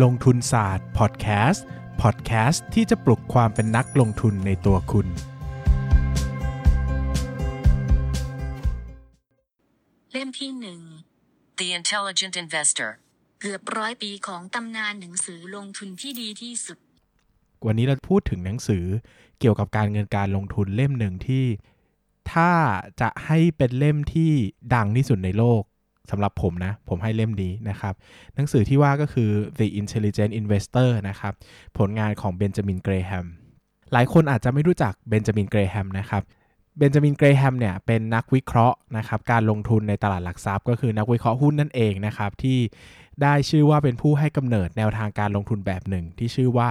ลงทุนศาสตร์พอดแคสต์พอดแคสต์ที่จะปลุกความเป็นนักลงทุนในตัวคุณ เล่มที่หนึ่ง The Intelligent Investor. เกือบร้อยปีของตำนานหนังสือลงทุนที่ดีที่สุด วันนี้เราพูดถึงหนังสือเกี่ยวกับการเงินการลงทุนเล่มหนึ่งที่ ถ้าจะให้เป็นเล่มที่ดังที่สุดในโลก สำหรับผมนะ ผมให้เล่มนี้นะครับ หนังสือที่ว่าก็คือ The Intelligent Investor นะครับ ผลงานของเบนจามินเกรแฮมหลายคนอาจจะไม่รู้จักเบนจามินเกรแฮมนะครับเบนจามินเกรแฮมเนี่ยเป็นนักวิเคราะห์นะครับการลงทุนในตลาดหลักทรัพย์ ก็คือนักวิเคราะห์หุ้นนั่นเองนะครับที่ได้ชื่อว่าเป็นผู้ให้กำเนิดแนวทางการลงทุนแบบหนึ่ง ที่ชื่อว่า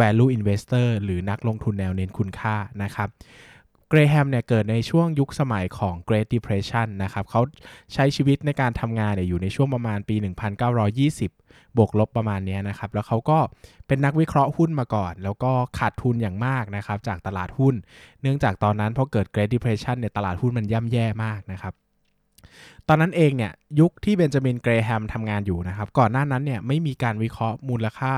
value investor หรือนักลงทุนแนวเน้นคุณค่านะครับ เกรแฮมเนี่ยเกิดในช่วงยุคสมัยของ Great Depression นะครับเขาใช้ชีวิตในการทำงานเนี่ยอยู่ในช่วงประมาณปี 1920 บวกลบประมาณเนี้ยนะครับ แล้วเขาก็เป็นนักวิเคราะห์หุ้นมาก่อน แล้วก็ขาดทุนอย่างมากนะครับ จากตลาดหุ้น เนื่องจากตอนนั้นพอเกิด Great Depression เนี่ยตลาดหุ้นมันย่ำแย่มากนะครับตอนนั้นเองเนี่ยยุคที่เบนจามินเกรแฮมทำงานอยู่นะครับ ก่อนหน้านั้นเนี่ยไม่มีการวิเคราะห์มูลค่า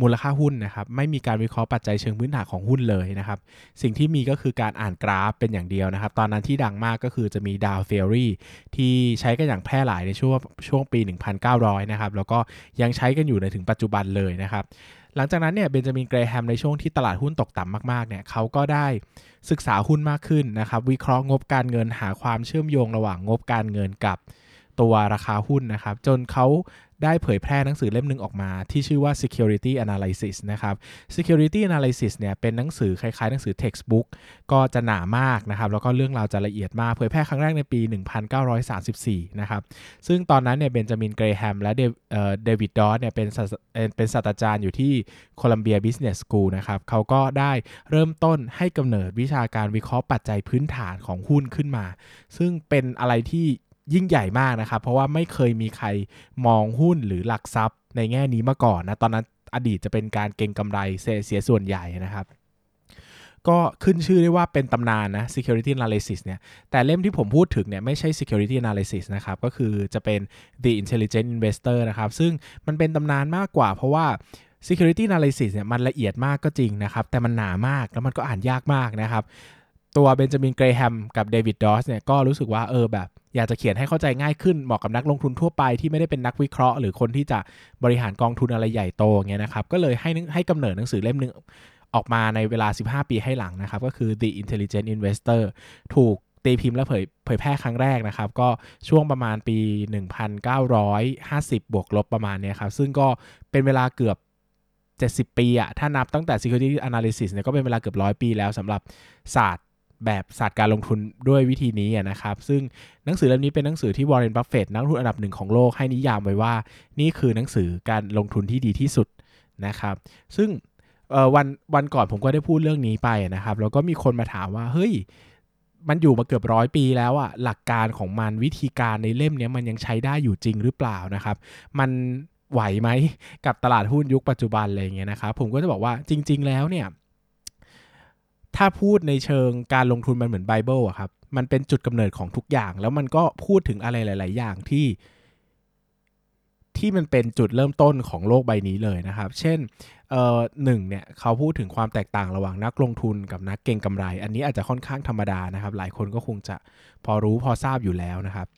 มูลค่าหุ้นนะครับไม่มีการวิเคราะห์ปัจจัยเชิงพื้นฐานของหุ้นเลยนะครับสิ่งที่มีก็คือการอ่านกราฟเป็นอย่างเดียวนะครับ ตอนนั้นที่ดังมากก็คือจะมีดาวเทอรี่ที่ใช้กันอย่างแพร่หลายในช่วงช่วงปี 1900 นะครับแล้วก็ยังใช้กันอยู่ในถึงปัจจุบันเลยนะครับหลังจากนั้นเนี่ยเบนจามินเกรแฮมในช่วงที่ตลาดหุ้นตกต่ำมากๆเนี่ยเขาก็ได้ศึกษาหุ้นมากขึ้นนะครับวิเคราะห์งบการเงินหาความเชื่อมโยงระหว่างงบการเงินกับตัวราคาหุ้นนะครับ จนเขา ได้เผยแพร่หนังสือเล่มหนึ่งออกมา ที่ชื่อว่า Security Analysis นะครับ Security Analysis เนี่ยเป็นหนังสือคล้ายๆ หนังสือ textbook ก็จะหนามากนะครับ แล้วก็เรื่องราวจะละเอียดมาก เผยแพร่ครั้งแรกในปี 1934 นะครับ ซึ่งตอนนั้นเนี่ยเบนจามินเกรแฮมและเดวิดดอดด์เนี่ยเป็นเป็นศาสตราจารย์อยู่ที่ Columbia Business School นะครับเขาก็ได้เริ่มต้นให้กำเนิดวิชาการวิเคราะห์ปัจจัยพื้นฐานของหุ้นขึ้นมา ซึ่งเป็นอะไรที่ ยิ่งใหญ่มากนะครับ เพราะว่าไม่เคยมีใครมองหุ้นหรือหลักทรัพย์ในแง่นี้มาก่อนนะ ตอนนั้นอดีตจะเป็นการเก็งกำไรเสียส่วนใหญ่นะครับ ก็ขึ้นชื่อได้ว่าเป็นตำนานนะ security analysis เนี่ย แต่เล่มที่ผมพูดถึงเนี่ยไม่ใช่ security analysis นะครับ ก็คือจะเป็น the intelligent investor นะครับ ซึ่งมันเป็นตำนานมากกว่า เพราะว่า security analysis เนี่ยมันละเอียดมากก็จริงนะครับ แต่มันหนามากแล้วมันก็อ่านยากมากนะครับ ตัวเบนจามินเกรแฮมกับเดวิดดอสเนี่ยก็รู้สึกว่าเออแบบ อยากจะเขียนให้เข้าใจง่ายขึ้นเหมาะกับนักลงทุนทั่วไปที่ไม่ได้เป็นนักวิเคราะห์ หรือคนที่จะบริหารกองทุนอะไรใหญ่โตเงี้ยนะครับก็เลยให้ให้กำเนิดหนังสือเล่มนึงออกมาในเวลา 15 ปีให้หลังนะครับ ก็คือ The Intelligent Investor ถูกตีพิมพ์และเผยเผยแพร่ครั้งแรกนะครับ ก็ช่วงประมาณปี 1950 บวกลบประมาณนี้ครับ ซึ่งก็เป็นเวลาเกือบ 70 ปีอะถ้านับตั้งแต่ Security Analysis เนี่ยก็เป็นเวลาเกือบร้อยปีแล้วสำหรับศาสตร์ แบบศาสตร์การลงทุนด้วยวิธีนี้นะครับ ซึ่งหนังสือเล่มนี้เป็นหนังสือที่วอร์เรนบัฟเฟตนักลงทุนอันดับหนึ่งของโลกให้นิยามไว้ว่า นี่คือหนังสือการลงทุนที่ดีที่สุดนะครับ ซึ่งวันวันก่อนผมก็ได้พูดเรื่องนี้ไปนะครับ แล้วก็มีคนมาถามว่าเฮ้ยมันอยู่มาเกือบร้อยปีแล้วอะหลักการของมันวิธีการในเล่มนี้มันยังใช้ได้อยู่จริงหรือเปล่านะครับ มันไหวไหมกับตลาดหุ้นยุคปัจจุบันอะไรเงี้ยนะครับผมก็จะบอกว่าจริง ๆ แล้วเนี่ย ถ้าพูดในเชิงการลงทุนมันเหมือนไบเบิลอะครับ มันเป็นจุดกำเนิดของทุกอย่าง แล้วมันก็พูดถึงอะไรหลาย ๆ อย่างที่ ที่มันเป็นจุดเริ่มต้นของโลกใบนี้เลยนะครับ เช่นเอ่อหนึ่งเนี่ยเขาพูดถึงความแตกต่างระหว่างนักลงทุนกับนักเก็งกำไร อันนี้อาจจะค่อนข้างธรรมดานะครับ หลายคนก็คงจะพอรู้พอทราบอยู่แล้วนะครับ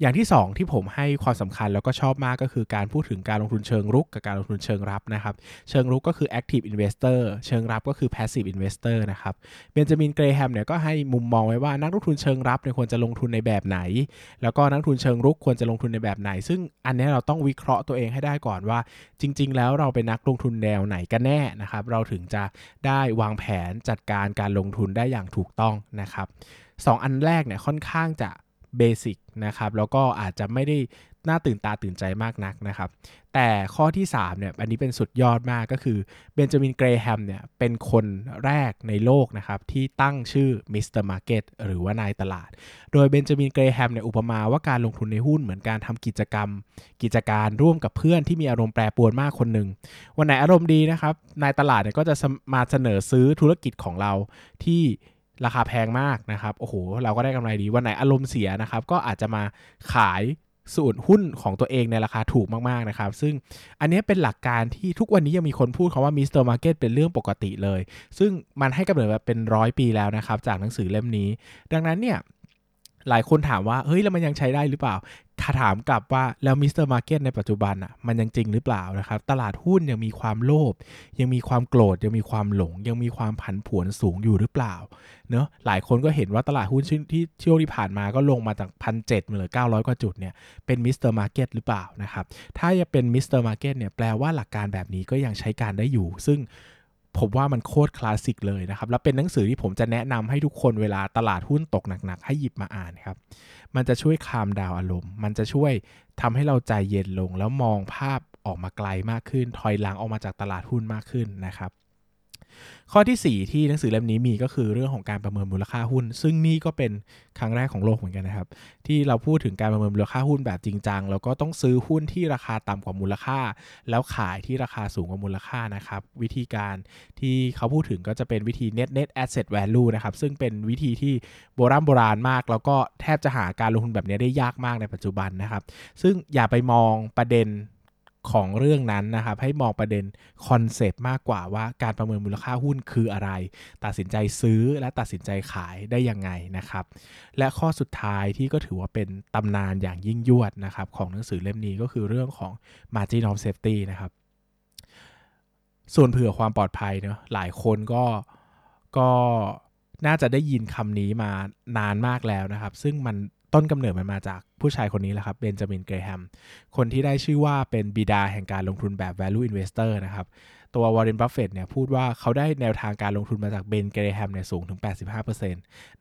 อย่างที่ 2 ที่ผมให้ความสำคัญแล้วก็ชอบมากก็คือการพูดถึงการลงทุนเชิงรุกกับการลงทุนเชิงรับนะครับ เชิงรุกก็คือ active investor เชิงรับก็คือ passive investor นะครับเบนจามินเกรแฮมเนี่ยก็ให้มุมมองไว้ว่านักลงทุนเชิงรับเนี่ยควรจะลงทุนในแบบไหน แล้วก็นักทุนเชิงรุกควรจะลงทุนในแบบไหน ซึ่งอันนี้เราต้องวิเคราะห์ตัวเองให้ได้ก่อนว่า จริง ๆ แล้วเราเป็นนักลงทุนแนวไหนกันแน่นะครับเราถึงจะได้วางแผนจัดการการลงทุนได้อย่างถูกต้องนะครับสองอันแรกเนี่ยค่อนข้างจะ basic นะครับแล้วก็อาจจะไม่ได้น่าตื่นตาตื่นใจมากนักนะครับ แต่ข้อที่3เนี่ยอันนี้เป็นสุดยอดมากก็คือเบนจามินเกรแฮมเนี่ยเป็นคนแรกในโลกนะครับที่ตั้งชื่อ Mister Market หรือว่านายตลาด โดยเบนจามินเกรแฮมเนี่ยอุปมาว่าการลงทุนในหุ้นเหมือนการทำกิจกรรม กิจการร่วมกับเพื่อนที่มีอารมณ์แปรปรวนมากคนหนึ่งวันไหนอารมณ์ดีนะครับนายตลาดเนี่ยก็จะมาเสนอซื้อธุรกิจของเราที่ ราคาแพงมากนะครับ โอ้โห เราก็ได้กำไรดี วันไหนอารมณ์เสียนะครับ ก็อาจจะมาขายส่วนหุ้นของตัวเองในราคาถูกมาก ๆ นะครับ ซึ่งอันนี้เป็นหลักการที่ทุกวันนี้ยังมีคนพูดคำว่า Mr. Market เป็นเรื่องปกติเลย ซึ่งมันให้กำเนิดมาเป็นร้อยปีแล้วนะครับ จากหนังสือเล่มนี้ ดังนั้นเนี่ยหลายคนถามว่า เฮ้ย แล้วมันยังใช้ได้หรือเปล่า ถ้าถามกลับว่าแล้ว Mr. Market ในปัจจุบันอะมันยังจริงหรือเปล่านะครับ ตลาดหุ้นยังมีความโลภยังมีความโกรธยังมีความหลง ยังมีความผันผวนสูงอยู่หรือเปล่าเนอะหลายคนก็เห็นว่าตลาดหุ้นที่ช่วงที่ผ่านมาก็ลงมาจากพันเจ็ดเหลือเก้าร้อยกว่าจุดเนี่ยเป็น Mr. Market หรือเปล่านะครับถ้าจะเป็น Mr. Market เนี่ยแปลว่าหลักการแบบนี้ก็ยังใช้การได้อยู่ ซึ่ง ผมว่ามันโคตรคลาสสิกเลยนะครับ แล้วเป็นหนังสือที่ผมจะแนะนำให้ทุกคนเวลาตลาดหุ้นตกหนักๆ ให้หยิบมาอ่านครับ มันจะช่วยคามดาวอารมณ์ มันจะช่วยทำให้เราใจเย็นลง แล้วมองภาพออกมาไกลมากขึ้น ถอยหลังออกมาจากตลาดหุ้นมากขึ้นนะครับ ข้อที่ 4 ที่หนังสือเล่มนี้มีก็คือเรื่องของการประเมินมูลค่าหุ้น ซึ่งนี่ก็เป็นครั้งแรกของโลกเหมือนกันนะครับ ที่เราพูดถึงการประเมินมูลค่าหุ้นแบบจริงจังแล้วก็ต้องซื้อหุ้นที่ราคาต่ำกว่ามูลค่า แล้วขายที่ราคาสูงกว่ามูลค่านะครับ วิธีการที่เขาพูดถึงก็จะเป็นวิธี net net asset value นะครับ ซึ่งเป็นวิธีที่โบราณโบราณมาก แล้วก็แทบจะหาการลงทุนแบบนี้ได้ยากมากในปัจจุบันนะครับ ซึ่งอย่าไปมองประเด็น ของเรื่องนั้นนะครับให้มองประเด็นคอนเซปต์มากกว่าว่าการประเมินมูลค่าหุ้นคืออะไร ตัดสินใจซื้อและตัดสินใจขายได้ยังไงนะครับ และข้อสุดท้ายที่ก็ถือว่าเป็นตำนานอย่างยิ่งยวดนะครับของหนังสือเล่มนี้ก็คือเรื่องของ margin of safety นะครับ ส่วนเผื่อความปลอดภัยเนาะหลายคนก็ก็น่าจะได้ยินคำนี้มานานมากแล้วนะครับ ซึ่งมัน ต้นกำเนิดมันมาจากผู้ชายคนนี้แหละครับเบนจามินเกรแฮมคนที่ได้ชื่อว่าเป็นบิดาแห่งการลงทุนแบบ value investor นะครับตัววอร์เรนบัฟเฟตเนี่ยพูดว่าเขาได้แนวทางการลงทุนมาจากเบนเกรแฮมเนี่ยสูงถึง 85%น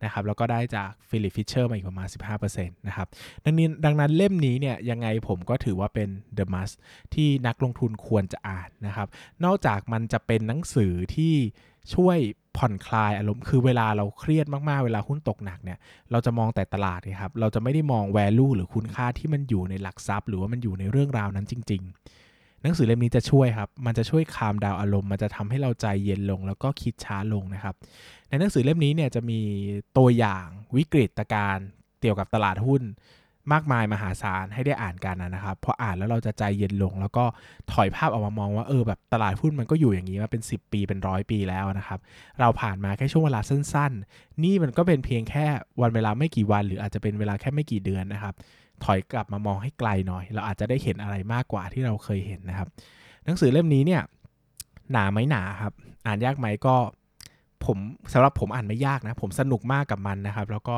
ะครับแล้วก็ได้จากฟิลิปฟิชเชอร์มาอีกประมาณ 15%นะครับดังนี้ดังนั้นเล่มนี้เนี่ยยังไงผมก็ถือว่าเป็น The Must ที่นักลงทุนควรจะอ่านนะครับนอกจากมันจะเป็นหนังสือที่ ช่วยผ่อนคลายอารมณ์คือเวลาเราเครียดมากๆ เวลาหุ้นตกหนักเนี่ย เราจะมองแต่ตลาดนะครับ เราจะไม่ได้มอง value หรือคุณค่าที่มันอยู่ในหลักทรัพย์ หรือว่ามันอยู่ในเรื่องราวนั้นจริง ๆ หนังสือเล่มนี้จะช่วยครับ มันจะช่วยคามดาวอารมณ์ มันจะทำให้เราใจเย็นลง แล้วก็คิดช้าลงนะครับ ในหนังสือเล่มนี้เนี่ยจะมีตัวอย่างวิกฤตการณ์เกี่ยวกับตลาดหุ้น มากมายมหาศาลให้ได้อ่านกันนะครับพออ่านแล้วเราจะใจเย็นลง แล้วก็ถอยภาพออกมามองว่าเออแบบตลาดหุ้นมันก็อยู่อย่างนี้มาเป็น 10 ปีเป็นร้อยปีแล้วนะครับ เราผ่านมาแค่ช่วงเวลาสั้น ๆ นี่มันก็เป็นเพียงแค่วันเวลาไม่กี่วัน หรืออาจจะเป็นเวลาแค่ไม่กี่เดือนนะครับ ถอยกลับมามองให้ไกลหน่อย เราอาจจะได้เห็นอะไรมากกว่าที่เราเคยเห็นนะครับ หนังสือเล่มนี้เนี่ยหนาไหมหนาครับ อ่านยากไหมก็ผมสำหรับผมอ่านไม่ยากนะ ผมสนุกมากกับมันนะครับ แล้วก็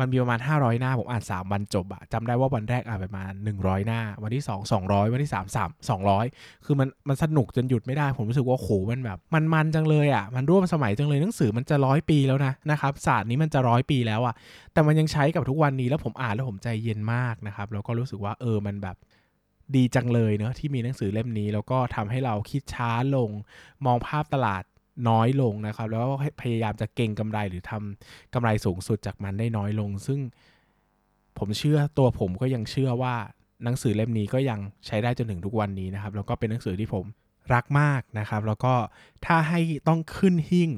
มันมีประมาณ 500 หน้า ผมอ่าน 3 วันจบอะจำได้ว่าวันแรกอ่านไปประมาณ100 หน้า วันที่ 2 200 วันที่ 3 3 200 คือมันมันสนุกจนหยุดไม่ได้ ผมรู้สึกว่าโหมันแบบ มันมันจังเลยอะมันร่วมสมัยจังเลยหนังสือมันจะร้อยปีแล้วนะนะครับศาสตร์นี้มันจะร้อยปีแล้วอะแต่มันยังใช้กับทุกวันนี้แล้วผมอ่านแล้วผมใจเย็นมากนะครับแล้วก็รู้สึกว่าเออมันแบบดีจังเลยเนาะที่มีหนังสือเล่มนี้ แล้วก็ทำให้เราคิดช้าลง มองภาพตลาด น้อยลงนะครับ แล้วก็พยายามจะเก่งกำไรหรือทำกำไรสูงสุดจากมันได้น้อยลง ซึ่งผมเชื่อตัวผมก็ยังเชื่อว่าหนังสือเล่มนี้ก็ยังใช้ได้จนถึงทุกวันนี้นะครับ แล้วก็เป็นหนังสือที่ผมรักมากนะครับ แล้วก็ถ้าให้ต้องขึ้นหิ่ง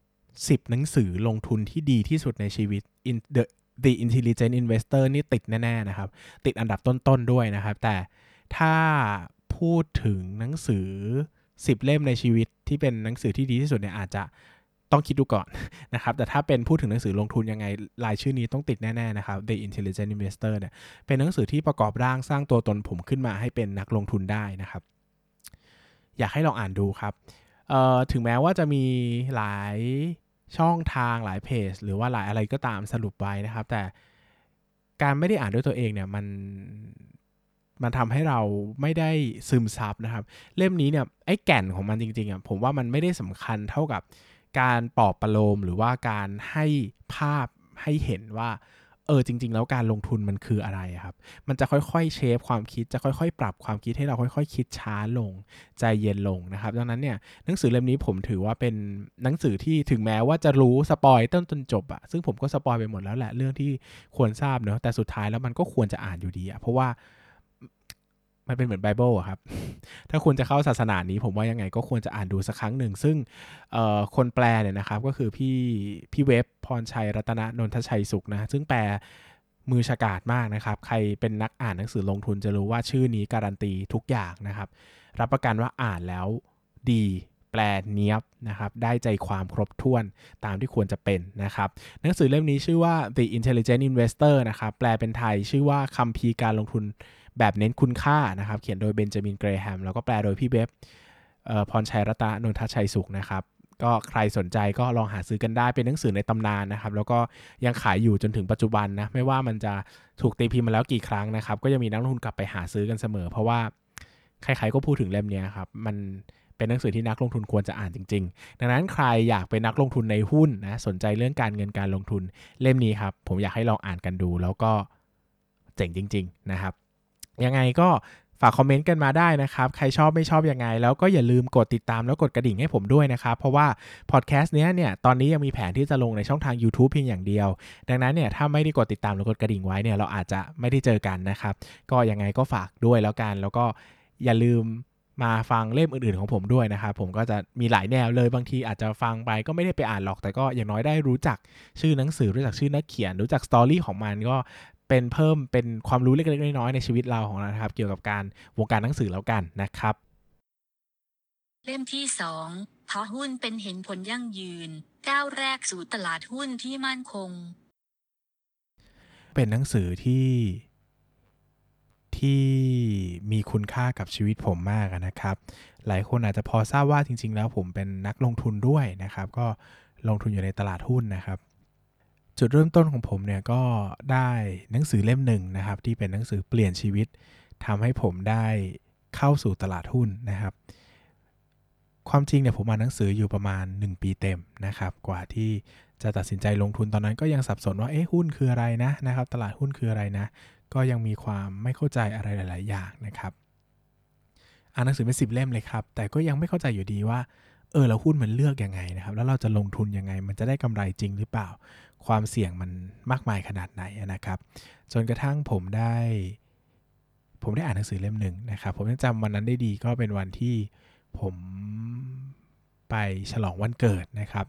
10 หนังสือลงทุนที่ดีที่สุดในชีวิต In the The Intelligent Investor นี่ติดแน่ๆนะครับ ติดอันดับต้นๆด้วยนะครับ แต่ถ้าพูดถึงหนังสือ 10 เล่มในชีวิตที่เป็นหนังสือที่ดีที่สุดเนี่ยอาจจะต้องคิดดูก่อนนะครับ แต่ถ้าเป็นพูดถึงหนังสือลงทุนยังไงรายชื่อนี้ต้องติดแน่ ๆ นะครับ The Intelligent Investor เนี่ยเป็นหนังสือที่ประกอบร่างสร้างตัวตนผมขึ้นมาให้เป็นนักลงทุนได้นะครับ อยากให้ลองอ่านดูครับถึงแม้ว่าจะมีหลายช่องทางหลายเพจ หรือว่าหลายอะไรก็ตามสรุปไว้นะครับ แต่การไม่ได้อ่านด้วยตัวเองเนี่ยมัน มันทำให้เราไม่ได้ซึมซับนะครับ เล่มนี้เนี่ยไอ้แก่นของมันจริงๆอะผมว่ามันไม่ได้สำคัญเท่ากับการปอบประโลมหรือว่าการให้ภาพให้เห็นว่าเออจริง ๆ แล้วการลงทุนมันคืออะไรครับ มันจะค่อยๆเชฟความคิดจะค่อยๆ ปรับความคิดให้เราค่อย ๆ คิดช้าลงใจเย็นลงนะครับดังนั้นเนี่ยหนังสือเล่มนี้ผมถือว่าเป็นหนังสือที่ถึงแม้ว่าจะรู้สปอยต้นจนจบอะซึ่งผมก็สปอยไปหมดแล้วแหละเรื่องที่ควรทราบเนอะแต่สุดท้ายแล้วมันก็ควรจะอ่านอยู่ดีอะเพราะว่า มันเป็นเหมือนไบเบิลอะครับ ถ้าคุณจะเข้าศาสนานี้ ผมว่ายังไงก็ควรจะอ่านดูสักครั้งหนึ่ง ซึ่งคนแปลเนี่ยนะครับ ก็คือพี่พี่เว็บพรชัยรัตนนนทชัยสุขนะ ซึ่งแปลมือฉกาจมากนะครับ ใครเป็นนักอ่านหนังสือลงทุนจะรู้ว่าชื่อนี้การันตีทุกอย่างนะครับ รับประกันว่าอ่านแล้วดีแปลเนียบนะครับ ได้ใจความครบถ้วนตามที่ควรจะเป็นนะครับ หนังสือเล่มนี้ชื่อว่า The Intelligent Investor นะครับ แปลเป็นไทยชื่อว่าคัมภีการลงทุน แบบเน้นคุณค่านะครับ เขียนโดยเบนจามินเกรแฮมแล้วก็แปลโดยพี่เบบพรชัยรัตนนนทชัยสุขนะครับก็ใครสนใจก็ลองหาซื้อกันได้เป็นหนังสือในตำนานนะครับ แล้วก็ยังขายอยู่จนถึงปัจจุบันนะ ไม่ว่ามันจะถูกตีพิมพ์มาแล้วกี่ครั้งนะครับ ก็ยังมีนักลงทุนกลับไปหาซื้อกันเสมอ เพราะว่าใครๆก็พูดถึงเล่มนี้ครับ มันเป็นหนังสือที่นักลงทุนควรจะอ่านจริง ๆ ดังนั้นใครอยากเป็นนักลงทุนในหุ้นนะสนใจเรื่องการเงินการลงทุนเล่มนี้ครับ ผมอยากให้ลองอ่านกันดู แล้วก็เจ๋งจริง ๆ นะครับ ยังไงก็ฝากคอมเมนต์กันมาได้นะครับ ใครชอบไม่ชอบยังไง แล้วก็อย่าลืมกดติดตามแล้วกดกระดิ่งให้ผมด้วยนะครับ เพราะว่าพอดแคสต์เนี้ยเนี่ยตอนนี้ยังมีแผนที่จะลงในช่องทาง YouTube เพียงอย่างเดียว ดังนั้นเนี่ยถ้าไม่ได้กดติดตามหรือกดกระดิ่งไว้เนี่ยเราอาจจะไม่ได้เจอกันนะครับ ก็ยังไงก็ฝากด้วยแล้วกัน แล้วก็อย่าลืมมาฟังเล่มอื่นๆของผมด้วยนะครับ ผมก็จะมีหลายแนวเลยบางทีอาจจะฟังไปก็ไม่ได้ไปอ่านหรอกแต่ก็อย่างน้อยได้รู้จักชื่อหนังสือรู้จักชื่อนักเขียน รู้จักสตอรี่ของมันก็ เป็นเพิ่มเป็นความรู้เล็กๆน้อยๆในชีวิตเราของเรานะครับ เกี่ยวกับการวงการหนังสือแล้วกันนะครับ เล่มที่สองเพราะหุ้นเป็นเห็นผลยั่งยืนก้าวแรกสู่ตลาดหุ้นที่มั่นคง เป็นหนังสือที่ที่มีคุณค่ากับชีวิตผมมากนะครับ หลายคนอาจจะพอทราบว่าจริง ๆ แล้วผมเป็นนักลงทุนด้วยนะครับ ก็ลงทุนอยู่ในตลาดหุ้นนะครับ จุดเริ่มต้นของผมเนี่ยก็ได้หนังสือเล่มหนึ่งนะครับ ที่เป็นหนังสือเปลี่ยนชีวิตทำให้ผมได้เข้าสู่ตลาดหุ้นนะครับ ความจริงเนี่ยผมอ่านหนังสืออยู่ประมาณ 1 ปีเต็มนะครับ กว่าที่จะตัดสินใจลงทุนตอนนั้นก็ยังสับสนว่าเอ๊ะหุ้นคืออะไรนะนะครับ ตลาดหุ้นคืออะไรนะ ก็ยังมีความไม่เข้าใจอะไรหลาย ๆ อย่างนะครับ อ่านหนังสือเป็นสิบเล่มเลยครับ แต่ก็ยังไม่เข้าใจอยู่ดีว่า เออแล้วหุ้นมันเลือกยังไงนะครับ แล้วเราจะลงทุนยังไง มันจะได้กำไรจริงหรือเปล่า ความเสี่ยงมันมากมายขนาดไหนนะครับ จนกระทั่งผมได้ ผมได้อ่านหนังสือเล่มหนึ่งนะครับ ผมยังจำวันนั้นได้ดีก็เป็นวันที่ผมไปฉลองวันเกิดนะครับ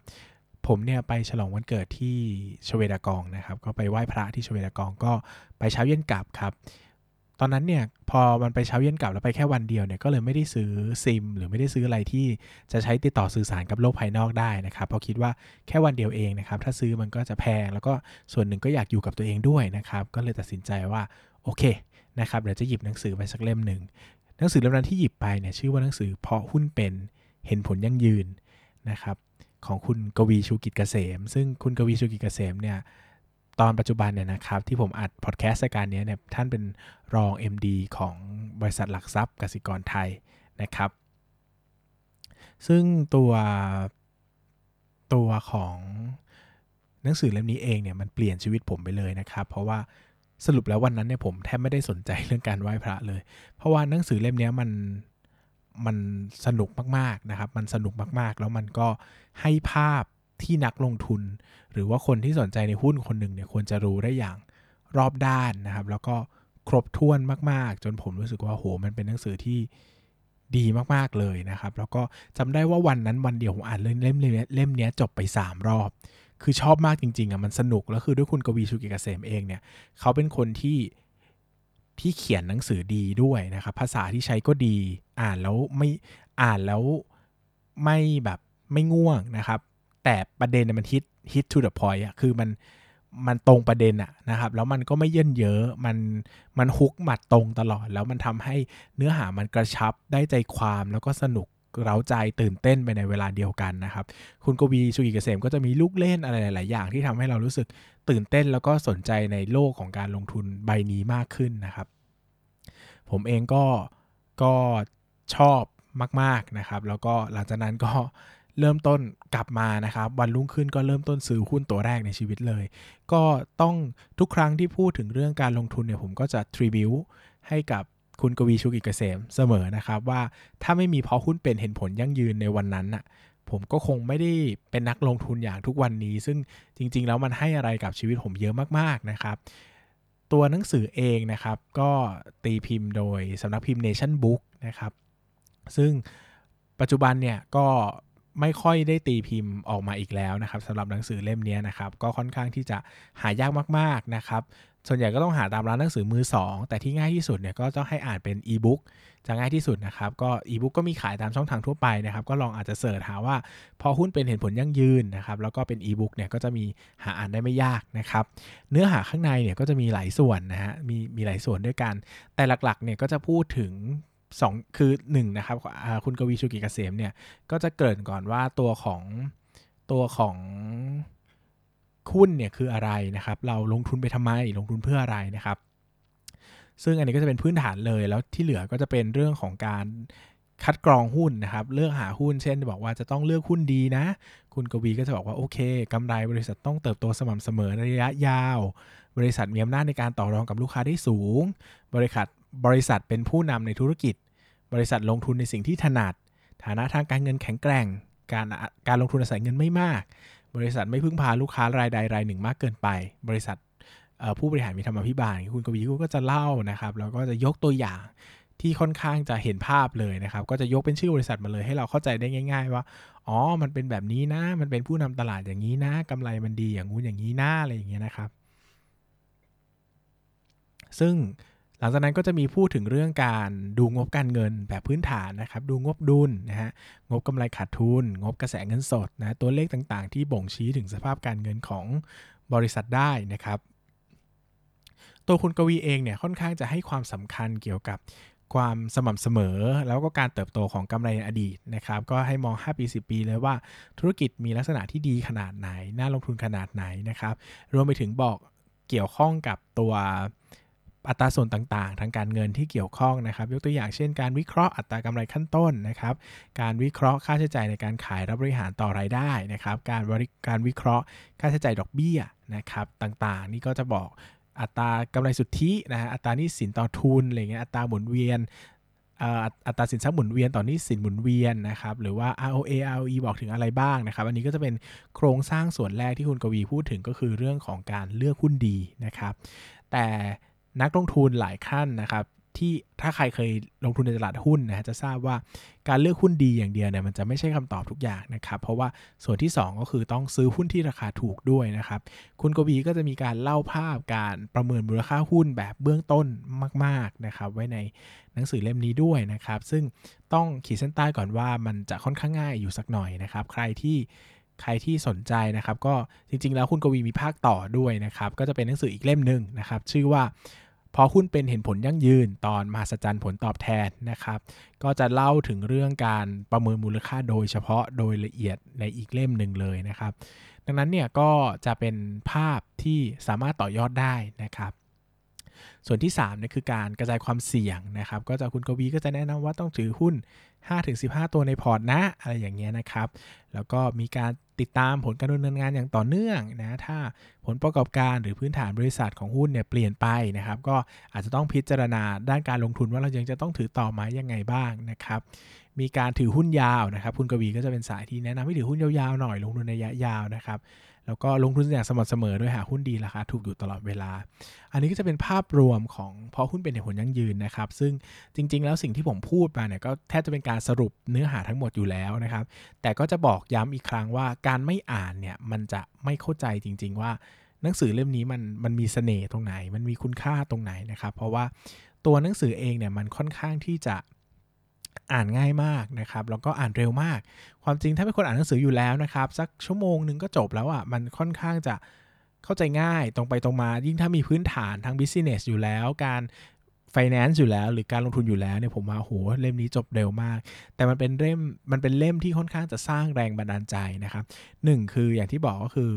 ผมเนี่ยไปฉลองวันเกิดที่ชเวดากองนะครับ ก็ไปไหว้พระที่ชเวดากองก็ไปเช้าเย็นกลับครับ ตอนนั้นเนี่ยพอมันไปเช้าเย็นกลับแล้วไปแค่วันเดียวเนี่ยก็เลยไม่ได้ซื้อซิม หรือไม่ได้ซื้ออะไรที่จะใช้ติดต่อสื่อสารกับโลกภายนอกได้นะครับเพราะคิดว่าแค่วันเดียวเองนะครับถ้าซื้อมันก็จะแพงแล้วก็ส่วนหนึ่งก็อยากอยู่กับตัวเองด้วยนะครับก็เลยตัดสินใจว่าโอเคนะครับเดี๋ยวจะหยิบหนังสือไปสักเล่มหนึ่งหนังสือเล่มนั้นที่หยิบไปเนี่ยชื่อว่าหนังสือเพาะหุ้นเป็นเห็นผลยั่งยืนนะครับของคุณกวีชูกิจเกษม ซึ่งคุณกวีชูกิจเกษมเนี่ย ตอนปัจจุบันเนี่ยนะครับที่ผมอัดพอดแคสต์รายการนี้เนี่ยท่านเป็นรอง MD ของบริษัทหลักทรัพย์กสิกรไทยนะครับ ซึ่งตัวตัวของหนังสือเล่มนี้เองเนี่ยมันเปลี่ยนชีวิตผมไปเลยนะครับ เพราะว่าสรุปแล้ววันนั้นเนี่ยผมแทบไม่ได้สนใจเรื่องการไหว้พระเลย เพราะว่าหนังสือเล่มนี้มันมันสนุกมากๆนะครับ มันสนุกมากๆ แล้วมันก็ให้ภาพ ที่นักลงทุน หรือว่าคนที่สนใจในหุ้นคนหนึ่งเนี่ยควรจะรู้ได้อย่างรอบด้านนะครับ แล้วก็ครบถ้วนมาก ๆ จนผมรู้สึกว่าโหมันเป็นหนังสือที่ดีมาก ๆ เลยนะครับ แล้วก็จำได้ว่าวันนั้นวันเดียวผมอ่านเล่มเล่มเล่มนี้จบไป 3 รอบ คือชอบมากจริง ๆอะมันสนุก แล้วคือด้วยคุณกวีชูกิเกษมเองเนี่ยเขาเป็นคนที่ที่เขียนหนังสือดีด้วยนะครับ ภาษาที่ใช้ก็ดี อ่านแล้วไม่อ่านแล้วไม่แบบไม่ง่วงนะครับ แต่ประเด็นมันฮิตฮิต to the point อะคือมันมันตรงประเด็นอะนะครับ แล้วมันก็ไม่เยินเยอะมันมันฮุกหมัดตรงตลอด แล้วมันทำให้เนื้อหามันกระชับได้ใจความแล้วก็สนุกเร้าใจตื่นเต้นไปในเวลาเดียวกันนะครับ คุณกวีชูกิเกษมก็จะมีลูกเล่นอะไรหลาย ๆ อย่างที่ทำให้เรารู้สึกตื่นเต้นแล้วก็สนใจในโลกของการลงทุนใบนี้มากขึ้นนะครับ ผมเองก็ก็ชอบมาก ๆ นะครับ แล้วก็หลังจากนั้นก็ เริ่มต้นกลับมานะครับ วันรุ่งขึ้นก็เริ่มต้นซื้อหุ้นตัวแรกในชีวิตเลย ก็ต้องทุกครั้งที่พูดถึงเรื่องการลงทุนเนี่ยผมก็จะทริบิวให้กับคุณกวีชูกิจเกษมเสมอนะครับ ว่าถ้าไม่มีเพราะหุ้นเป็นเห็นผลยั่งยืนในวันนั้นน่ะผมก็คงไม่ได้เป็นนักลงทุนอย่างทุกวันนี้ ซึ่งจริง ๆ แล้วมันให้อะไรกับชีวิตผมเยอะมากๆนะครับ ตัวหนังสือเองนะครับ ก็ตีพิมพ์โดยสำนักพิมพ์ Nation Book นะครับ ซึ่งปัจจุบันเนี่ยก็ ไม่ค่อยได้ตีพิมพ์ออกมาอีกแล้วนะครับสำหรับหนังสือเล่มนี้นะครับก็ค่อนข้างที่จะหายากมากๆนะครับส่วนใหญ่ก็ต้องหาตามร้านหนังสือมือ 2 แต่ที่ง่ายที่สุดเนี่ยก็ต้องให้อ่านเป็นอีบุ๊กจะง่ายที่สุดนะครับก็อีบุ๊กก็มีขายตามช่องทางทั่วไปนะครับก็ลองอาจจะ search หาว่า เพาะหุ้นเป็นเห็นผลยั่งยืนนะครับแล้วก็เป็นอีบุ๊กเนี่ยก็จะมีหาอ่านได้ไม่ยากนะครับเนื้อหาข้างในเนี่ยก็จะมีหลายส่วนนะฮะมีมีหลายส่วนด้วยกัน แต่หลักๆเนี่ยก็จะพูดถึง 2คือ1นะครับคุณกวีชูกิเกษมเนี่ยก็จะเกริ่นก่อนว่าตัวของตัวของหุ้นเนี่ยคืออะไรนะครับ เราลงทุนไปทำไมลงทุนเพื่ออะไรนะครับ ซึ่งอันนี้ก็จะเป็นพื้นฐานเลยแล้วที่เหลือก็จะเป็นเรื่องของการคัดกรองหุ้นนะครับ เลือกหาหุ้น เช่น บอกว่าจะต้องเลือกหุ้นดีนะ คุณกวีก็จะบอกว่าโอเคกำไรบริษัทต้องเติบโตสม่ำเสมอในระยะยาว บริษัทมีอำนาจในการต่อรองกับลูกค้าได้สูง บริษัท บริษัทเป็นผู้นำในธุรกิจ บริษัทลงทุนในสิ่งที่ถนัด ฐานะทางการเงินแข็งแกร่ง การการลงทุนอาศัยเงินไม่มาก บริษัทไม่พึ่งพาลูกค้ารายใดรายหนึ่งมากเกินไป บริษัทผู้บริหารมีธรรมพิบาลคุณกวีก็จะเล่านะครับแล้วก็จะยกตัวอย่างที่ค่อนข้างจะเห็นภาพเลยนะครับ ก็จะยกเป็นชื่อบริษัทมาเลยให้เราเข้าใจได้ง่าย ๆ ว่า อ๋อ มันเป็นแบบนี้นะ มันเป็นผู้นำตลาดอย่างนี้นะกำไรมันดีอย่างงู้นอย่างนี้นะอะไรอย่างเงี้ยนะครับ ซึ่ง หลังจากนั้นก็จะมีพูดถึงเรื่องการดูงบการเงินแบบพื้นฐานนะครับ ดูงบดุลนะฮะ งบกำไรขาดทุน งบกระแสเงินสดนะ ตัวเลขต่างๆ ที่บ่งชี้ถึงสภาพการเงินของบริษัทได้นะครับ ตัวคุณกวีเองเนี่ยค่อนข้างจะให้ความสำคัญเกี่ยวกับความสม่ำเสมอแล้วก็การเติบโตของกำไรในอดีตนะครับ ก็ให้มอง 5 ปี 10 ปีเลยว่าธุรกิจมีลักษณะที่ดีขนาดไหน น่าลงทุนขนาดไหนนะครับ รวมไปถึงบอกเกี่ยวข้องกับตัว อัตราส่วนต่างๆ ทางการเงินที่เกี่ยวข้องนะครับ ยกตัวอย่างเช่นการวิเคราะห์อัตรากำไรขั้นต้นนะครับ การวิเคราะห์ค่าใช้จ่ายในการขายรับบริหารต่อรายได้นะครับ การการวิเคราะห์ค่าใช้จ่ายดอกเบี้ยนะครับต่างๆ นี่ก็จะบอกอัตรากำไรสุทธินะฮะอัตรานี้สินต่อทุนอะไรเงี้ยอัตราหมุนเวียนอัตราสินทรัพย์หมุนเวียนต่อนนี้สินหมุนเวียนนะครับหรือว่า ROA ROE บอกถึงอะไรบ้างนะครับ อันนี้ก็จะเป็นโครงสร้างส่วนแรกที่คุณกวีพูดถึงก็คือเรื่องของการเลือกหุ้นดีนะครับ แต่ นักลงทุนหลายขั้นนะครับ ที่ถ้าใครเคยลงทุนในตลาดหุ้นนะจะทราบว่าการเลือกหุ้นดีอย่างเดียวเนี่ยมันจะไม่ใช่คำตอบทุกอย่างนะครับ เพราะว่าส่วนที่ 2 ก็คือต้องซื้อหุ้นที่ราคาถูกด้วยนะครับ คุณกวีก็จะมีการเล่าภาพการประเมินมูลค่าหุ้นแบบเบื้องต้นมาก ๆนะครับ ไว้ในหนังสือเล่มนี้ด้วยนะครับ ซึ่งต้องขีดเส้นใต้ก่อนว่ามันจะค่อนข้างง่ายอยู่สักหน่อยนะครับ ใครที่ใครที่สนใจนะครับ ก็จริงๆ แล้วคุณกวีมีภาคต่อด้วยนะครับ ก็จะเป็นหนังสืออีกเล่มหนึ่งนะครับ ชื่อว่า พอหุ้นเป็นเห็นผลยั่งยืนตอนมหัศจรรย์ผลตอบแทนนะครับ ก็จะเล่าถึงเรื่องการประเมินมูลค่าโดยเฉพาะโดยละเอียดในอีกเล่มหนึ่งเลยนะครับ ดังนั้นเนี่ยก็จะเป็นภาพที่สามารถต่อยอดได้นะครับส่วนที่3เนี่ยคือการกระจายความเสี่ยงนะครับ ก็จะคุณกวีก็จะแนะนำว่าต้องถือหุ้น 5-15 ตัวในพอร์ตนะ อะไรอย่างเงี้ยนะครับ แล้วก็มีการติดตามผลการดำเนินงานอย่างต่อเนื่องนะ ถ้าผลประกอบการหรือพื้นฐานบริษัทของหุ้นเนี่ยเปลี่ยนไปนะครับ ก็อาจจะต้องพิจารณาด้านการลงทุนว่าเรายังจะต้องถือต่อไหมยังไงบ้างนะครับ มีการถือหุ้นยาวนะครับ คุณกวีก็จะเป็นสายที่แนะนำให้ถือหุ้นยาวๆหน่อยลงทุนในระยะยาวนะครับ แล้วก็ลงทุนอย่างสม่ำเสมอด้วยหาหุ้นดีราคาถูกอยู่ตลอดเวลา อันนี้ก็จะเป็นภาพรวมของพอหุ้นเป็นเหตุผลยั่งยืนนะครับ ซึ่งจริง ๆ แล้วสิ่งที่ผมพูดมาเนี่ยก็แทบจะเป็นการสรุปเนื้อหาทั้งหมดอยู่แล้วนะครับ แต่ก็จะบอกย้ำอีกครั้งว่าการไม่อ่านเนี่ยมันจะไม่เข้าใจจริง ๆ ว่าหนังสือเล่มนี้มันมันมีเสน่ห์ตรงไหน มันมีคุณค่าตรงไหนนะครับ เพราะว่าตัวหนังสือเองเนี่ยมันค่อนข้างที่จะ อ่านง่ายมากนะครับแล้วก็อ่านเร็วมาก ความจริงถ้าเป็นคนอ่านหนังสืออยู่แล้วนะครับ สักชั่วโมงหนึ่งก็จบแล้วอะ่ะมันค่อนข้างจะเข้าใจง่ายตรงไปตรงมา ยิ่งถ้ามีพื้นฐานทาง business อยู่แล้ว การ finance อยู่แล้ว หรือการลงทุนอยู่แล้วเนี่ยผมว่าโหเล่มนี้จบเร็วมาก แต่มันเป็นเล่มมันเป็นเล่มที่ค่อนข้างจะสร้างแรงบันดาลใจนะครับหนึ่งคืออย่างที่บอกก็คือ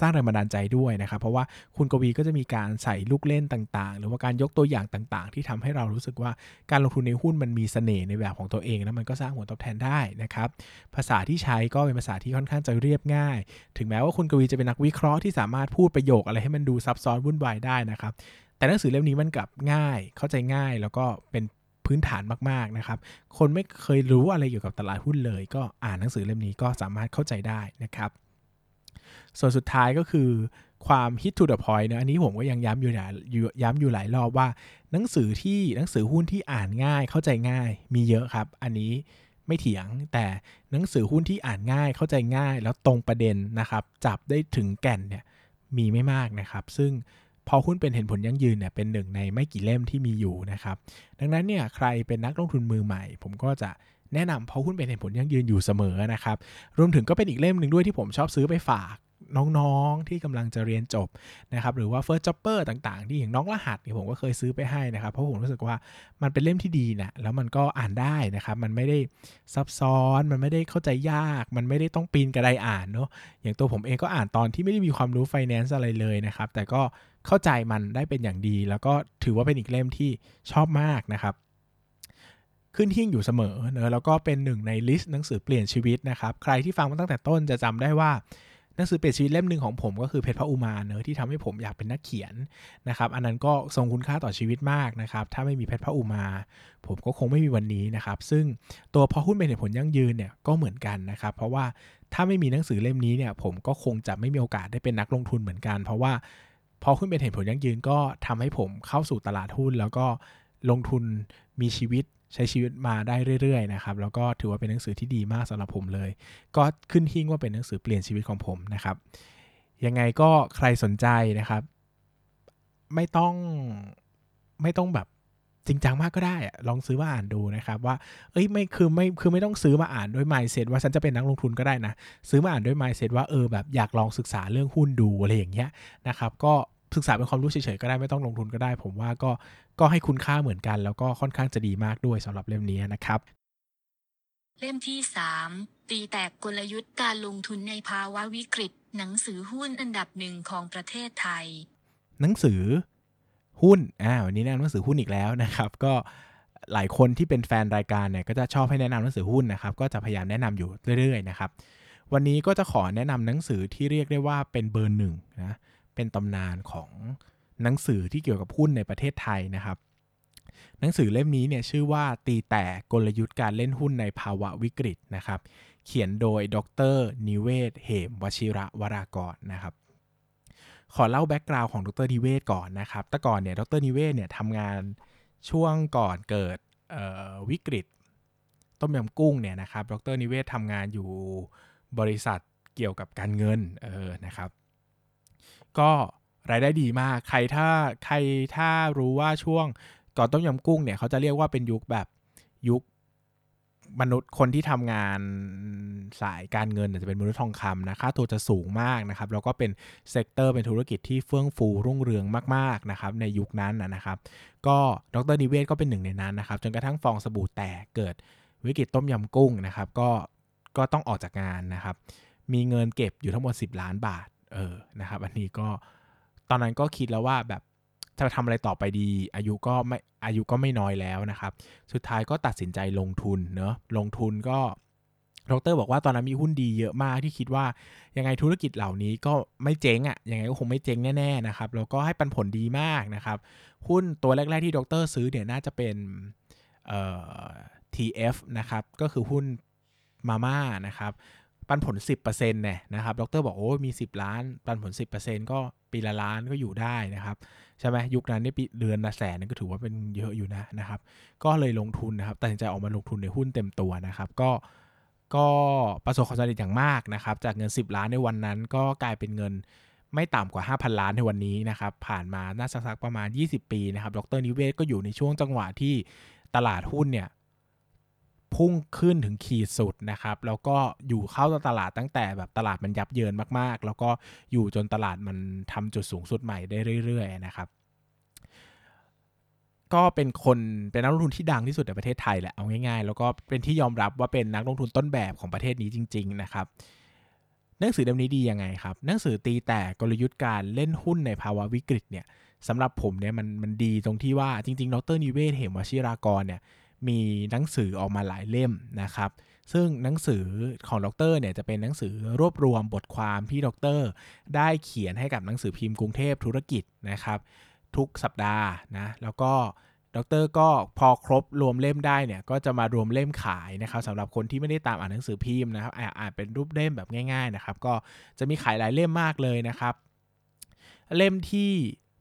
สร้างแรงบันดาลใจด้วยนะครับ เพราะว่าคุณกวีก็จะมีการใส่ลูกเล่นต่างๆ หรือว่าการยกตัวอย่างต่าง ๆ ที่ทำให้เรารู้สึกว่าการลงทุนในหุ้นมันมีเสน่ห์ในแบบของตัวเอง แล้วมันก็สร้างผลตอบแทนได้นะครับ ภาษาที่ใช้ก็เป็นภาษาที่ค่อนข้างจะเรียบง่าย ถึงแม้ว่าคุณกวีจะเป็นนักวิเคราะห์ที่สามารถพูดประโยคอะไรให้มันดูซับซ้อนวุ่นวายได้นะครับ แต่หนังสือเล่มนี้มันกลับง่าย เข้าใจง่าย แล้วก็เป็นพื้นฐานมากๆนะครับ คนไม่เคยรู้อะไรเกี่ยวกับตลาดหุ้นเลย ก็อ่านหนังสือเล่มนี้ก็สามารถเข้าใจได้นะครับ ส่วนสุดท้ายก็คือความ hit to the point นะอันนี้ผมก็ยังย้ำอยู่หลายย้ำอยู่หลายรอบว่า หนังสือที่หนังสือหุ้นที่อ่านง่ายเข้าใจง่ายมีเยอะครับ อันนี้ไม่เถียงแต่หนังสือหุ้นที่อ่านง่ายเข้าใจง่าย แล้วตรงประเด็นนะครับ จับได้ถึงแก่นเนี่ยมีไม่มากนะครับ ซึ่งพอหุ้นเป็นเห็นผลยั่งยืนเนี่ยเป็นหนึ่งในไม่กี่เล่มที่มีอยู่นะครับ ดังนั้นเนี่ยใครเป็นนักลงทุนมือใหม่ ผมก็จะแนะนำเพราะหุ้นเป็นเห็นผลยั่งยืนอยู่เสมอนะครับ รวมถึงก็เป็นอีกเล่มหนึ่งด้วยที่ผมชอบซื้อไปฝาก น้องๆที่กำลังจะเรียนจบนะครับหรือว่า First Jobber ต่างๆ ที่อย่างน้องรหัสเนี่ยผมก็เคยซื้อไปให้นะครับ เพราะผมรู้สึกว่ามันเป็นเล่มที่ดีนะแล้วมันก็อ่านได้นะครับ มันไม่ได้ซับซ้อนมันไม่ได้เข้าใจยาก มันไม่ได้ต้องปีนกระไดอ่านเนาะอย่างตัวผมเองก็อ่านตอนที่ไม่ได้มีความรู้ finance อะไรเลยนะครับ แต่ก็เข้าใจมันได้เป็นอย่างดี แล้วก็ถือว่าเป็นอีกเล่มที่ชอบมากนะครับขึ้นหิ้งอยู่เสมอเนอะแล้วก็เป็นหนึ่งในลิสต์หนังสือเปลี่ยนชีวิตนะครับ ใครที่ฟังมาตั้งแต่ต้นจะจำได้ว่า หนังสือเปลี่ยนชีวิตเล่มหนึ่งของผมก็คือเพชรพระอุมาเนอะที่ทำให้ผมอยากเป็นนักเขียนนะครับอันนั้นก็ทรงคุณค่าต่อชีวิตมากนะครับถ้าไม่มีเพชรพระอุมา ผมก็คงไม่มีวันนี้นะครับซึ่งตัวพอหุ้นเป็นเหตุผลยั่งยืนเนี่ยก็เหมือนกันนะครับเพราะว่าถ้าไม่มีหนังสือเล่มนี้เนี่ยผมก็คงจะไม่มีโอกาสได้เป็นนักลงทุนเหมือนกัน เพราะว่าพอหุ้นเป็นเหตุผลยั่งยืนก็ทำให้ผมเข้าสู่ตลาดหุ้นแล้วก็ลงทุนมีชีวิต ใช้ชีวิตมาได้เรื่อยๆนะครับแล้วก็ถือว่าเป็นหนังสือที่ดีมากสำหรับผมเลย ก็ขึ้นหิ้งว่าเป็นหนังสือเปลี่ยนชีวิตของผมนะครับ ยังไงก็ใครสนใจนะครับ ไม่ต้องไม่ต้องแบบจริงจังมากก็ได้อะลองซื้อมาอ่านดูนะครับว่า เอ้ยไม่คือไม่คือไม่ต้องซื้อมาอ่านด้วย mindset ว่าฉันจะเป็นนักลงทุนก็ได้นะ ซื้อมาอ่านด้วย mindset ว่าเออแบบอยากลองศึกษาเรื่องหุ้นดูอะไรอย่างเงี้ยนะครับ ก็ศึกษาเป็นความรู้เฉยๆก็ได้ไม่ต้องลงทุนก็ได้ ผมว่าก็ ก็ให้คุณค่าเหมือนกัน แล้วก็ค่อนข้างจะดีมากด้วยสำหรับเล่มนี้นะครับเล่มที่ 3 ตีแตกกลยุทธ์การลงทุนในภาวะวิกฤต หนังสือหุ้นอันดับหนึ่งของประเทศไทย หนังสือหุ้นอ่าวันนี้แนะนำหนังสือหุ้นอีกแล้วนะครับ ก็หลายคนที่เป็นแฟนรายการเนี่ยก็จะชอบให้แนะนำหนังสือหุ้นนะครับ ก็จะพยายามแนะนำอยู่เรื่อยๆนะครับวันนี้ก็จะขอแนะนำหนังสือที่เรียกได้ว่าเป็นเบอร์หนึ่งนะเป็นตำนานของ หนังสือที่เกี่ยวกับหุ้นในประเทศไทยนะครับ หนังสือเล่มนี้เนี่ยชื่อว่าตีแตกกลยุทธ์การเล่นหุ้นในภาวะวิกฤตนะครับ เขียนโดยดรนิเวศ เหมวชิระวรากรนะครับขอเล่าแบ็กกราวน์ของดรนิเวศก่อนนะครับ แต่ก่อนเนี่ยดรนิเวศเนี่ยทำงานช่วงก่อนเกิดวิกฤต ต้มยำกุ้งเนี่ยนะครับ ดรนิเวศทำงานอยู่บริษัทเกี่ยวกับการเงินเออนะครับ ก็ รายได้ดีมาก ใครถ้าใครถ้ารู้ว่าช่วงก่อนต้มยำกุ้งเนี่ยเขาจะเรียกว่าเป็นยุคแบบยุคมนุษย์คนที่ทำงานสายการเงินจะเป็นมนุษย์ทองคำนะค่าตัวจะสูงมากนะครับ แล้วก็เป็น sector เป็นธุรกิจที่เฟื่องฟูรุ่งเรืองมากๆนะครับในยุคนั้นนะครับ ก็ดรนิเวศก็เป็นหนึ่งในนั้นนะครับ จนกระทั่งฟองสบู่แตกเกิดวิกฤตต้มยำกุ้งนะครับ ก็ก็ต้องออกจากงานนะครับ มีเงินเก็บอยู่ทั้งหมด 10 ล้านบาทเออนะครับ อันนี้ก็ ตอนนั้นก็คิดแล้วว่าแบบจะทำอะไรต่อไปดี อายุก็ไม่อายุก็ไม่น้อยแล้วนะครับ สุดท้ายก็ตัดสินใจลงทุนเนอะลงทุนก็ดรบอกว่าตอนนั้นมีหุ้นดีเยอะมากที่คิดว่ายังไงธุรกิจเหล่านี้ก็ไม่เจ๊งอะ่ะยังไงก็คงไม่เจ๊งแน่ๆนะครับแล้วก็ให้ปันผลดีมากนะครับหุ้นตัวแรก ๆที่ดรซื้อเนี่ยน่าจะเป็นเอ่อ TF นะครับก็คือหุ้นมาม่านะครับปันผล 10%เนี่ยนะครับดรบอกโอ้มี 10 ล้าน ปันผล 10%ก็ ปีละล้านก็อยู่ได้นะครับใช่ไหมยุคนั้นนี่ปีเดือนละแสนนี่ก็ถือว่าเป็นเยอะอยู่นะนะครับ ก็เลยลงทุนนะครับตัดสินใจออกมาลงทุนในหุ้นเต็มตัวนะครับ ก็ก็ประสบความสำเร็จอย่างมากนะครับ จากเงิน 10 ล้านในวันนั้นก็กลายเป็นเงินไม่ต่ำกว่า 5,000 ล้านในวันนี้นะครับ ผ่านมาน่าสักประมาณ 20 ปีนะครับ ดรนิเวศก็อยู่ในช่วงจังหวะที่ตลาดหุ้นเนี่ย พุ่งขึ้นถึงขีดสุดนะครับ แล้วก็อยู่เข้าตลาดตั้งแต่แบบตลาดมันยับเยินมากๆ แล้วก็อยู่จนตลาดมันทำจุดสูงสุดใหม่ได้เรื่อย ๆ นะครับ ก็เป็นคนเป็นนักลงทุนที่ดังที่สุดในประเทศไทยแหละเอาง่ายๆ แล้วก็เป็นที่ยอมรับว่าเป็นนักลงทุนต้นแบบของประเทศนี้จริง ๆ นะครับหนังสือเล่มนี้ดียังไงครับหนังสือตีแต่กลยุทธ์การเล่นหุ้นในภาวะวิกฤตเนี่ยสำหรับผมเนี่ยมันมันดีตรงที่ว่าจริงๆ ดรนิเวศเหมวชิรากรเนี่ย มีหนังสือออกมาหลายเล่มนะครับ ซึ่งหนังสือของดรเนี่ยจะเป็นหนังสือรวบรวมบทความที่ดร ได้เขียนให้กับหนังสือพิมพ์กรุงเทพธุรกิจนะครับ ทุกสัปดาห์นะแล้วก็ดรก็พอครบรวมเล่มได้เนี่ยก็จะมารวมเล่มขายนะครับสำหรับคนที่ไม่ได้ตามอ่านหนังสือพิมพ์นะครับอ่านเป็นรูปเล่มแบบง่าย ๆนะครับ ก็จะมีขายหลายเล่มมากเลยนะครับ เล่มที่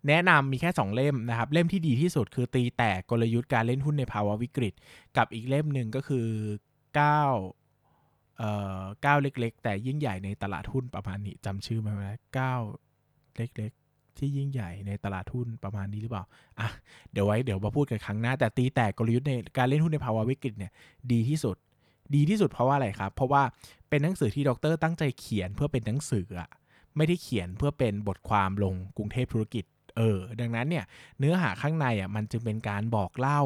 แนะนำมีแค่ 2 เล่มนะครับ เล่มที่ดีที่สุดคือตีแตกกลยุทธ์การเล่นหุ้นในภาวะวิกฤต กับอีกเล่มหนึ่งก็คือ9เอ่อ9เล็ก ๆ แต่ยิ่งใหญ่ในตลาดหุ้นประมาณนี้จำชื่อมาไหมเก้าเล็กๆ ที่ยิ่งใหญ่ในตลาดหุ้นประมาณนี้หรือเปล่าอะเดี๋ยวไว้เดี๋ยวมาพูดกันครั้งหน้า แต่ตีแตกกลยุทธ์ในการเล่นหุ้นในภาวะวิกฤตเนี่ยดีที่สุด ดีที่สุดเพราะว่าอะไรครับ เพราะว่าเป็นหนังสือที่ดรตั้งใจเขียนเพื่อเป็นหนังสืออะไม่ได้เขียนเพื่อเป็นบทความลงกรุงเทพธุรกิจ เออ ดังนั้นเนี่ยเนื้อหาข้างในอะมันจึงเป็นการบอกเล่า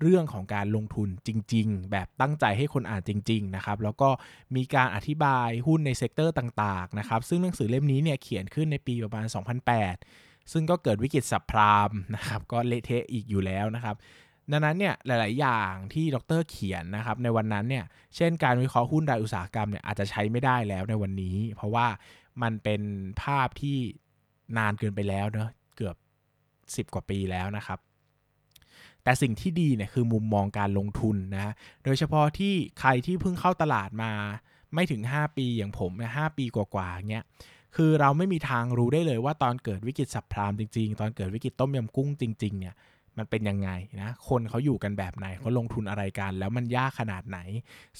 เรื่องของการลงทุนจริง ๆ แบบตั้งใจให้คนอ่านจริง ๆ นะครับ แล้วก็มีการอธิบายหุ้นใน sector ต่างๆ นะครับ ซึ่งหนังสือเล่มนี้เนี่ยเขียนขึ้นในปีประมาณ 2008 ซึ่งก็เกิดวิกฤต subprime นะครับ ก็เละเทะอีกอยู่แล้วนะครับดังนั้นเนี่ยหลาย ๆ อย่างที่ดรเขียนนะครับในวันนั้นเนี่ยเช่นการวิเคราะห์หุ้นรายอุตสาหกรรมเนี่ยอาจจะใช้ไม่ได้แล้วในวันนี้ เพราะว่ามันเป็นภาพที่นานเกินไปแล้วเนอะ 10 กว่าปีแล้วนะครับ แต่สิ่งที่ดีเนี่ยคือมุมมองการลงทุนนะโดยเฉพาะที่ใครที่เพิ่งเข้าตลาดมาไม่ถึง 5 ปีอย่างผมเนี่ยหปีกว่าๆเงี้ยคือเราไม่มีทางรู้ได้เลยว่าตอนเกิดวิกฤตสับพรามจริง ๆ ตอนเกิดวิกฤตต้มยำกุ้งจริง ๆ เนี่ย มันเป็นยังไงนะ คนเขาอยู่กันแบบไหนเขาลงทุนอะไรกัน แล้วมันยากขนาดไหน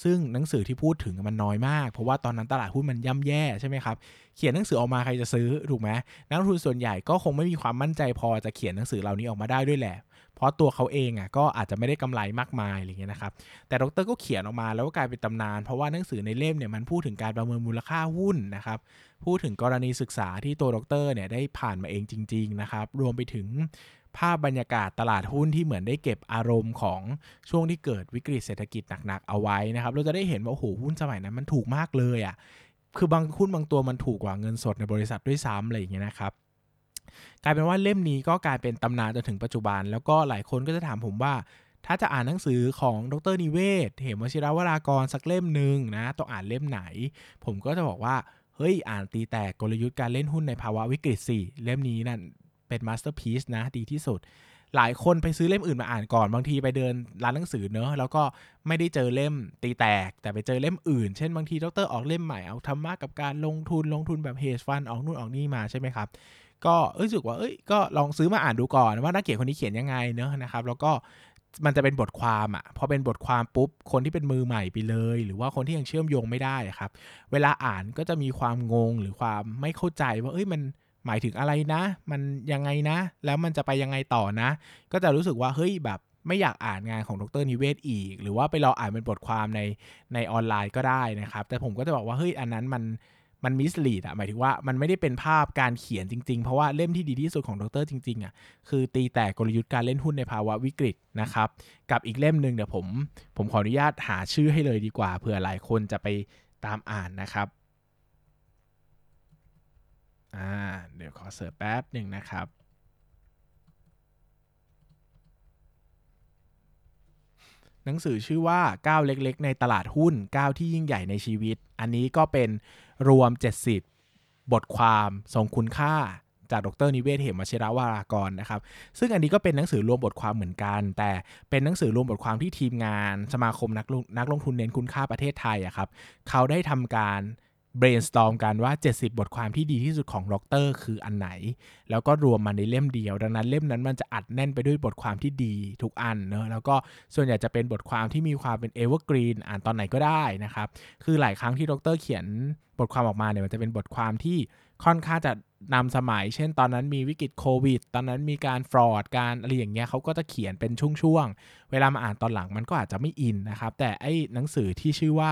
ซึ่งหนังสือที่พูดถึงมันน้อยมาก เพราะว่าตอนนั้นตลาดหุ้นมันย่ำแย่ใช่ไหมครับ เขียนหนังสือออกมาใครจะซื้อถูกไหมนักลงทุนส่วนใหญ่ก็คงไม่มีความมั่นใจพอจะเขียนหนังสือเหล่านี้ออกมาได้ด้วยแหละ เพราะตัวเขาเองอะก็อาจจะไม่ได้กำไรมากมายอะไรเงี้ยนะครับ แต่ดรก็เขียนออกมาแล้วก็กลายเป็นตำนาน เพราะว่าหนังสือในเล่มเนี่ยมันพูดถึงการประเมินมูลค่าหุ้นนะครับ พูดถึงกรณีศึกษาที่ตัวดรเนี่ยได้ผ่านมาเองจริง ๆ นะครับ รวมไปถึง ภาพบรรยากาศตลาดหุ้นที่เหมือนได้เก็บอารมณ์ของช่วงที่เกิดวิกฤตเศรษฐกิจหนักๆเอาไว้นะครับ เราจะได้เห็นว่าโอ้โหหุ้นสมัยนั้นมันถูกมากเลยอะ่ะคือบางหุ้นบางตัวมันถูกกว่าเงินสดในบริษัทด้วยซ้ำอะไรอย่างเงี้ยนะครับกลายเป็นว่าเล่มนี้ก็กลายเป็นตำนานจนถึงปัจจุบัน แล้วก็หลายคนก็จะถามผมว่า ถ้าจะอ่านหนังสือของดรนิเวศเหมวชิรวรากรสักเล่มหนึ่งนะต้องอ่านเล่มไหน ผมก็จะบอกว่าเฮ้ยอ่านตีแตกกลยุทธ์การเล่นหุ้นในภาวะวิกฤตสิเล่มนี้นั่น เป็น masterpiece นะดีที่สุด หลายคนไปซื้อเล่มอื่นมาอ่านก่อนบางทีไปเดินร้านหนังสือเนอะแล้วก็ไม่ได้เจอเล่มตีแตก แต่ไปเจอเล่มอื่น เช่นบางทีดรออกเล่มใหม่เอาธรรมะกับการลงทุนลงทุนแบบ hedge fund ออกนู่นออกนี่มาใช่ไหมครับก็รู้สึกว่าเอ้ยก็ลองซื้อมาอ่านดูก่อนว่านักเขียนคนนี้เขียนยังไงเนอะนะครับ แล้วก็มันจะเป็นบทความอะ่ะพอเป็นบทความปุ๊บ คนที่เป็นมือใหม่ไปเลย หรือว่าคนที่ยังเชื่อมโยงไม่ได้ครับ เวลาอ่านก็จะมีความงงหรือความไม่เข้าใจว่าเอ้ยมัน หมายถึงอะไรนะ มันยังไงนะ แล้วมันจะไปยังไงต่อนะ ก็จะรู้สึกว่าเฮ้ยแบบไม่อยากอ่านงานของดรนิเวศอีก หรือว่าไปรออ่านเป็นบทความในในออนไลน์ก็ได้นะครับ แต่ผมก็จะบอกว่าเฮ้ยอันนั้นมันมันมิสลีดอะหมายถึงว่ามันไม่ได้เป็นภาพการเขียนจริงๆ เพราะว่าเล่มที่ดีที่สุดของดรจริงๆอะคือตีแตกกลยุทธ์การเล่นหุ้นในภาวะวิกฤตนะครับ กับอีกเล่มหนึ่งเดี๋ยวผมผมขออนุญาตหาชื่อให้เลยดีกว่าเผื่อหลายคนจะไปตามอ่านนะครับ อ่าเดี๋ยวขอเสิร์ฟแป๊บหนึ่งนะครับหนังสือชื่อว่าก้าวเล็ก ๆ ในตลาดหุ้นก้าวที่ยิ่งใหญ่ในชีวิต อันนี้ก็เป็นรวม 70 บทความทรงคุณค่าจากดรนิเวศเหมวชิรวารากรนะครับ ซึ่งอันนี้ก็เป็นหนังสือรวมบทความเหมือนกัน แต่เป็นหนังสือรวมบทความที่ทีมงานสมาคมนักลงนักลงทุนเน้นคุณค่าประเทศไทยอะครับ เขาได้ทำการ brainstorm กันว่า 70 บทความที่ดีที่สุดของด็อกเตอร์คืออันไหน แล้วก็รวมมาในเล่มเดียว ดังนั้นเล่มนั้นมันจะอัดแน่นไปด้วยบทความที่ดีทุกอันเนอะแล้วก็ส่วนใหญ่จะเป็นบทความที่มีความเป็น evergreen อ่านตอนไหนก็ได้นะครับ คือหลายครั้งที่ด็อกเตอร์เขียนบทความออกมาเนี่ยมันจะเป็นบทความที่ค่อนข้างจะ นำสมัย เช่น ตอนนั้นมีวิกฤตโควิด ตอนนั้นมีการ fraud กันอะไรอย่างเงี้ยเขาก็จะเขียนเป็นช่วงๆ เวลามาอ่านตอนหลังมันก็อาจจะไม่อินนะครับ แต่ไอ้หนังสือที่ชื่อว่า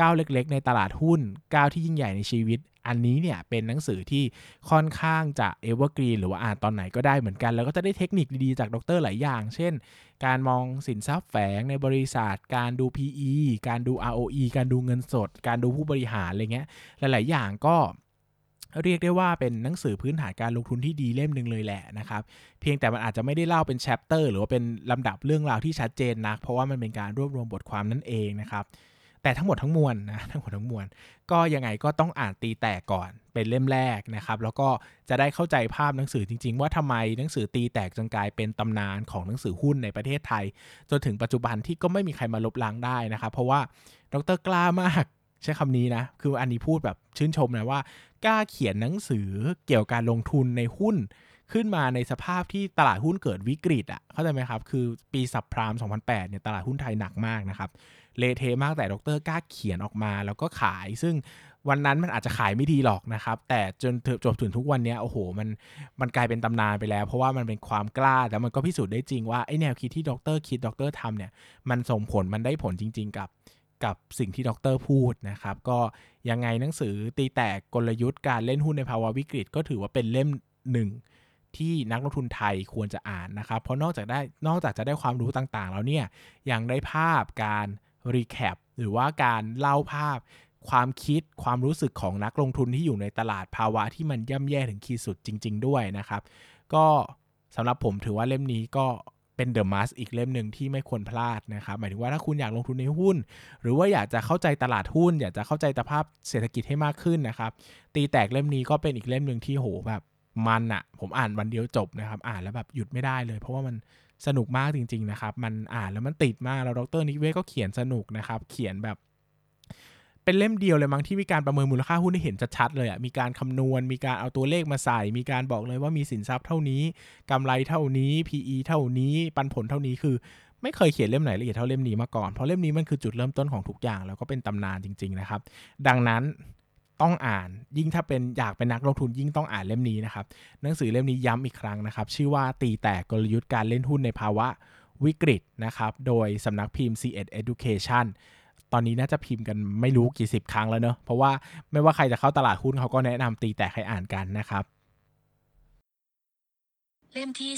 ก้าวเล็กๆ ในตลาดหุ้นก้าวที่ยิ่งใหญ่ในชีวิต อันนี้เนี่ยเป็นหนังสือที่ค่อนข้างจะ evergreen หรือว่าอ่านตอนไหนก็ได้เหมือนกัน แล้วก็จะได้เทคนิคดีๆจากดรหลายอย่าง เช่น การมองสินทรัพย์แฝงในบริษัท การดู PE การดู ROE การดูเงินสด การดูผู้บริหารอะไรเงี้ยหลาย ๆ อย่างก็ เรียกได้ว่าเป็นหนังสือพื้นฐานการลงทุนที่ดีเล่มหนึ่งเลยแหละนะครับ เพียงแต่มันอาจจะไม่ได้เล่าเป็นแชปเตอร์หรือว่าเป็นลำดับเรื่องราวที่ชัดเจนนะเพราะว่ามันเป็นการรวบรวมบทความนั่นเองนะครับแต่ทั้งหมดทั้งมวลนะทั้งหมดทั้งมวลก็ยังไงก็ต้องอ่านตีแตกก่อนเป็นเล่มแรกนะครับ แล้วก็จะได้เข้าใจภาพหนังสือจริง ๆ ว่าทำไมหนังสือตีแตกจนกลายเป็นตำนานของหนังสือหุ้นในประเทศไทย จนถึงปัจจุบันที่ก็ไม่มีใครมาลบล้างได้นะครับ เพราะว่าดรกล้ามากใช้คำนี้นะ คืออันนี้พูดแบบชื่นชมนะว่า กล้าเขียนหนังสือเกี่ยวกับการลงทุนในหุ้นขึ้นมาในสภาพที่ตลาดหุ้นเกิดวิกฤตอะเข้าใจไหมครับ คือปีสับพราม 2008 เนี่ยตลาดหุ้นไทยหนักมากนะครับ เลเทมากแต่ดรกล้าเขียนออกมาแล้วก็ขาย ซึ่งวันนั้นมันอาจจะขายไม่ดีหรอกนะครับ แต่จนจบถึงทุกวันนี้โอ้โห มันมันกลายเป็นตำนานไปแล้ว เพราะว่ามันเป็นความกล้าแต่มันก็พิสูจน์ได้จริงว่าไอแนวคิดที่ดรคิดดรทำเนี่ยมันส่งผลมันได้ผลจริง ๆ กับ กับสิ่งที่ดรพูดนะครับ ก็ยังไงหนังสือตีแตกกลยุทธ์การเล่นหุ้นในภาวะวิกฤต ก็ถือว่าเป็นเล่มหนึ่งที่นักลงทุนไทยควรจะอ่านนะครับ เพราะนอกจากได้นอกจากจะได้ความรู้ต่างๆ แล้วเนี่ยยังได้ภาพการรีแคปหรือว่าการเล่าภาพความคิดความรู้สึกของนักลงทุนที่อยู่ในตลาดภาวะที่มันย่ำแย่ถึงขีดสุดจริง ๆ ด้วยนะครับ ก็สำหรับผมถือว่าเล่มนี้ก็ เป็นเดอะมัสอีกเล่มหนึ่งที่ไม่ควรพลาดนะครับ หมายถึงว่าถ้าคุณอยากลงทุนในหุ้น หรือว่าอยากจะเข้าใจตลาดหุ้น อยากจะเข้าใจสภาพเศรษฐกิจให้มากขึ้นนะครับ ตีแตกเล่มนี้ก็เป็นอีกเล่มหนึ่งที่โหแบบมันอะผมอ่านวันเดียวจบนะครับ อ่านแล้วแบบหยุดไม่ได้เลย เพราะว่ามันสนุกมากจริง ๆ นะครับ มันอ่านแล้วมันติดมากแล้วดรนิเวศก็เขียนสนุกนะครับ เขียนแบบ เป็นเล่มเดียวเลยมั้งที่มีการประเมินมูลค่าหุ้นให้เห็นชัดๆเลยอะ่ะมีการคำนวณ มีการเอาตัวเลขมาใส่ มีการบอกเลยว่ามีสินทรัพย์เท่านี้กำไรเท่านี้ PE เท่านี้ปันผลเท่านี้คือไม่เคยเขียนเล่มไหนละเอียดเท่าเล่มนี้มาก่อน เพราะเล่มนี้มันคือจุดเริ่มต้นของทุกอย่าง แล้วก็เป็นตำนานจริง ๆ นะครับ ดังนั้นต้องอ่านยิ่งถ้าเป็นอยากเป็นนักลงทุนยิ่งต้องอ่านเล่มนี้นะครับหนังสือเล่มนี้ย้ำอีกครั้งนะครับ ชื่อว่าตีแตกกลยุทธ์การเล่นหุ้นในภาวะวิกฤตนะครับ โดยสำนักพิมพ์ C1 Education ตอนนี้น่าจะพิมพ์กันไม่รู้กี่สิบครั้งแล้วเนอะเพราะว่าไม่ว่าใครจะเข้าตลาดหุ้นเขาก็แนะนำตีแตกให้อ่านกันนะครับ เล่มที่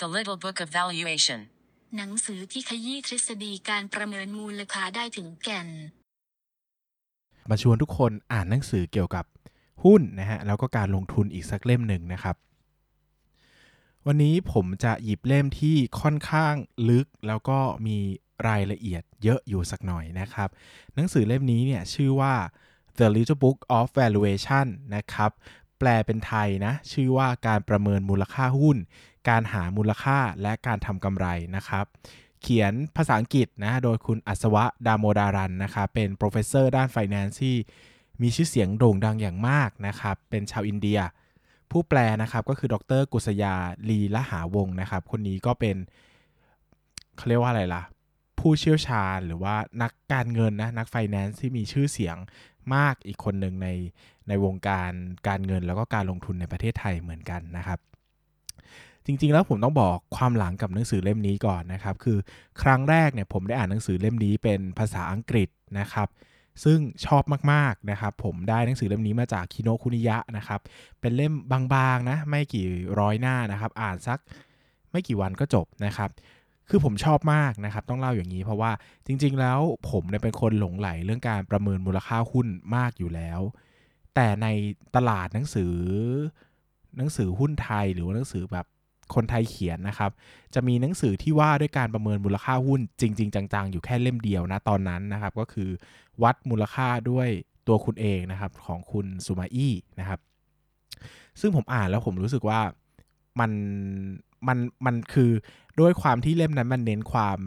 The Little Book of Valuation. 4หนังสือที่ขยี้ทฤษฎีการประเมินมูลค่าได้ถึงแก่น มาชวนทุกคนอ่านหนังสือเกี่ยวกับหุ้นนะฮะแล้วก็การลงทุนอีกสักเล่มหนึ่งนะครับวันนี้ผมจะหยิบเล่มที่ค่อนข้างลึกแล้วก็มี รายละเอียดเยอะอยู่สักหน่อยนะครับ หนังสือเล่มนี้เนี่ยชื่อว่า The Little Book of Valuation นะครับ แปลเป็นไทยนะ ชื่อว่าการประเมินมูลค่าหุ้น การหามูลค่าและการทำกำไรนะครับเขียนภาษาอังกฤษนะ โดยคุณอัศวะ ดาโมดารันนะครับ เป็น professor ด้าน finance ที่มีชื่อเสียงโด่งดังอย่างมากนะครับ เป็นชาวอินเดีย ผู้แปลนะครับก็คือดร กุษยาลีละหาวงนะครับ คนนี้ก็เป็นเขาเรียกว่าอะไรล่ะ ผู้เชี่ยวชาญหรือว่านักการเงินนะนักไฟแนนซ์ที่มีชื่อเสียงมากอีกคนหนึ่งในในวงการการเงินแล้วก็การลงทุนในประเทศไทยเหมือนกันนะครับ จริงๆแล้วผมต้องบอกความหลังกับหนังสือเล่มนี้ก่อนนะครับ คือครั้งแรกเนี่ยผมได้อ่านหนังสือเล่มนี้เป็นภาษาอังกฤษนะครับซึ่งชอบมากๆนะครับ ผมได้หนังสือเล่มนี้มาจากคิโนคุนิยะนะครับ เป็นเล่มบางๆนะ ไม่กี่ร้อยหน้านะครับ อ่านสักไม่กี่วันก็จบนะครับ คือผมชอบมากนะครับ ต้องเล่าอย่างนี้เพราะว่าจริง ๆ แล้วผมเนี่ยเป็นคนหลงไหลเรื่องการประเมินมูลค่าหุ้นมากอยู่แล้ว แต่ในตลาดหนังสือ หนังสือหุ้นไทยหรือว่าหนังสือแบบคนไทยเขียนนะครับ จะมีหนังสือที่ว่าด้วยการประเมินมูลค่าหุ้นจริง ๆ จัง ๆ อยู่แค่เล่มเดียวนะตอนนั้นนะครับ ก็คือวัดมูลค่าด้วยตัวคุณเองนะครับของคุณสุมาอี้นะครับ ซึ่งผมอ่านแล้วผมรู้สึกว่ามัน มันมันคือด้วยความที่เล่มนั้นมันเน้นความ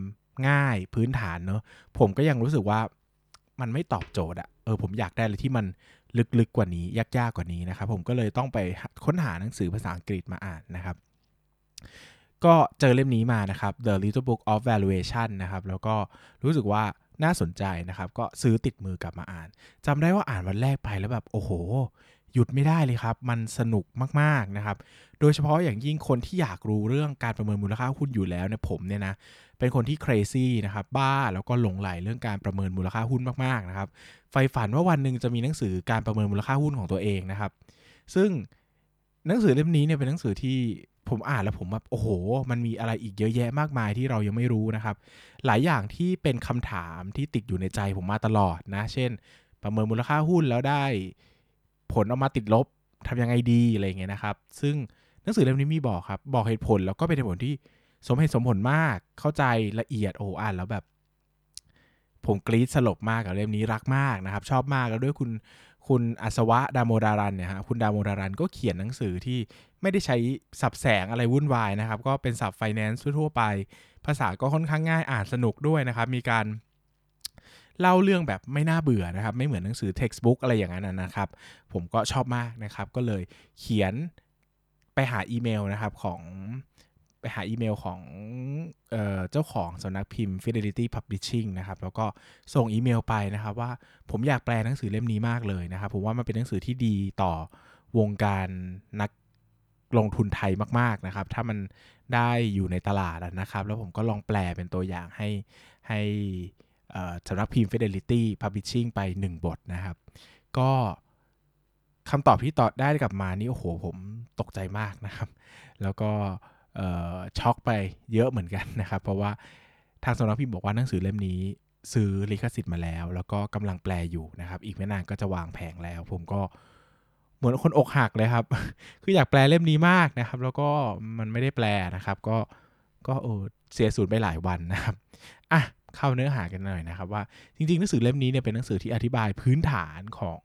ง่ายพื้นฐานเนอะผมก็ยังรู้สึกว่ามันไม่ตอบโจทย์อะเออผมอยากได้อะไรที่มันลึกๆกว่านี้ ยากๆกว่านี้นะครับ ผมก็เลยต้องไปค้นหาหนังสือภาษาอังกฤษมาอ่านนะครับ ก็เจอเล่มนี้มานะครับ The Little Book of Valuation นะครับ แล้วก็รู้สึกว่าน่าสนใจนะครับ ก็ซื้อติดมือกลับมาอ่านจำได้ว่าอ่านวันแรกไปแล้วแบบ โอ้โห หยุดไม่ได้เลยครับ มันสนุกมากๆนะครับ โดยเฉพาะอย่างยิ่งคนที่อยากรู้เรื่องการประเมินมูลค่าหุ้นอยู่แล้วเนี่ยผมเนี่ยนะ เป็นคนที่ crazy นะครับ บ้าแล้วก็หลงไหลเรื่องการประเมินมูลค่าหุ้นมากๆนะครับไฟฝันว่าวันหนึ่งจะมีหนังสือการประเมินมูลค่าหุ้นของตัวเองนะครับ ซึ่งหนังสือเล่มนี้เนี่ยเป็นหนังสือที่ผมอ่านแล้วผมแบบโอ้โห มันมีอะไรอีกเยอะแยะมากมายที่เรายังไม่รู้นะครับ หลายอย่างที่เป็นคำถามที่ติดอยู่ในใจผมมาตลอดนะ เช่น ประเมินมูลค่าหุ้นแล้วได้ ผลออกมาติดลบทำยังไงดีอะไรเงี้ยนะครับ ซึ่งหนังสือเล่มนี้มีบอกครับ บอกเหตุผลแล้วก็เป็นเหตุผลที่สมเหตุสมผลมากเข้าใจละเอียดโอ้อ่านแล้วแบบ ผมกรี๊ดสลบมากกับเล่มนี้รักมากนะครับ ชอบมากแล้วด้วยคุณคุณอัศวะดาโมดารันเนี่ยฮะคุณดาโมดารันก็เขียนหนังสือที่ไม่ได้ใช้สับแสงอะไรวุ่นวายนะครับ ก็เป็นสับไฟแนนซ์ทั่วไป ภาษาก็ค่อนข้างง่ายอ่านสนุกด้วยนะครับ มีการ เล่าเรื่องแบบไม่น่าเบื่อนะครับ ไม่เหมือนหนังสือ textbook อะไรอย่างนั้นนะครับ ผมก็ชอบมากนะครับ ก็เลยเขียนไปหาอีเมลนะครับของไปหาอีเมลของเออเจ้าของสำนักพิมพ์ Fidelity Publishing นะครับ แล้วก็ส่งอีเมลไปนะครับ ว่าผมอยากแปลหนังสือเล่มนี้มากเลยนะครับ ผมว่ามันเป็นหนังสือที่ดีต่อวงการนักลงทุนไทยมาก ๆ นะครับ ถ้ามันได้อยู่ในตลาดนะครับ แล้วผมก็ลองแปลเป็นตัวอย่างให้ให้ สำนักพิมพ์ Fidelity Publishing ไป 1 บทนะครับ ก็คำตอบที่ตอบได้กลับมานี่โอ้โหผมตกใจมากนะครับ แล้วก็ช็อกไปเยอะเหมือนกันนะครับ เพราะว่าทางสำนักพิมพ์บอกว่าหนังสือเล่มนี้ซื้อลิขสิทธิ์มาแล้ว แล้วก็กำลังแปลอยู่นะครับ อีกไม่นานก็จะวางแผงแล้ว ผมก็เหมือนคนอกหักเลยครับ คืออยากแปลเล่มนี้มากนะครับ แล้วก็มันไม่ได้แปลนะครับ ก็ก็โอ้เสียสูญไปหลายวันนะครับอะ เข้าเนื้อหากันหน่อยนะครับว่าจริงๆหนังสือเล่มนี้เนี่ยเป็นหนังสือที่อธิบายพื้นฐานของ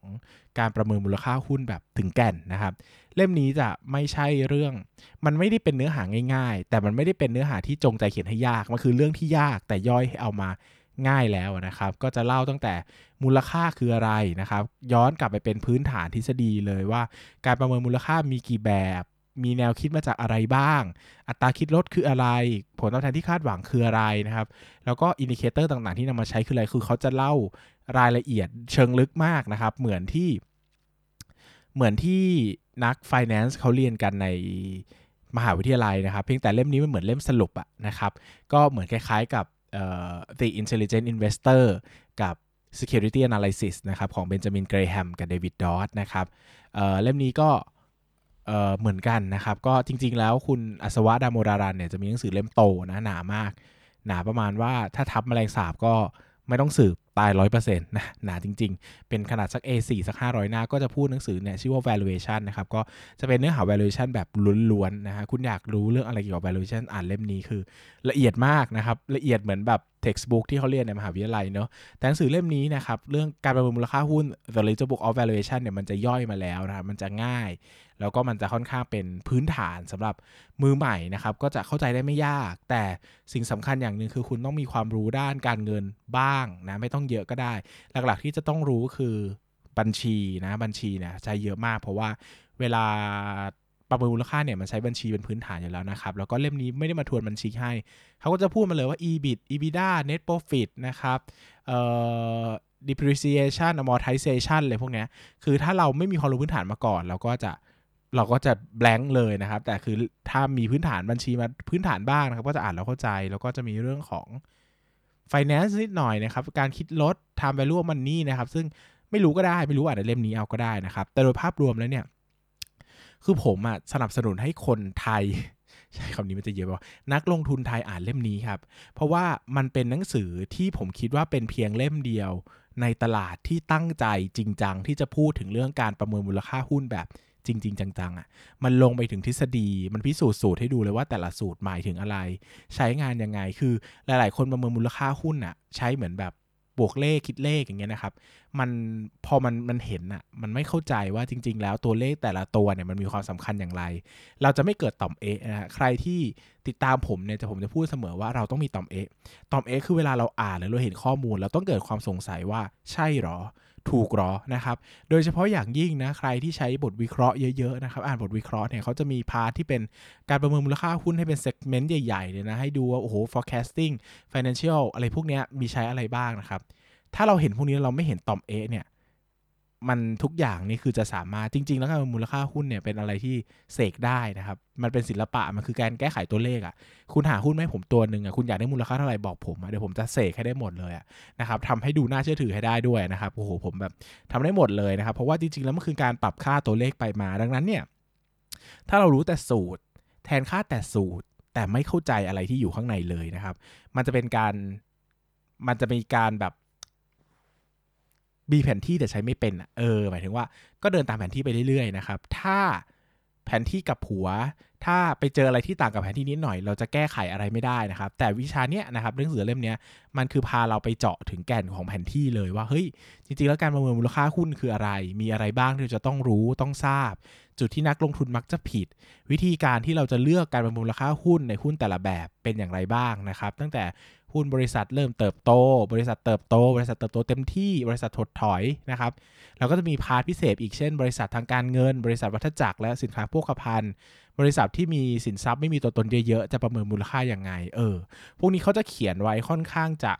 การประเมินมูลค่าหุ้นแบบถึงแก่นนะครับ เล่มนี้จะไม่ใช่เรื่อง มันไม่ได้เป็นเนื้อหาง่าย ๆ แต่มันไม่ได้เป็นเนื้อหาที่จงใจเขียนให้ยากมันคือเรื่องที่ยากแต่ย่อยให้เอามาง่ายแล้วนะครับ ก็จะเล่าตั้งแต่มูลค่าคืออะไรนะครับ ย้อนกลับไปเป็นพื้นฐานทฤษฎีเลยว่า การประเมินมูลค่ามีกี่แบบ มีแนวคิดมาจากอะไรบ้าง อัตราคิดลดคืออะไร ผลตอบแทนที่คาดหวังคืออะไรนะครับ แล้วก็ indicator ต่างๆ ที่นำมาใช้คืออะไร คือเขาจะเล่ารายละเอียดเชิงลึกมากนะครับ เหมือนที่ เหมือนที่นัก finance เขาเรียนกันในมหาวิทยาลัยนะครับ เพียงแต่เล่มนี้มันเหมือนเล่มสรุปอะนะครับ ก็เหมือนคล้ายๆกับ The Intelligent Investor กับ Security Analysis นะครับของเบนจามินเกรแฮมกับเดวิดดอตนะครับเเล่มนี้ก็ เหมือนกันนะครับ ก็จริง ๆ แล้วคุณอัศวะดามโมรารันเนี่ยจะมีหนังสือเล่มโตนะหนามาก หนาประมาณว่าถ้าทับแมลงสาบก็ไม่ต้องสืบ ตายร้อยเปอร์เซ็นต์นะหนาจริง ๆ เป็นขนาดสัก A4 สัก 500 หน้า ก็จะพูดหนังสือเนี่ยชื่อว่า valuation นะครับ ก็จะเป็นเนื้อหา valuation แบบล้วนๆนะฮะคุณอยากรู้เรื่องอะไรเกี่ยวกับ valuation อ่านเล่มนี้คือ ละเอียดมากนะครับ ละเอียดเหมือนแบบ textbook ที่เขาเรียนในมหาวิทยาลัยเนาะแต่หนังสือเล่มนี้นะครับ เรื่องการประเมินมูลค่าหุ้น The Ledger Book of Valuation เนี่ยมันจะย่อยมาแล้วนะครับมันจะง่าย แล้วก็มันจะค่อนข้างเป็นพื้นฐานสำหรับมือใหม่นะครับก็จะเข้าใจได้ไม่ยาก แต่สิ่งสำคัญอย่างหนึ่งคือคุณต้องมีความรู้ด้านการเงินบ้างนะไม่ต้องเยอะก็ได้ หลักๆที่จะต้องรู้คือบัญชีนะบัญชีเนี่ยใช้เยอะมาก เพราะว่าเวลาประเมินมูลค่าเนี่ยมันใช้บัญชีเป็นพื้นฐานอยู่แล้วนะครับ แล้วก็เล่มนี้ไม่ได้มาทวนบัญชีให้ เขาก็จะพูดมาเลยว่า EBIT EBITDA Net Profit นะครับเอ่อ depreciation amortization อะไรพวกนี้คือถ้าเราไม่มีความรู้พื้นฐานมาก่อน เราก็จะเราก็จะแบงค์เลยนะครับ แต่คือถ้ามีพื้นฐานบัญชีมาพื้นฐานบ้างนะครับ ก็จะอ่านแล้วเข้าใจ แล้วก็จะมีเรื่องของ finance นิดหน่อยนะครับการคิดลด time value of money นะครับซึ่งไม่รู้ก็ได้ไม่รู้อ่านในเล่มนี้เอาก็ได้นะครับ แต่โดยภาพรวมแล้วเนี่ย คือผมอะสนับสนุนให้คนไทย ใช้คำนี้มันจะเยอะว่านักลงทุนไทยอ่านเล่มนี้ครับ เพราะว่ามันเป็นหนังสือที่ผมคิดว่าเป็นเพียงเล่มเดียว ในตลาดที่ตั้งใจจริงจังที่จะพูดถึงเรื่องการประเมินมูลค่าหุ้นแบบ จริง ๆ จังๆอะ่ะมันลงไปถึงทฤษฎีมันพิสูจน์สูตรให้ดูเลยว่าแต่ละสูตรหมายถึงอะไร ใช้งานยังไงคือหลาย ๆ คนประเมินมูลค่าหุ้นอะ่ะใช้เหมือนแบบบวกเลขคิดเลขอย่างเงี้ยนะครับ มันพอมันมันเห็นอ่ะมันไม่เข้าใจว่าจริง ๆ แล้วตัวเลขแต่ละตัวเนี่ยมันมีความสำคัญอย่างไร เราจะไม่เกิดต่อมเอะนะใครที่ติดตามผมเนี่ยจะผมจะพูดเสมอว่าเราต้องมีต่อมเอะต่อมเอะคือเวลาเราอ่านหรือเราเห็นข้อมูล เราต้องเกิดความสงสัยว่าใช่หรอ ถูกหรอนะครับ โดยเฉพาะอย่างยิ่งนะใครที่ใช้บทวิเคราะห์เยอะๆนะครับ อ่านบทวิเคราะห์เนี่ยเขาจะมี part ที่เป็นการประเมินมูลค่าหุ้นให้เป็น segment ใหญ่ๆเลยนะ ให้ดูว่า โอ้โห forecasting financial อะไรพวกนี้มีใช้อะไรบ้างนะครับ ถ้าเราเห็นพวกนี้เราไม่เห็นตอมเอเนี่ย มันทุกอย่างนี่คือจะสามารถจริง ๆ แล้วการมูลค่าหุ้นเนี่ยเป็นอะไรที่เสกได้นะครับ มันเป็นศิลปะมันคือการแก้ไขตัวเลขอะ่ะ คุณหาหุ้นให้ผมตัวหนึ่งอะ่ะคุณอยากได้มูลค่าเท่าไหร่บอกผมเดี๋ยวผมจะเสกให้ได้หมดเลยอะนะครับทำให้ดูน่าเชื่อถือให้ได้ด้วยนะครับโอ้โหผมแบบทำได้หมดเลยนะครับ เพราะว่าจริงๆแล้วมันคือการปรับค่าตัวเลขไปมา ดังนั้นเนี่ยถ้าเรารู้แต่สูตร แทนค่าแต่สูตร แต่ไม่เข้าใจอะไรที่อยู่ข้างในเลยนะครับ มันจะเป็นการมันจะมีการแบบ มีแผนที่แต่ใช้ไม่เป็นเออหมายถึงว่าก็เดินตามแผนที่ไปเรื่อยๆนะครับ ถ้าแผนที่กับหัว ถ้าไปเจออะไรที่ต่างกับแผนที่นิดหน่อย เราจะแก้ไขอะไรไม่ได้นะครับ แต่วิชาเนี้ยนะครับเรื่องเสือเล่มเนี้ยมันคือพาเราไปเจาะถึงแก่นของแผนที่เลยว่าเฮ้ยจริงๆแล้วการประเมินมูลค่าหุ้นคืออะไร มีอะไรบ้างที่จะต้องรู้ต้องทราบ จุดที่นักลงทุนมักจะผิด วิธีการที่เราจะเลือกการประเมินมูลค่าหุ้นในหุ้นแต่ละแบบเป็นอย่างไรบ้างนะครับ ตั้งแต่ หุ้นบริษัทเริ่มเติบโต บริษัทเติบโต บริษัทเติบโตเต็มที่บริษัทถดถอยนะครับเราก็จะมี part พิเศษอีกเช่น บริษัททางการเงิน บริษัทวัฏจักรและสินค้าโภคภัณฑ์ บริษัทที่มีสินทรัพย์ไม่มีตัวตนเยอะๆจะประเมินมูลค่าอย่างไงเออพวกนี้เขาจะเขียนไว้ค่อนข้างจะ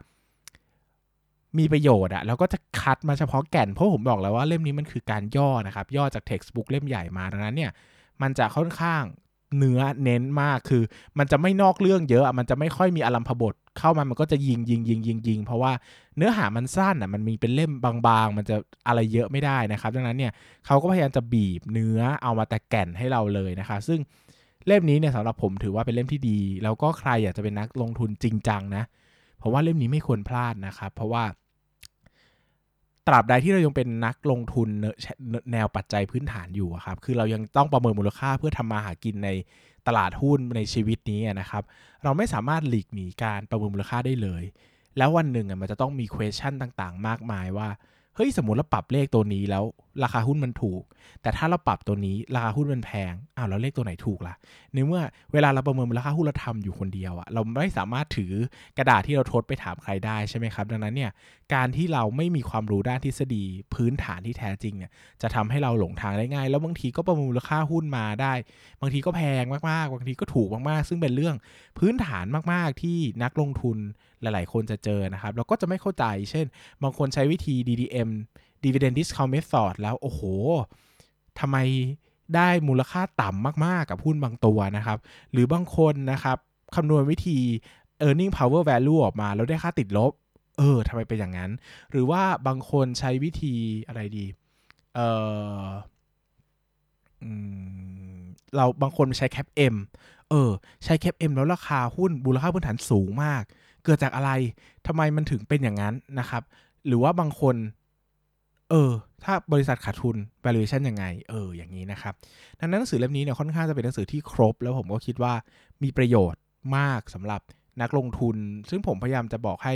มีประโยชน์อะแล้วก็จะคัดมาเฉพาะแก่นเพราะผมบอกแล้วว่าเล่มนี้มันคือการย่อนะครับย่อจาก textbook เล่มใหญ่มาดังนั้นเนี่ยมันจะค่อนข้าง เนื้อเน้นมากคือ มันจะไม่นอกเรื่องเยอะมันจะไม่ค่อยมีอารมพบทเข้ามามันก็จะยิงยิงยิงยิงยิงเพราะว่าเนื้อหามันสั้นอะมันมีเป็นเล่มบางๆ มันจะอะไรเยอะไม่ได้นะครับ ดังนั้นเนี่ยเขาก็พยายามจะบีบเนื้อเอามาแต่แก่นให้เราเลยนะคะซึ่งเล่มนี้เนี่ยสำหรับผมถือว่าเป็นเล่มที่ดี แล้วก็ใครอยากจะเป็นนักลงทุนจริงจังนะเพราะว่าเล่มนี้ไม่ควรพลาดนะครับเพราะว่า ตราบใดที่เรายังเป็นนักลงทุนแนวปัจจัยพื้นฐานอยู่ครับ คือเรายังต้องประเมินมูลค่าเพื่อทำมาหากินในตลาดหุ้นในชีวิตนี้นะครับ เราไม่สามารถหลีกหนีการประเมินมูลค่าได้เลย แล้ววันหนึ่งมันจะต้องมี question ต่างๆ มากมายว่า เฮ้ยสมมติเราปรับเลขตัวนี้แล้วราคาหุ้นมันถูก แต่ถ้าเราปรับตัวนี้ราคาหุ้นมันแพงอ้าวแล้วเลขตัวไหนถูกล่ะในเมื่อเวลาเราประเมินราคาหุ้นเราทำอยู่คนเดียวอะเราไม่สามารถถือกระดาษที่เราทดไปถามใครได้ใช่ไหมครับดังนั้นเนี่ยการที่เราไม่มีความรู้ด้านทฤษฎีพื้นฐานที่แท้จริงเนี่ยจะทำให้เราหลงทางได้ง่าย แล้วบางทีก็ประเมินมูลค่าหุ้นมาได้ บางทีก็แพงมากๆบางทีก็ถูกมากๆ ซึ่งเป็นเรื่องพื้นฐานมากๆที่นักลงทุนหลาย ๆ คนจะเจอนะครับแล้วก็จะไม่เข้าใจ เช่น บางคนใช้วิธี DDM dividend discount method แล้วโอ้โหทำไมได้มูลค่าต่ำมาก ๆ กับหุ้นบางตัวนะครับ หรือบางคนนะครับคำนวณวิธี earning power value ออกมา แล้วได้ค่าติดลบ เออทำไมเป็นอย่างนั้น หรือว่าบางคนใช้วิธีอะไรดี เออเราบางคนใช้แคป M เออ ใช้แคป M แล้วราคาหุ้นมูลค่าพื้นฐานสูงมาก เกิดจากอะไรทำไมมันถึงเป็นอย่างนั้นนะครับ หรือว่าบางคน เออ ถ้าบริษัทขาดทุน valuation ยังไง เออ อย่างนี้นะครับ ดังนั้นหนังสือเล่มนี้เนี่ยค่อนข้างจะเป็นหนังสือที่ครบ แล้วผมก็คิดว่ามีประโยชน์มากสำหรับนักลงทุน ซึ่งผมพยายามจะบอกให้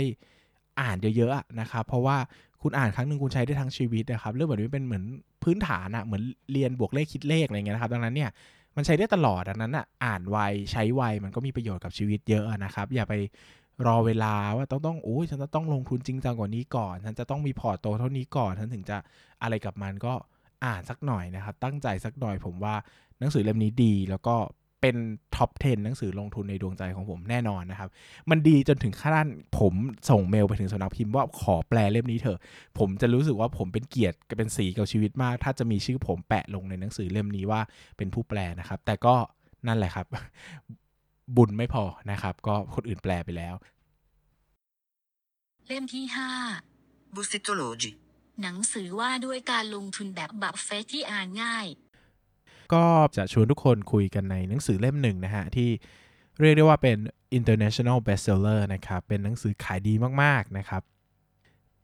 อ่านเยอะๆนะครับ เพราะว่าคุณอ่านครั้งหนึ่งคุณใช้ได้ทั้งชีวิตนะครับ เรื่องแบบนี้เป็นเหมือนพื้นฐานอะเหมือนเรียนบวกเลขคิดเลขอะไรเงี้ยนะครับ ดังนั้นเนี่ยมันใช้ได้ตลอดดังนั้นอะอ่านไวใช้ไวมันก็มีประโยชน์กับชีวิตเยอะนะครับ อย่าไป รอเวลาว่าต้องต้องโอ้ยฉันจะต้องลงทุนจริงจังกว่านี้ก่อน ฉันจะต้องมีพอร์ตโตเท่านี้ก่อนฉันถึงจะอะไรกับมันก็อ่านสักหน่อยนะครับ ตั้งใจสักหน่อยผมว่าหนังสือเล่มนี้ดีแล้วก็เป็นท็อป 10 หนังสือลงทุนในดวงใจของผมแน่นอนนะครับ มันดีจนถึงขั้นผมส่งเมลไปถึงสำนักพิมพ์ว่าขอแปลเล่มนี้เถอะ ผมจะรู้สึกว่าผมเป็นเกียรติเป็นสีกับชีวิตมาก ถ้าจะมีชื่อผมแปะลงในหนังสือเล่มนี้ว่าเป็นผู้แปลนะครับ แต่ก็นั่นแหละครับ บุญไม่พอนะครับ ก็คนอื่นแปลไปแล้ว เล่มที่ห้า Buffettology หนังสือว่าด้วยการลงทุนแบบบัฟเฟตที่อ่านง่าย ก็จะชวนทุกคนคุยกันในหนังสือเล่มหนึ่งนะฮะ ที่เรียกได้ว่าเป็น international bestseller นะครับ เป็นหนังสือขายดีมาก ๆ นะครับ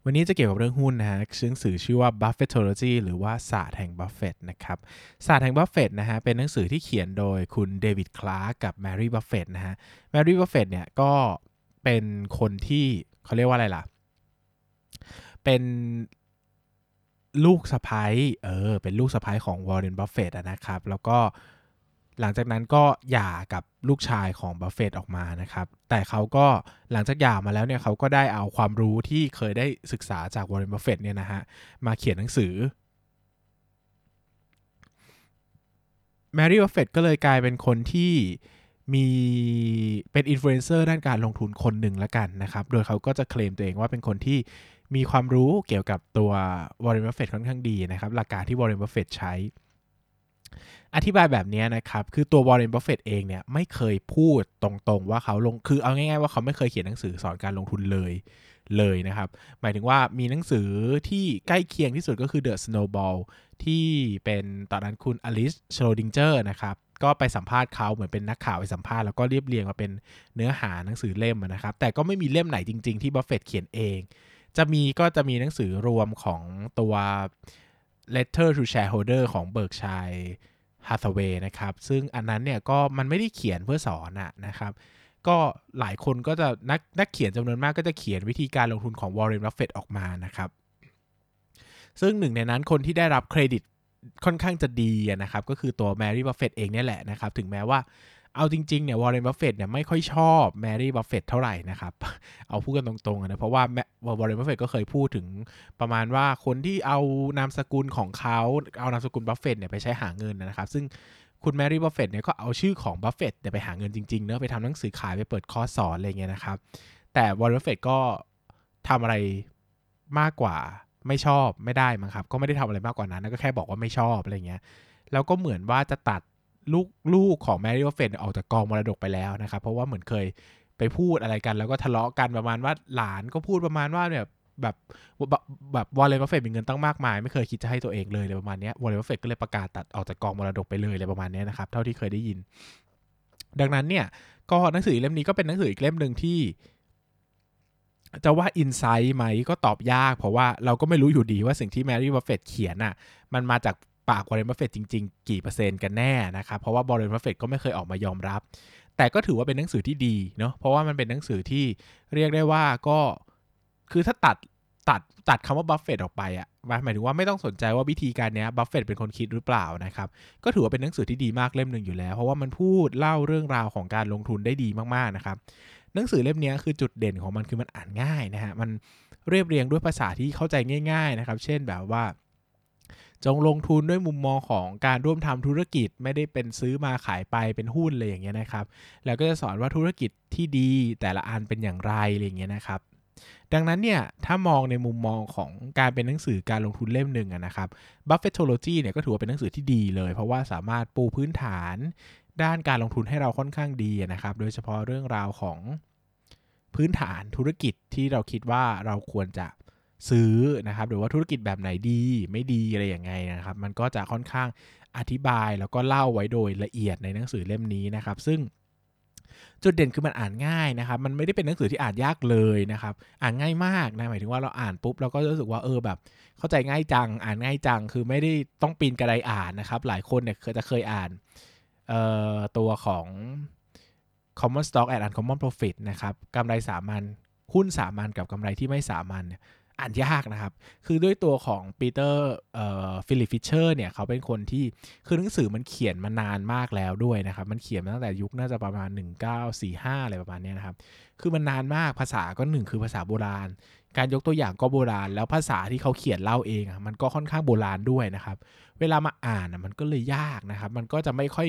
วันนี้จะเกี่ยวกับเรื่องหุ้นนะฮะหนังสือชื่อว่า Buffettology หรือว่าศาสตร์แห่งบัฟเฟตนะครับ ศาสตร์แห่งบัฟเฟตนะฮะ เป็นหนังสือที่เขียนโดยคุณเดวิดคลาร์กกับแมรี่บัฟเฟตนะฮะ แมรี่บัฟเฟตเนี่ยก็เป็นคนที่เขาเรียกว่าอะไรล่ะ เป็นลูกสะใภ้เออ เป็นลูกสะใภ้ของวอร์เรนบัฟเฟตนะครับ แล้วก็ หลังจากนั้นก็หย่ากับลูกชายของบัฟเฟตออกมานะครับ แต่เขาก็หลังจากหย่ามาแล้วเนี่ยเขาก็ได้เอาความรู้ที่เคยได้ศึกษาจากวอร์เรนบัฟเฟตเนี่ยนะฮะมาเขียนหนังสือแมรี่บัฟเฟตก็เลยกลายเป็นคนที่มีเป็นอินฟลูเอนเซอร์ด้านการลงทุนคนหนึ่งละกันนะครับ โดยเขาก็จะเคลมตัวเองว่าเป็นคนที่มีความรู้เกี่ยวกับตัววอร์เรนบัฟเฟตค่อนข้างดีนะครับ หลักการที่วอร์เรนบัฟเฟตใช้ อธิบายแบบนี้นะครับ คือตัววอร์เรนบัฟเฟตเองเนี่ยไม่เคยพูดตรงๆว่าเขาลง คือเอาง่ายๆว่าเขาไม่เคยเขียนหนังสือสอนการลงทุนเลยเลยนะครับ หมายถึงว่ามีหนังสือที่ใกล้เคียงที่สุดก็คือ The Snowball ที่เป็นตอนนั้นคุณอลิสโชลดิงเจอร์นะครับก็ไปสัมภาษณ์เขาเหมือนเป็นนักข่าวไปสัมภาษณ์แล้วก็เรียบเรียงมาเป็นเนื้อหาหนังสือเล่มนะครับ แต่ก็ไม่มีเล่มไหนจริง ๆ ที่บัฟเฟตเขียนเอง จะมีก็จะมีหนังสือรวมของตัว letter to shareholder ของเบิร์กเชียร์ แฮทาเวย์นะครับ ซึ่งอันนั้นเนี่ยก็มันไม่ได้เขียนเพื่อสอนอะนะครับ ก็หลายคนก็จะนักนักเขียนจำนวนมากก็จะเขียนวิธีการลงทุนของวอร์เรนบัฟเฟตออกมานะครับ ซึ่งหนึ่งในนั้นคนที่ได้รับเครดิตค่อนข้างจะดีนะครับ ก็คือตัวแมรี่บัฟเฟตเองเนี่ยแหละนะครับ ถึงแม้ว่า เอาจริงๆเนี่ยวอร์เรนบัฟเฟตเนี่ยไม่ค่อยชอบแมรี่บัฟเฟตเท่าไหร่นะครับ เอาพูดกันตรงๆนะ เพราะว่าวอร์เรนบัฟเฟตก็เคยพูดถึงประมาณว่าคนที่เอานามสกุลของเขาเอานามสกุลบัฟเฟตเนี่ยไปใช้หาเงินนะครับ ซึ่งคุณแมรี่บัฟเฟตเนี่ยก็เอาชื่อของบัฟเฟตเนี่ยไปหาเงินจริงๆเนอะไปทำหนังสือขายไปเปิดคอร์สสอนอะไรเงี้ยนะครับ แต่วอร์เรนบัฟเฟตก็ทำอะไรมากกว่าไม่ชอบไม่ได้มั้งครับ ก็ไม่ได้ทำอะไรมากกว่านั้นก็แค่บอกว่าไม่ชอบอะไรเงี้ยแล้วก็เหมือนว่าจะตัด ลูกลูกของแมรี่บัฟเฟตออกจากกองมรดกไปแล้วนะครับ เพราะว่าเหมือนเคยไปพูดอะไรกันแล้วก็ทะเลาะกันประมาณว่าหลานก็พูดประมาณว่าเนี่ยแบบแบบแบบวอร์เรนบัฟเฟตมีเงินตั้งมากมาย ไม่เคยคิดจะให้ตัวเองเลยเลยประมาณนี้วอร์เรนบัฟเฟตก็เลยประกาศตัดออกจากกองมรดกไปเลยเลยประมาณนี้นะครับ เท่าที่เคยได้ยิน ดังนั้นเนี่ย ก็หนังสือเล่มนี้ก็เป็นหนังสืออีกเล่มหนึ่งที่ จะว่า insight ไหมก็ตอบยาก เพราะว่าเราก็ไม่รู้อยู่ดีว่าสิ่งที่แมรี่บัฟเฟตเขียนอะ มันมาจาก ปากวอร์เรนบัฟเฟตจริง ๆ กี่เปอร์เซ็นต์กันแน่นะครับ เพราะว่าวอร์เรนบัฟเฟตก็ไม่เคยออกมายอมรับ แต่ก็ถือว่าเป็นหนังสือที่ดีเนาะเพราะว่ามันเป็นหนังสือที่เรียกได้ว่าก็คือถ้าตัดตัดตัดคำว่าบัฟเฟตออกไปอะหมายถึงว่าไม่ต้องสนใจว่าวิธีการนี้บัฟเฟตเป็นคนคิดหรือเปล่านะครับ ก็ถือว่าเป็นหนังสือที่ดีมากเล่มหนึ่งอยู่แล้ว เพราะว่ามันพูดเล่าเรื่องราวของการลงทุนได้ดีมากๆนะครับหนังสือเล่มนี้คือจุดเด่นของมันคือมันอ่านง่ายนะฮะมันเรียบเรียงด้วยภาษาที่เข้าใจง่าย ๆนะครับ เช่นแบบว่า จงลงทุนด้วยมุมมองของการร่วมทำธุรกิจไม่ได้เป็นซื้อมาขายไปเป็นหุ้นเลยอย่างเงี้ยนะครับ แล้วก็จะสอนว่าธุรกิจที่ดีแต่ละอันเป็นอย่างไรอะไรอย่างเงี้ยนะครับ ดังนั้นเนี่ยถ้ามองในมุมมองของการเป็นหนังสือการลงทุนเล่มหนึ่งนะครับ Buffettology เนี่ยก็ถือว่าเป็นหนังสือที่ดีเลย เพราะว่าสามารถปูพื้นฐานด้านการลงทุนให้เราค่อนข้างดีนะครับ โดยเฉพาะเรื่องราวของพื้นฐานธุรกิจที่เราคิดว่าเราควรจะ ซื้อนะครับหรือว่าธุรกิจแบบไหนดีไม่ดีอะไรอย่างไงนะครับ มันก็จะค่อนข้างอธิบายแล้วก็เล่าไว้โดยละเอียดในหนังสือเล่มนี้นะครับ ซึ่งจุดเด่นคือมันอ่านง่ายนะครับ มันไม่ได้เป็นหนังสือที่อ่านยากเลยนะครับ อ่านง่ายมากนะ หมายถึงว่าเราอ่านปุ๊บเราก็รู้สึกว่าเออแบบ เข้าใจง่ายจัง อ่านง่ายจัง คือไม่ได้ต้องปีนกระไดอ่านนะครับ หลายคนเนี่ยเคยจะเคยอ่านตัวของ common stock and uncommon profit นะครับกำไรสามัญหุ้นสามัญกับกำไรที่ไม่สามัญ อ่านยากนะครับ คือด้วยตัวของปีเตอร์ฟิลิปฟิชเชอร์เนี่ยเขาเป็นคนที่คือหนังสือมันเขียนมานานมากแล้วด้วยนะครับ มันเขียนมาตั้งแต่ยุคน่าจะประมาณ 1945 อะไรประมาณนี้นะครับ คือมันนานมากภาษาก็หนึ่งคือภาษาโบราณ การยกตัวอย่างก็โบราณ แล้วภาษาที่เขาเขียนเล่าเองอะมันก็ค่อนข้างโบราณด้วยนะครับ เวลามาอ่านอะมันก็เลยยากนะครับ มันก็จะไม่ค่อย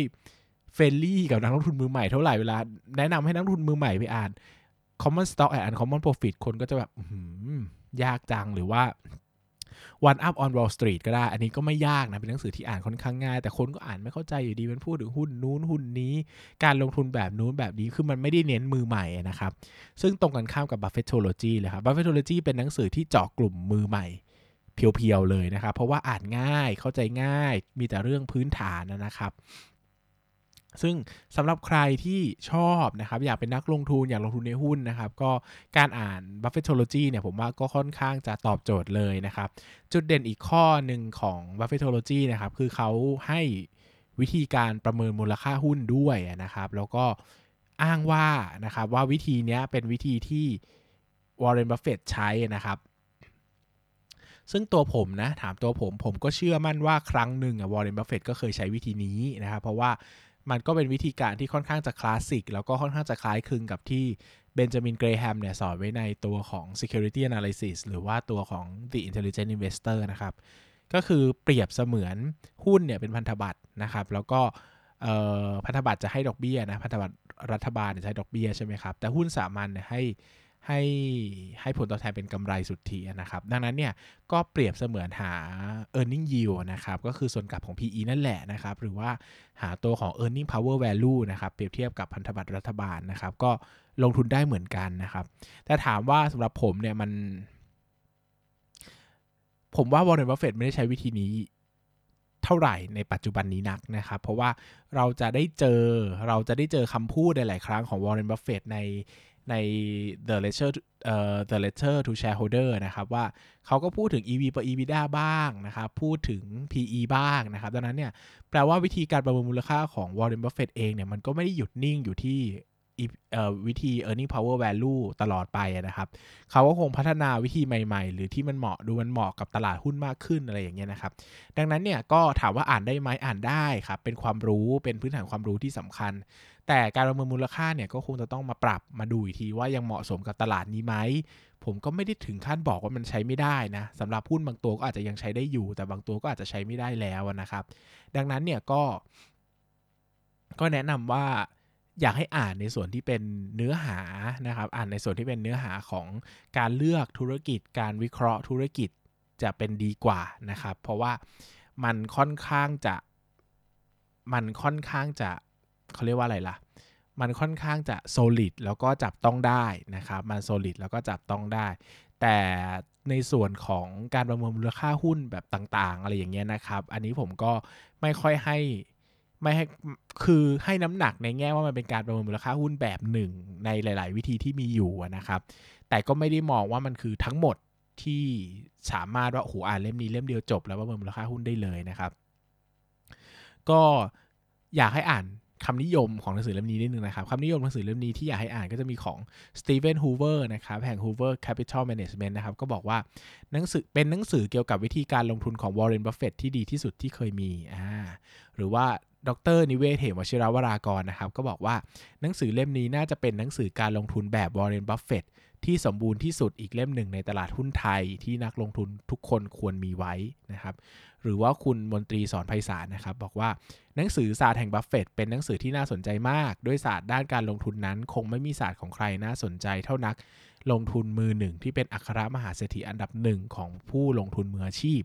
เฟรนลี่กับนักลงทุนมือใหม่เท่าไหร่เวลาแนะนำให้นักลงทุนมือใหม่ไปอ่าน common stock and uncommon profit คนก็จะแบบ ยากจังหรือว่า One Up on Wall Street ก็ได้ อันนี้ก็ไม่ยากนะ เป็นหนังสือที่อ่านค่อนข้างง่าย แต่คนก็อ่านไม่เข้าใจอยู่ดี มันพูดถึงหุ้นนู้นหุ้นนี้ การลงทุนแบบนู้นแบบนี้ คือมันไม่ได้เน้นมือใหม่นะครับ ซึ่งตรงกันข้ามกับ Buffettology เลยครับ Buffettology เป็นหนังสือที่เจาะกลุ่มมือใหม่เพียวๆเลยนะครับ เพราะว่าอ่านง่ายเข้าใจง่าย มีแต่เรื่องพื้นฐานนะครับ ซึ่งสำหรับใครที่ชอบนะครับ อยากเป็นนักลงทุนอยากลงทุนในหุ้นนะครับ ก็การอ่าน Buffettology เนี่ยผมว่าก็ค่อนข้างจะตอบโจทย์เลยนะครับ จุดเด่นอีกข้อหนึ่งของ Buffettology นะครับ คือเขาให้วิธีการประเมินมูลค่าหุ้นด้วยนะครับ แล้วก็อ้างว่านะครับว่าวิธีนี้เป็นวิธีที่ Warren Buffett ใช้นะครับ ซึ่งตัวผมนะ ถามตัวผมผมก็เชื่อมั่นว่าครั้งหนึ่งอะวอร์เรนบัฟเฟตก็เคยใช้วิธีนี้นะครับ เพราะว่า มันก็เป็นวิธีการที่ค่อนข้างจะคลาสสิกแล้วก็ค่อนข้างจะคล้ายคลึงกับที่เบนจามินเกรแฮมเนี่ยสอนไว้ในตัวของ security analysis หรือว่าตัวของ the intelligent investor นะครับ ก็คือเปรียบเสมือนหุ้นเนี่ยเป็นพันธบัตรนะครับ แล้วก็พันธบัตรจะให้ดอกเบี้ยนะ พันธบัตรรัฐบาลจะให้ดอกเบี้ยใช่ไหมครับ แต่หุ้นสามัญเนี่ยให้ ให้ให้ผลตอบแทนเป็นกำไรสุทธินะครับ ดังนั้นเนี่ยก็เปรียบเสมือนหา e a r n i n g yield นะครับก็คือส่วนกลับของ PE นั่นแหละนะครับ หรือว่าหาตัวของ earning power value นะครับเปรียบเทียบกับพันธบัตรรัฐบาลนะครับ ก็ลงทุนได้เหมือนกันนะครับ แต่ถามว่าสำหรับผมเนี่ยมัน ผมว่าวอร์เรนบัฟเฟตไม่ได้ใช้วิธีนี้เท่าไหร่ในปัจจุบันนี้นักนะครับ เพราะว่าเราจะได้เจอเราจะได้เจอคำพูดหลาย ๆ ครั้งของวอร์เรนบัฟเฟตใน ใน the letter เอ่อ the letter to shareholder นะครับว่าเขาก็พูดถึง EV ต่อ EBITDA บ้างนะครับ พูดถึง PE บ้างนะครับ ดังนั้นเนี่ยแปลว่าวิธีการประเมินมูลค่าของ Warren Buffett เองเนี่ยมันก็ไม่ได้หยุดนิ่งอยู่ที่วิธี earning power value ตลอดไปนะครับ เขาก็คงพัฒนาวิธีใหม่ๆ หรือที่มันเหมาะดูมันเหมาะกับตลาดหุ้นมากขึ้นอะไรอย่างเงี้ยนะครับ ดังนั้นเนี่ยก็ถามว่าอ่านได้ไหมอ่านได้ครับ เป็นความรู้เป็นพื้นฐานความรู้ที่สำคัญ แต่การประเมินมูลค่าเนี่ยก็คงจะต้องมาปรับมาดูอีกทีว่ายังเหมาะสมกับตลาดนี้ไหม ผมก็ไม่ได้ถึงขั้นบอกว่ามันใช้ไม่ได้นะสำหรับหุ้นบางตัวก็อาจจะยังใช้ได้อยู่ แต่บางตัวก็อาจจะใช้ไม่ได้แล้วนะครับ ดังนั้นเนี่ยก็ ก็แนะนำว่าอยากให้อ่านในส่วนที่เป็นเนื้อหานะครับ อ่านในส่วนที่เป็นเนื้อหาของการเลือกธุรกิจ การวิเคราะห์ธุรกิจจะเป็นดีกว่านะครับ เพราะว่ามันค่อนข้างจะ มันค่อนข้างจะ เขาเรียกว่าอะไรล่ะ มันค่อนข้างจะ solid แล้วก็จับต้องได้นะครับ มัน solid แล้วก็จับต้องได้ แต่ในส่วนของการประเมินมูลค่าหุ้นแบบต่างๆ อะไรอย่างเงี้ยนะครับ อันนี้ผมก็ไม่ค่อยให้ไม่ให้คือให้น้ำหนักในแง่ว่ามันเป็นการประเมินมูลค่าหุ้นแบบหนึ่งในหลาย ๆ วิธีที่มีอยู่นะครับ แต่ก็ไม่ได้มองว่ามันคือทั้งหมดที่สามารถว่าโอ้โหอ่านเล่มนี้เล่มเดียวจบ แล้วประเมินมูลค่าหุ้นได้เลยนะครับ ก็อยากให้อ่าน คำนิยมของหนังสือเล่มนี้นิดนึงนะครับคำนิยมหนังสือเล่มนี้ที่อยากให้อ่านก็จะมีของสตีเวนฮูเวอร์นะครับแห่ง Hoover Capital Management นะครับก็บอกว่าหนังสือเป็นหนังสือเกี่ยวกับวิธีการลงทุนของวอร์เรนบัฟเฟตที่ดีที่สุดที่เคยมีอ่าหรือว่าดร.นิเวศน์เหมวชิรวรากรนะครับก็บอกว่าหนังสือเล่มนี้น่าจะเป็นหนังสือการลงทุนแบบวอร์เรนบัฟเฟต ที่สมบูรณ์ที่สุดอีกเล่มหนึ่งในตลาดหุ้นไทยที่นักลงทุนทุกคนควรมีไว้นะครับ หรือว่าคุณมนตรีศรไพศาลนะครับ บอกว่าหนังสือศาสตร์แห่งบัฟเฟตเป็นหนังสือที่น่าสนใจมาก ด้วยศาสตร์ด้านการลงทุนนั้น คงไม่มีศาสตร์ของใครน่าสนใจเท่านักลงทุนมือหนึ่งที่เป็นอัครมหาเศรษฐีอันดับหนึ่งของผู้ลงทุนมืออาชีพ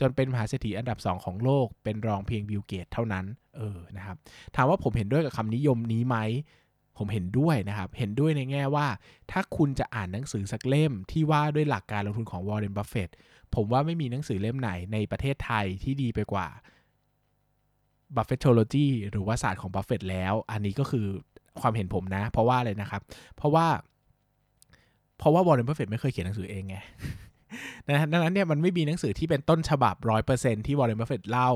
จนเป็นมหาเศรษฐีอันดับ 2 ของโลก เป็นรองเพียงบิลเกตส์เท่านั้นเออนะครับถามว่าผมเห็นด้วยกับคำนิยมนี้ไหม ผมเห็นด้วยนะครับ เห็นด้วยในแง่ว่า ถ้าคุณจะอ่านหนังสือสักเล่มที่ว่าด้วยหลักการลงทุนของวอร์เรนบัฟเฟตผมว่าไม่มีหนังสือเล่มไหนในประเทศไทยที่ดีไปกว่า Buffettology หรือว่าศาสตร์ของบัฟเฟตแล้ว อันนี้ก็คือความเห็นผมนะ เพราะว่าอะไรนะครับ เพราะว่า เพราะว่าวอร์เรนบัฟเฟตไม่เคยเขียนหนังสือเองไงดังนั้นเนี่ยมันไม่มีหนังสือที่เป็นต้นฉบับร้อยเปอร์เซ็นต์ที่วอร์เรนบัฟเฟตเล่า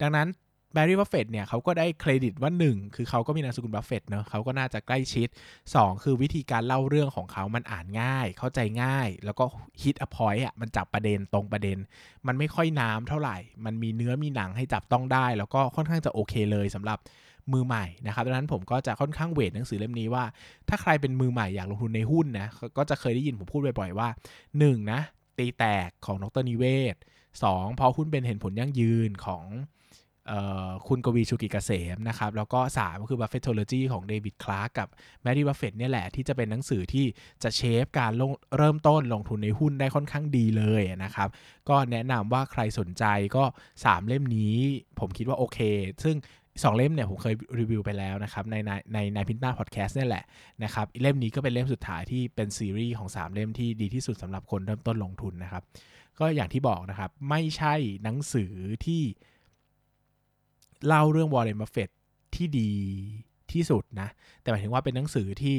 ดังนั้น แบร์รี่บัฟเฟตเนี่ยเขาก็ได้เครดิตว่า 1 คือเขาก็มีนามสกุลบัฟเฟตเนาะเขาก็น่าจะใกล้ชิด 2 คือวิธีการเล่าเรื่องของเขามันอ่านง่าย เข้าใจง่าย แล้วก็ hit the point อะมันจับประเด็นตรงประเด็น มันไม่ค่อยน้ำเท่าไหร่ มันมีเนื้อมีหนังให้จับต้องได้ แล้วก็ค่อนข้างจะโอเคเลยสำหรับมือใหม่นะครับดังนั้นผมก็จะค่อนข้าง weight หนังสือเล่มนี้ว่า ถ้าใครเป็นมือใหม่อยากลงทุนในหุ้นนะก็จะเคยได้ยินผมพูดบ่อยๆว่า 1. นะตีแตกของดร.นิเวศน์ 2. เพาะหุ้นเป็นเห็นผลยั่งยืนของ คุณกวีชูกิจเกษมนะครับแล้วก็ 3 ก็คือ Buffettology ของเดวิดคลาร์กกับแมรี่บัฟเฟตเนี่ยแหละ ที่จะเป็นหนังสือที่จะ shape การลงเริ่มต้นลงทุนในหุ้นได้ค่อนข้างดีเลยนะครับ ก็แนะนำว่าใครสนใจก็ 3 เล่มนี้ผมคิดว่าโอเค ซึ่ง2เล่มเนี่ยผมเคยรีวิวไปแล้วนะครับ ในในในในพินต้าพอดแคสต์นี่แหละนะครับเล่มนี้ก็เป็นเล่มสุดท้ายที่เป็นซีรีส์ของ 3 เล่มที่ดีที่สุดสำหรับคนเริ่มต้นลงทุนนะครับ ก็อย่างที่บอกนะครับ ไม่ใช่หนังสือที่ เล่าเรื่องวอร์เรนบัฟเฟตที่ดีที่สุดนะ แต่หมายถึงว่าเป็นหนังสือที่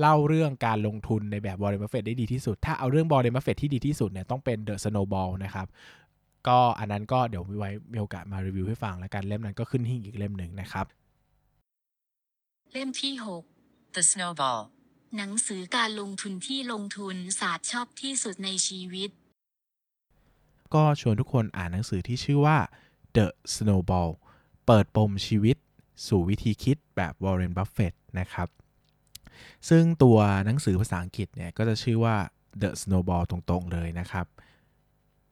เล่าเรื่องการลงทุนในแบบวอร์เรนบัฟเฟตได้ดีที่สุด ถ้าเอาเรื่องวอร์เรนบัฟเฟตที่ดีที่สุดเนี่ยต้องเป็น The Snowball นะครับ ก็อันนั้นก็เดี๋ยวมีไว้มีโอกาสมารีวิวให้ฟังแล้วกันเล่มนั้นก็ขึ้นหิ้งอีกเล่มหนึ่งนะครับ เล่มที่ The Snowball 6หนังสือการลงทุนที่ลงทุนศาสตร์ชอบที่สุดในชีวิต ก็ชวนทุกคนอ่านหนังสือที่ชื่อว่า The Snowball เปิดปมชีวิตสู่วิธีคิดแบบวอร์เรนบัฟเฟตนะครับ ซึ่งตัวหนังสือภาษาอังกฤษเนี่ย ก็จะชื่อว่า The Snowball ตรงๆเลยนะครับ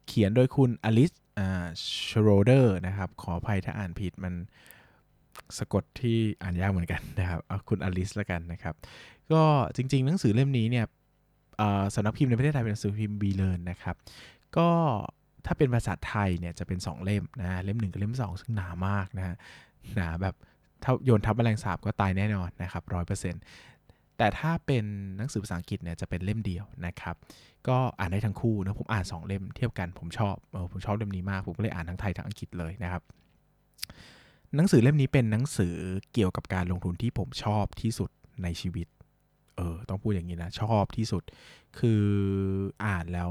เขียนโดยคุณอลิสชโรเดอร์นะครับ ขออภัยถ้าอ่านผิดมันสะกดที่อ่านยากเหมือนกันนะครับ เอาคุณอลิสแล้วกันนะครับ ก็จริง ๆ หนังสือเล่มนี้เนี่ยสำนักพิมพ์ในประเทศไทยเป็นหนังสือพิมพ์วีเลิร์นนะครับ ก็ ถ้าเป็นภาษาไทยเนี่ยจะเป็น2เล่มนะเล่ม1กับเล่ม 2 ซึ่งหนามากนะฮะหนาแบบถ้าโยนทับแมลงสาบก็ตายแน่นอนนะครับร้อยเปอร์เซ็นต์แต่ถ้าเป็นหนังสือภาษาอังกฤษเนี่ยจะเป็นเล่มเดียวนะครับ ก็อ่านได้ทั้งคู่นะผมอ่าน 2 เล่มเทียบกันผมชอบออผมชอบเล่มนี้มาก ผมก็เลยอ่านทั้งไทยทั้งอังกฤษเลยนะครับ หนังสือเล่มนี้เป็นหนังสือเกี่ยวกับการลงทุนที่ผมชอบที่สุดในชีวิตเออต้องพูดอย่างนี้นะชอบที่สุด คืออ่านแล้ว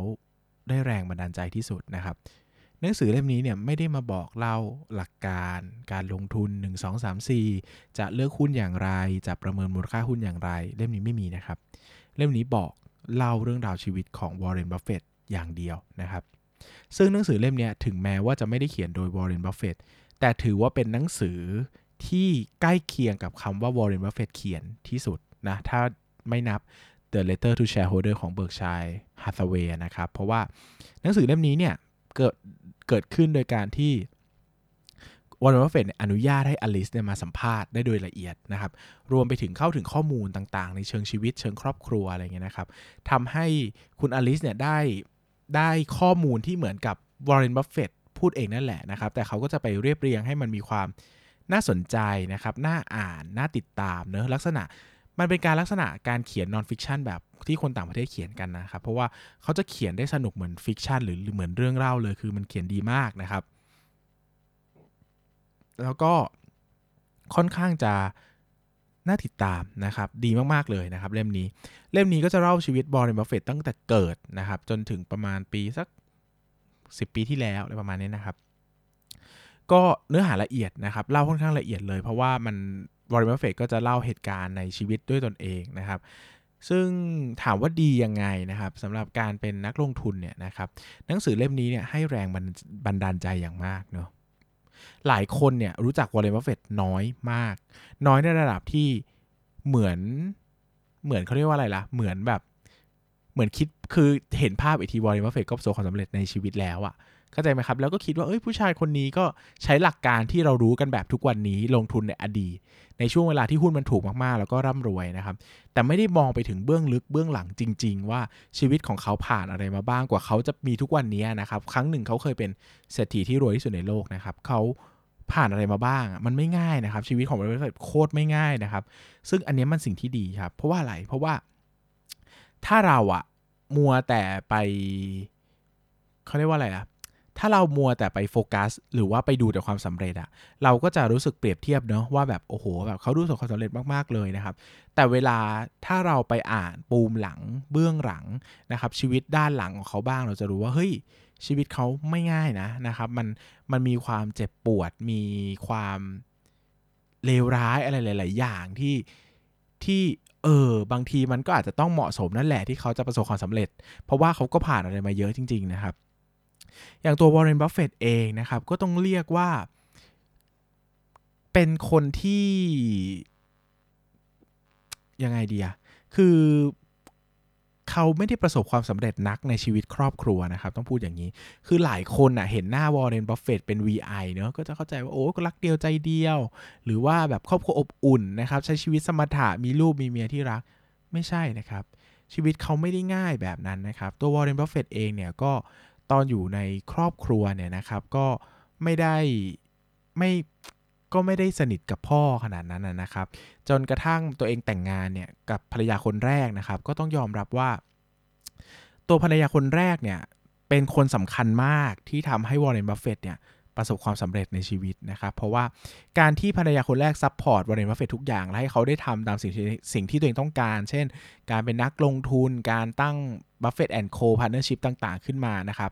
ได้แรงบันดาลใจที่สุดนะครับ หนังสือเล่มนี้เนี่ยไม่ได้มาบอกเล่าหลักการการลงทุน 1 2 3 4 จะเลือกหุ้นอย่างไร จะประเมินมูลค่าหุ้นอย่างไร เล่มนี้ไม่มีนะครับ เล่มนี้บอกเล่าเรื่องราวชีวิตของวอร์เรน บัฟเฟตอย่างเดียวนะครับ ซึ่งหนังสือเล่มนี้ถึงแม้ว่าจะไม่ได้เขียนโดยวอร์เรน บัฟเฟตแต่ถือว่าเป็นหนังสือที่ใกล้เคียงกับคำว่าวอร์เรน บัฟเฟตเขียนที่สุดนะ ถ้าไม่นับ The Letter to Shareholder ของ Berkshire Hathaway นะครับ เพราะว่าหนังสือเล่มนี้เนี่ยเกิดเกิดขึ้นโดยการที่วอร์เรนบัฟเฟตอนุญาตให้อลิสเนี่ยมาสัมภาษณ์ได้โดยละเอียดนะครับ รวมไปถึงเข้าถึงข้อมูลต่างๆ ในเชิงชีวิตเชิงครอบครัวอะไรเงี้ยนะครับทำให้คุณอลิสเนี่ยได้ได้ข้อมูลที่เหมือนกับวอร์เรนบัฟเฟตพูดเองนั่นแหละนะครับ แต่เขาก็จะไปเรียบเรียงให้มันมีความน่าสนใจนะครับ น่าอ่าน น่าติดตามเนอะลักษณะ มันเป็นการลักษณะการเขียน non-fiction แบบที่คนต่างประเทศเขียนกันนะครับ เพราะว่าเขาจะเขียนได้สนุกเหมือน fiction หรือเหมือนเรื่องเล่าเลยคือมันเขียนดีมากนะครับ แล้วก็ค่อนข้างจะน่าติดตามนะครับ ดีมากๆเลยนะครับ เล่มนี้เล่มนี้ก็จะเล่าชีวิตวอร์เรนบัฟเฟตตั้งแต่เกิดนะครับ จนถึงประมาณปีสัก 10 ปีที่แล้วอะไรประมาณนี้นะครับ ก็เนื้อหาละเอียดนะครับเล่าค่อนข้างละเอียดเลย เพราะว่ามัน วอร์เรนบัฟเฟตก็จะเล่าเหตุการณ์ในชีวิตด้วยตนเองนะครับ ซึ่งถามว่าดียังไงนะครับสำหรับการเป็นนักลงทุนเนี่ยนะครับหนังสือเล่มนี้เนี่ยให้แรงบันดาลใจอย่างมากเนาะหลายคนเนี่ยรู้จักวอร์เรนบัฟเฟตน้อยมาก น้อยในระดับที่เหมือนเหมือนเขาเรียกว่าอะไรล่ะ เหมือนแบบเหมือนคิดคือเห็นภาพอีกทีวอร์เรนบัฟเฟตก็ประสบความสำเร็จในชีวิตแล้วอะ เข้าใจไหมครับ แล้วก็คิดว่าเอ้ยผู้ชายคนนี้ก็ใช้หลักการที่เรารู้กันแบบทุกวันนี้ลงทุนในอดีต ในช่วงเวลาที่หุ้นมันถูกมากๆ แล้วก็ร่ำรวยนะครับ แต่ไม่ได้มองไปถึงเบื้องลึกเบื้องหลังจริง ๆ ว่าชีวิตของเขาผ่านอะไรมาบ้างกว่าเขาจะมีทุกวันนี้นะครับ ครั้งหนึ่งเขาเคยเป็นเศรษฐีที่รวยที่สุดในโลกนะครับเขาผ่านอะไรมาบ้าง มันไม่ง่ายนะครับ ชีวิตของบริษัทโคตรไม่ง่ายนะครับ ซึ่งอันนี้มันสิ่งที่ดีครับ เพราะว่าอะไร เพราะว่า ถ้าเราอะมัวแต่ไปเขาเรียกว่าอะไรอะ ถ้าเรามัวแต่ไปโฟกัส หรือว่าไปดูแต่ความสำเร็จอะเราก็จะรู้สึกเปรียบเทียบเนาะว่าแบบโอ้โหแบบเขาดูประสบความสำเร็จมากๆเลยนะครับ แต่เวลาถ้าเราไปอ่านปูมหลังเบื้องหลังนะครับ ชีวิตด้านหลังของเขาบ้าง เราจะรู้ว่าเฮ้ยชีวิตเขาไม่ง่ายนะนะครับ มันมันมีความเจ็บปวด มีความเลวร้ายอะไรหลาย ๆ อย่างที่ที่เออบางทีมันก็อาจจะต้องเหมาะสมนั่นแหละที่เขาจะประสบความสำเร็จ เพราะว่าเขาก็ผ่านอะไรมาเยอะจริง ๆ นะครับ อย่างตัววอร์เรนบัฟเฟตเองนะครับ ก็ต้องเรียกว่า เป็นคนที่ ยังไงดีอะคือเขาไม่ได้ประสบความสำเร็จนักในชีวิตครอบครัวนะครับ ต้องพูดอย่างนี้ คือหลายคนอะเห็นหน้าวอร์เรนบัฟเฟตเป็น VI เนอะก็จะเข้าใจว่า โอ้ก็รักเดียวใจเดียว หรือว่าแบบครอบครัวอบอุ่นนะครับ ใช้ชีวิตสมถะมีลูกมีเมียที่รักไม่ใช่นะครับ ชีวิตเขาไม่ได้ง่ายแบบนั้นนะครับ ตัววอร์เรนบัฟเฟตเองเนี่ยก็ ตอนอยู่ในครอบครัวเนี่ยนะครับ ก็ไม่ได้ไม่ก็ไม่ได้สนิทกับพ่อขนาดนั้นนะครับ จนกระทั่งตัวเองแต่งงานเนี่ยกับภรรยาคนแรกนะครับ ก็ต้องยอมรับว่า ตัวภรรยาคนแรกเนี่ยเป็นคนสำคัญมากที่ทำให้วอร์เรนบัฟเฟตเนี่ย ประสบความสำเร็จในชีวิตนะครับ เพราะว่าการที่ภรรยาคนแรก support วอร์เรนบัฟเฟตทุกอย่าง และให้เขาได้ทำตามสิ่งที่สิ่งที่ตัวเองต้องการ เช่น การเป็นนักลงทุน การตั้ง Buffett and Co Partnership ต่างๆ ขึ้นมานะครับ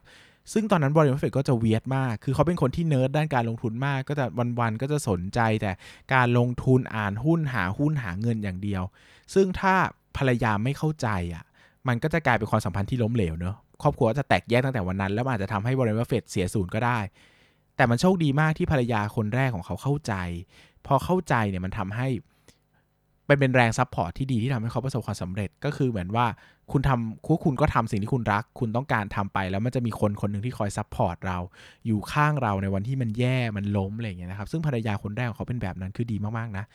ซึ่งตอนนั้นบริ n ัฟเฟตก็จะ weird มาก คือเขาเป็นคนที่เนิร์ดด้านการลงทุนมาก ก็จะวันๆ ก็จะสนใจแต่การลงทุนอ่านหุ้นหาหุ้นหาเงินอย่างเดียว ซึ่งถ้าภรรยาไม่เข้าใจอะ มันก็จะกลายเป็นความสัมพันธ์ที่ล้มเหลวเนอะ ครอบครัวจะแตกแยกตั้งแต่วันนั้น แล้วอาจจะทำให้บริ n ัฟเฟตเสียศูนย์ก็ได้ แต่มันโชคดีมากที่ภรรยาคนแรกของเขาเข้าใจ พอเข้าใจเนี่ยมันทำให้เป็นเป็นแรง support ที่ดีที่ทำให้เขาประสบความสำเร็จก็คือเหมือนว่าคุณทำคุณคุณก็ทำสิ่งที่คุณรัก คุณต้องการทำไป แล้วมันจะมีคนคนหนึ่งที่คอย support เราอยู่ข้างเราในวันที่มันแย่มันล้มอะไรอย่างเงี้ยนะครับ ซึ่งภรรยาคนแรกของเขาเป็นแบบนั้นคือดีมากๆนะ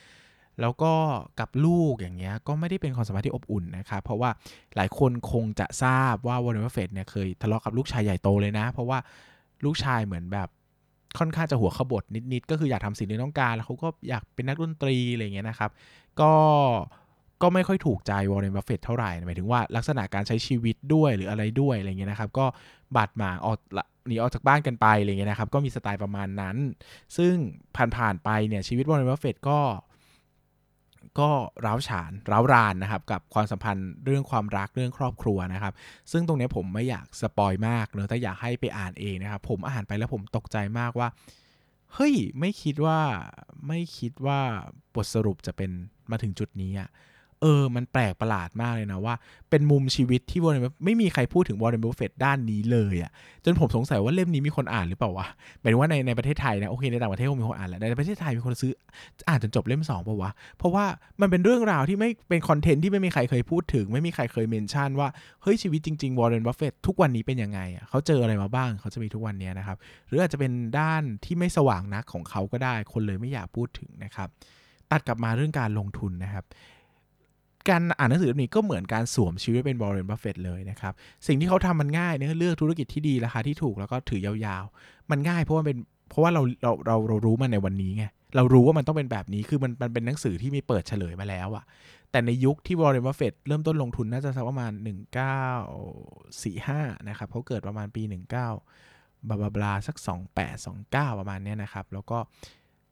แล้วก็กับลูกอย่างเงี้ยก็ไม่ได้เป็นความสัมพันธ์ที่อบอุ่นนะครับเพราะว่าหลายคนคงจะทราบว่าวอร์เรนบัฟเฟตเนี่ยเคยทะเลาะกับลูกชายใหญ่โตเลยนะ เพราะว่าลูกชายเหมือนแบบ ค่อนข้างจะหัวขบถนิดๆก็คืออยากทำสิ่งที่ต้องการ แล้วเขาก็อยากเป็นนักดนตรีอะไรเงี้ยนะครับ ก็ก็ไม่ค่อยถูกใจวอร์เรนบัฟเฟตเท่าไหร่หมายถึงว่าลักษณะการใช้ชีวิตด้วยหรืออะไรด้วยอะไรเงี้ยนะครับ ก็บาดหมางออกหนีออกจากบ้านกันไปอะไรเงี้ยนะครับ ก็มีสไตล์ประมาณนั้น ซึ่งผ่านๆไปเนี่ยชีวิตวอร์เรนบัฟเฟตก็ ก็ร้าวฉานร้าวรานนะครับกับความสัมพันธ์เรื่องความรักเรื่องครอบครัวนะครับ ซึ่งตรงนี้ผมไม่อยาก spoil มากเนอะแต่อยากให้ไปอ่านเองนะครับ ผมอ่านไปแล้วผมตกใจมากว่าเฮ้ยไม่คิดว่าไม่คิดว่าบทสรุปจะเป็นมาถึงจุดนี้อะ เออ มันแปลกประหลาดมากเลยนะว่า เป็นมุมชีวิตที่วอร์เรนไม่มีใครพูดถึงวอร์เรนบัฟเฟตด้านนี้เลยอะจนผมสงสัยว่าเล่มนี้มีคนอ่านหรือเปล่าวะหมายถึงว่าในในประเทศไทยนะโอเคในต่างประเทศคงมีคนอ่านแหละในประเทศไทยมีคนซื้ออ่านจนจบเล่มสองเปล่าวะเพราะว่ามันเป็นเรื่องราวที่ไม่เป็น content ที่ไม่มีใครเคยพูดถึง ไม่มีใครเคย mention ว่าเฮ้ยชีวิตจริงๆวอร์เรนบัฟเฟตทุกวันนี้เป็นยังไงอะเขาเจออะไรมาบ้างเขาจะมีทุกวันนี้นะครับหรืออาจจะเป็นด้านที่ไม่สว่างนักของเขาก็ได้ คนเลยไม่อยากพูดถึงนะครับตัดกลับมาเรื่องการลงทุนนะครับ การอ่านหนังสือเล่มนี้ก็เหมือนการสวมชีวิตเป็นบร r เรนบัฟเฟตเลยนะครับ สิ่งที่เขาทำมันง่ายเนี่ยเลือกธุรกิจที่ดีราคาที่ถูกแล้วก็ถือยาวๆ มันง่ายเพราะว่าเป็นเพราะว่าเราเราเราเรารู้มันในวันนี้ไงเรารู้ว่ามันต้องเป็นแบบนี้คือมันมันเป็นหนังสือที่มีเปิดเฉลยมาแล้วอะแต่ในยุคที่บร r เรนบัฟเฟตเริ่มต้นลงทุนน่าจะสักประมาณ 1945 นะครับเขาเกิดประมาณปี 19บลาบลาบลาสัก 28 29 ประมาณเนี้ยนะครับ แล้วก็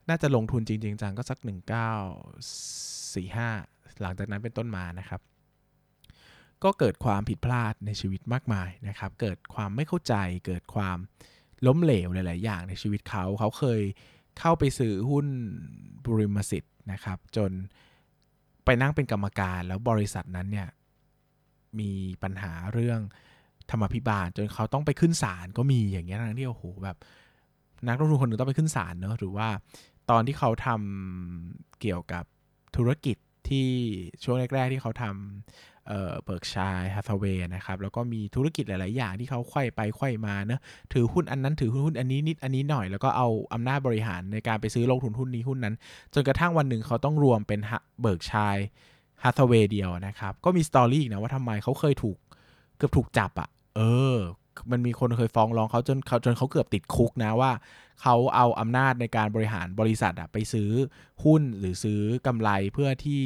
น่าจะลงทุนจริง ๆ จังก็สัก 1945 หลังจากนั้นเป็นต้นมานะครับ ก็เกิดความผิดพลาดในชีวิตมากมายนะครับ เกิดความไม่เข้าใจ เกิดความล้มเหลวหลาย ๆ อย่างในชีวิตเขา เขาเคยเข้าไปซื้อหุ้นบุริมสิทธิ์นะครับ จนไปนั่งเป็นกรรมการแล้วบริษัทนั้นเนี่ยมีปัญหาเรื่องธรรมาภิบาล จนเขาต้องไปขึ้นศาลก็มีอย่างเงี้ยทั้งที่โอ้โหแบบนักลงทุนคนหนึ่งต้องไปขึ้นศาลเนอะหรือว่าตอนที่เขาทำเกี่ยวกับธุรกิจ ที่ช่วงแรก ๆ ที่เขาทำเอ่อ Berkshire Hathaway นะครับแล้วก็มีธุรกิจหลาย ๆ อย่างที่เขาไขว้ไปไขว้มาเนอะถือหุ้นอันนั้นถือหุ้นอันนี้นิดอันนี้หน่อยแล้วก็เอาอำนาจบริหารในการไปซื้อลงทุนหุ้นนี้หุ้นนั้น จนกระทั่งวันหนึ่งเขาต้องรวมเป็น Berkshire Hathaway เดียวนะครับก็มี story อีกนะว่าทำไมเขาเคยถูกเกือบถูกจับอะ่ะเออ มันมีคนเคยฟ้องร้องเขาจนเขาจนเขาเกือบติดคุกนะว่า เขาเอาอำนาจในการบริหารบริษัทอะไปซื้อหุ้นหรือซื้อกำไรเพื่อที่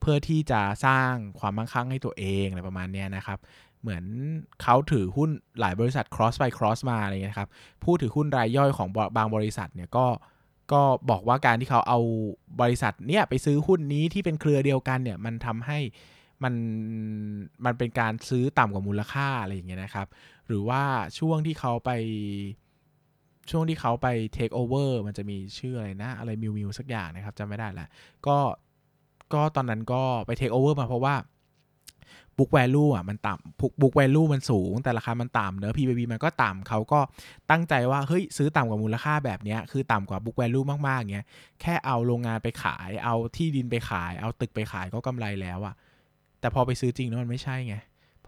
เพื่อที่จะสร้างความมั่งคั่งให้ตัวเองอะไรประมาณนี้นะครับ เหมือนเขาถือหุ้นหลายบริษัท cross ไป cross มาอะไรเงี้ยครับผู้ถือหุ้นรายย่อยของบางบริษัทเนี่ยก็ก็บอกว่าการที่เขาเอาบริษัทเนี่ยไปซื้อหุ้นนี้ที่เป็นเครือเดียวกันเนี่ยมันทำให้มันมันเป็นการซื้อต่ำกว่ามูลค่าอะไรอย่างเงี้ยนะครับ หรือว่าช่วงที่เขาไป ช่วงที่เขาไป take over มันจะมีชื่ออะไรนะ อะไรมิวมิวสักอย่างนะครับจำไม่ได้ละก็ก็ตอนนั้นก็ไป take over มาเพราะว่า book value อะมันต่ำ book value มันสูง แต่ราคามันต่ำเนอะ PBB มันก็ต่ำเขาก็ตั้งใจว่าเฮ้ยซื้อต่ำกว่ามูลค่าแบบเนี้ยคือต่ำกว่า book value มากๆเงี้ยแค่เอาโรงงานไปขาย เอาที่ดินไปขาย เอาตึกไปขายก็กำไรแล้วอะแต่พอไปซื้อจริงแล้วมันไม่ใช่ไง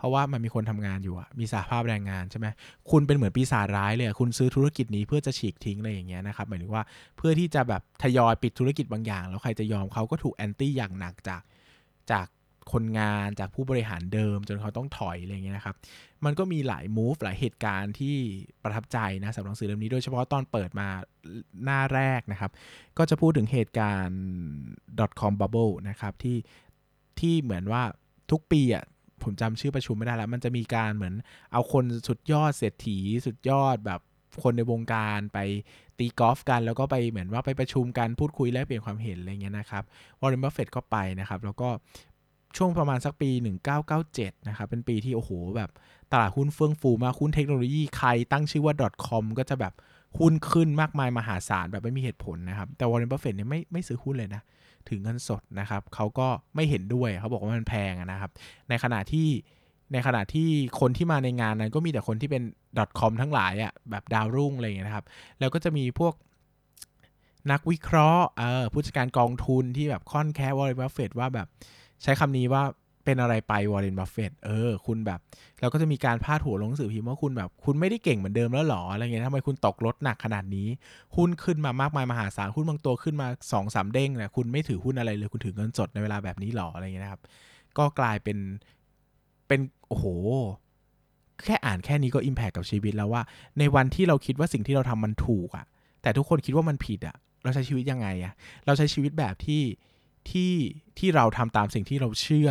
เพราะว่ามันมีคนทำงานอยู่อะมีสาภาพแรงงานใช่ไหมคุณเป็นเหมือนปีศาจร้ายเลยคุณซื้อธุรกิจนี้เพื่อจะฉีกทิ้งอะไรอย่างเงี้ยนะครับหมายถึงว่าเพื่อที่จะแบบทยอยปิดธุรกิจบางอย่าง แล้วใครจะยอมเขาก็ถูกแอนตี้อย่างหนักจากจากคนงานจากผู้บริหารเดิมจนเขาต้องถอยอะไรเงี้ยนะครับ มันก็มีหลายมูฟหลายเหตุการณ์ที่ประทับใจนะสำหรับหนังสือเล่มนี้โดยเฉพาะตอนเปิดมาหน้าแรกนะครับ ก็จะพูดถึงเหตุการณ์ .com bubble นะครับที่ที่เหมือนว่าทุกปีอะ ผมจำชื่อประชุมไม่ได้แล้ว มันจะมีการเหมือนเอาคนสุดยอดเศรษฐีสุดยอดแบบคนในวงการไปตีกอล์ฟกัน แล้วก็ไปเหมือนว่าไปประชุมกันพูดคุยแลกเปลี่ยนความเห็นอะไรเงี้ยนะครับวอร์เรนบัฟเฟตก็ไปนะครับ แล้วก็ช่วงประมาณสักปี 1997 นะครับ เป็นปีที่โอ้โหแบบตลาดหุ้นเฟื่องฟูมากหุ้นเทคโนโลยีใครตั้งชื่อว่า .com ก็จะแบบหุ้นขึ้นมากมายมหาศาลแบบไม่มีเหตุผลนะครับ แต่วอร์เรนบัฟเฟตเนี่ยไม่ไม่ซื้อหุ้นเลยนะ ถือเงินสดนะครับเขาก็ไม่เห็นด้วยเขาบอกว่ามันแพงนะครับ ในขณะที่ในขณะที่คนที่มาในงานนั้นก็มีแต่คนที่เป็น .com ทั้งหลายอะ่ะแบบดาวรุ่งอะไรอย่างเงี้ยนะครับ แล้วก็จะมีพวกนักวิเคราะห์เออผู้จัดการกองทุนที่แบบค่อนแคะวอร์เรนบัฟเฟตว่าแบบใช้คำนี้ว่า เป็นอะไรไปวอร์เรนบัฟเฟตเออ คุณแบบแล้วก็จะมีการพาดหัวลงหนังสือพิมพ์ว่าคุณแบบ คุณไม่ได้เก่งเหมือนเดิมแล้วหรออะไรเงี้ยทำไมคุณตกรถหนักขนาดนี้ หุ้นขึ้นมามากมายมหาศาลหุ้นบางตัวขึ้นมาสองสามเด้งเนี่ยคุณไม่ถือหุ้นอะไรเลย คุณถือเงินสดในเวลาแบบนี้หรออะไรเงี้ยนะครับ ก็กลายเป็นเป็นโอ้โห แค่อ่านแค่นี้ก็อิมแพคกับชีวิตแล้วว่า ในวันที่เราคิดว่าสิ่งที่เราทำมันถูกอะแต่ทุกคนคิดว่ามันผิดอะเราใช้ชีวิตยังไงอะเราใช้ชีวิตแบบที่ที่ที่เราทำตามสิ่งที่เราเชื่อ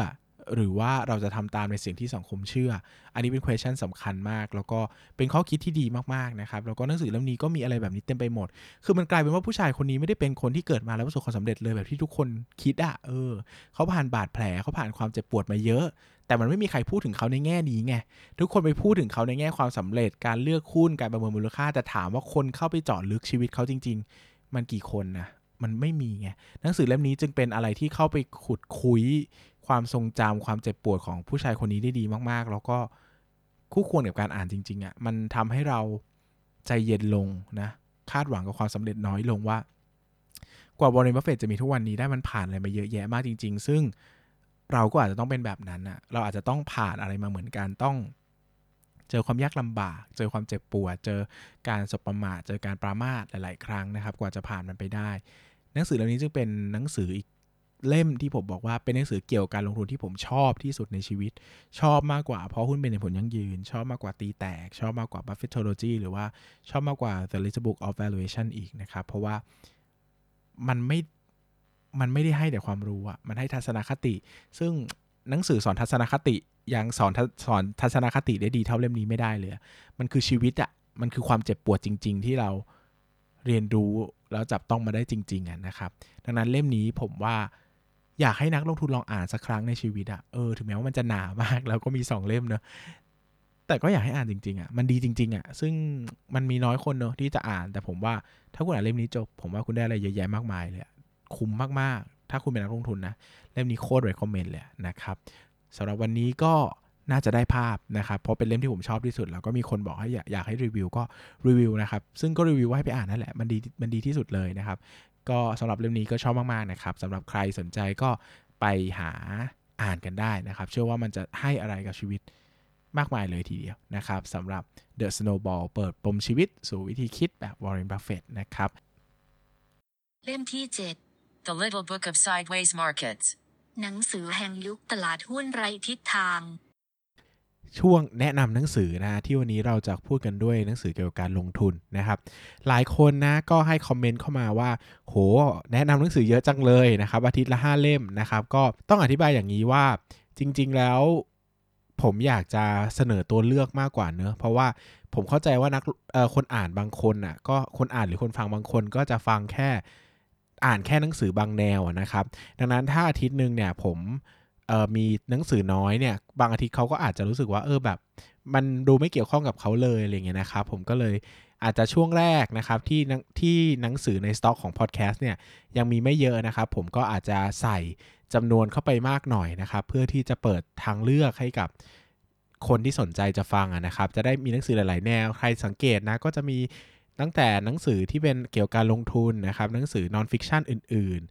หรือว่าเราจะทำตามในสิ่งที่สังคมเชื่อ อันนี้เป็น question สำคัญมาก แล้วก็เป็นข้อคิดที่ดีมากๆนะครับ แล้วก็หนังสือเล่มนี้ก็มีอะไรแบบนี้เต็มไปหมด คือมันกลายเป็นว่าผู้ชายคนนี้ไม่ได้เป็นคนที่เกิดมาแล้วประสบความสำเร็จเลยแบบที่ทุกคนคิดอะเออ เขาผ่านบาดแผล เขาผ่านความเจ็บปวดมาเยอะ แต่มันไม่มีใครพูดถึงเขาในแง่นี้ไง ทุกคนไปพูดถึงเขาในแง่ความสำเร็จ การเลือกหุ้น การประเมินมูลค่า แต่ถามว่าคนเข้าไปเจาะลึกชีวิตเขาจริง ๆ มันกี่คนนะมันไม่มีไง หนังสือเล่มนี้จึงเป็นอะไรที่เข้าไปขุดคุย ความทรงจำความเจ็บปวดของผู้ชายคนนี้ได้ดีมากๆ แล้วก็คู่ควรกับการอ่านจริง ๆอะ่ะมันทำให้เราใจเย็นลงนะคาดหวังกับความสำเร็จน้อยลงว่า กว่าบริเวณเฟตจะมีทุกวันนี้ได้มันผ่านอะไรมาเยอะแยะมากจริง ๆ ซึ่งเราก็อาจจะต้องเป็นแบบนั้นอะเราอาจจะต้องผ่านอะไรมาเหมือนกันต้องเจอความยากลำบาก เจอความเจ็บปวด เจอการสบประมาท เจอการปรามาสหลาย ๆ ครั้งนะครับ กว่าจะผ่านมันไปได้ หนังสือเล่มนี้จึงเป็นหนังสืออีก เล่มที่ผมบอกว่าเป็นหนังสือเกี่ยวกับการลงทุนที่ผมชอบที่สุดในชีวิต ชอบมากกว่าเพราะหุ้นเป็นผลยั่งยืน ชอบมากกว่าตีแตก ชอบมากกว่า Buffettology หรือว่าชอบมากกว่า The Little Book of Valuation อีกนะครับ เพราะว่ามันไม่มันไม่ได้ให้แต่ความรู้อะมันให้ทัศนคติ ซึ่งหนังสือสอนทัศนคติยังสอนสอนทัศนคติได้ดีเท่าเล่มนี้ไม่ได้เลย มันคือชีวิตอะมันคือความเจ็บปวดจริง ๆ ที่เราเรียนรู้แล้วจับต้องมาได้จริง ๆอะนะครับ ดังนั้นเล่มนี้ผมว่า อยากให้นักลงทุนลองอ่านสักครั้งในชีวิตอะเออถึงแม้ว่ามันจะหนามากแล้วก็มีสองเล่มเนอะแต่ก็อยากให้อ่านจริงๆอะมันดีจริง ๆอะซึ่งมันมีน้อยคนเนอะที่จะอ่าน แต่ผมว่าถ้าคุณอ่านเล่มนี้จบ ผมว่าคุณได้อะไรเยอะแยะมากมายเลยคุ้มมากๆ ถ้าคุณเป็นนักลงทุนนะเล่มนี้โคตร recommend เลยนะครับสำหรับวันนี้ก็น่าจะได้ภาพนะครับ เพราะเป็นเล่มที่ผมชอบที่สุด แล้วก็มีคนบอกให้อยากให้รีวิวก็รีวิวนะครับ ซึ่งก็รีวิวให้ไปอ่านนั่นแหละ มันดี มันดีที่สุดเลยนะครับ ก็สำหรับเล่มนี้ก็ชอบมากๆนะครับสำหรับใครสนใจก็ไปหาอ่านกันได้นะครับ เชื่อว่ามันจะให้อะไรกับชีวิตมากมายเลยทีเดียวนะครับสำหรับ The Snowball เปิดปมชีวิตสู่วิธีคิดแบบ Warren Buffett นะครับ เล่มที่ The Little Book of Sideways Markets. 7หนังสือแห่งยุคตลาดหุ้นไร้ทิศทาง ช่วงแนะนำหนังสือนะที่วันนี้เราจะพูดกันด้วยหนังสือเกี่ยวกับการลงทุนนะครับ หลายคนนะก็ให้คอมเมนต์เข้ามาว่า โห แนะนำหนังสือเยอะจังเลยนะครับอาทิตย์ละ 5 เล่มนะครับ ก็ต้องอธิบายอย่างนี้ว่าจริง ๆ แล้ว ผมอยากจะเสนอตัวเลือกมากกว่าเนอะเพราะว่าผมเข้าใจว่านักคนอ่านบางคนอะก็คนอ่านหรือคนฟังบางคนก็จะฟังแค่อ่านแค่หนังสือบางแนวนะครับ ดังนั้นถ้าอาทิตย์หนึ่งเนี่ยผม มีหนังสือน้อยเนี่ย บางอาทิตย์เขาก็อาจจะรู้สึกว่าเออแบบ มันดูไม่เกี่ยวข้องกับเขาเลยอะไรเงี้ยนะครับ ผมก็เลยอาจจะช่วงแรกนะครับที่ที่หนังสือในสต็อกของพอดแคสต์เนี่ยยังมีไม่เยอะนะครับ ผมก็อาจจะใส่จำนวนเข้าไปมากหน่อยนะครับ เพื่อที่จะเปิดทางเลือกให้กับคนที่สนใจจะฟังนะครับ จะได้มีหนังสือหลาย ๆ แนว ใครสังเกตนะก็จะมีตั้งแต่หนังสือที่เป็นเกี่ยวกับการลงทุนนะครับ หนังสือ non-fiction อื่น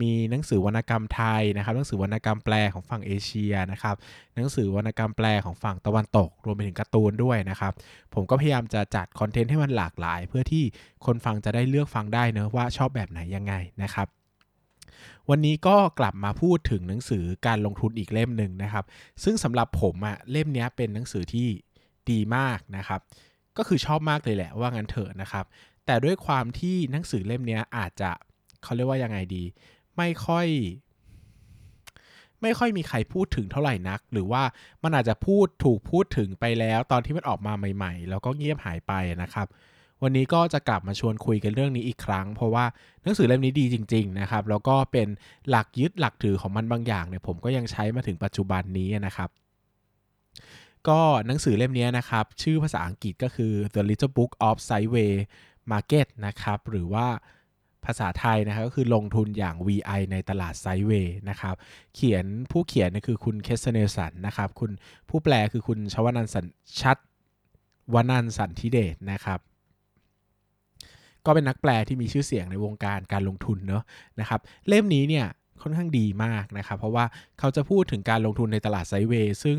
มีหนังสือวรรณกรรมไทยนะครับ หนังสือวรรณกรรมแปลของฝั่งเอเชียนะครับ หนังสือวรรณกรรมแปลของฝั่งตะวันตก รวมไปถึงการ์ตูนด้วยนะครับ ผมก็พยายามจะจัดคอนเทนต์ให้มันหลากหลาย เพื่อที่คนฟังจะได้เลือกฟังได้เนะว่าชอบแบบไหนยังไงนะครับวันนี้ก็กลับมาพูดถึงหนังสือการลงทุนอีกเล่มหนึ่งนะครับ ซึ่งสำหรับผมอะเล่มนี้เป็นหนังสือที่ดีมากนะครับ ก็คือชอบมากเลยแหละว่างั้นเถอะนะครับ แต่ด้วยความที่หนังสือเล่มนี้อาจจะเขาเรียกว่ายังไงดี ไม่ค่อย ไม่ค่อยมีใครพูดถึงเท่าไหร่นัก หรือว่ามันอาจจะพูดถูกพูดถึงไปแล้ว ตอนที่มันออกมาใหม่ ๆ แล้วก็เงียบหายไปนะครับ วันนี้ก็จะกลับมาชวนคุยกันเรื่องนี้อีกครั้ง เพราะว่าหนังสือเล่มนี้ดีจริง ๆ นะครับ แล้วก็เป็นหลักยึดหลักถือของมันบางอย่างเนี่ยผมก็ยังใช้มาถึงปัจจุบันนี้นะครับก็หนังสือเล่มนี้นะครับ ชื่อภาษาอังกฤษก็คือ The Little Book of Sideway Market นะครับ หรือว่า ภาษาไทยนะครับก็คือลงทุนอย่าง VI ในตลาดไซเวย์นะครับ เขียนผู้เขียนคือคุณเคสเนลสันนะครับ คุณผู้แปลคือคุณชวนันสันชัชวนันท์สันติเดชนะครับ ก็เป็นนักแปลที่มีชื่อเสียงในวงการการลงทุนเนาะนะครับ เล่มนี้เนี่ยค่อนข้างดีมากนะครับ เพราะว่าเขาจะพูดถึงการลงทุนในตลาด sideway ซึ่ง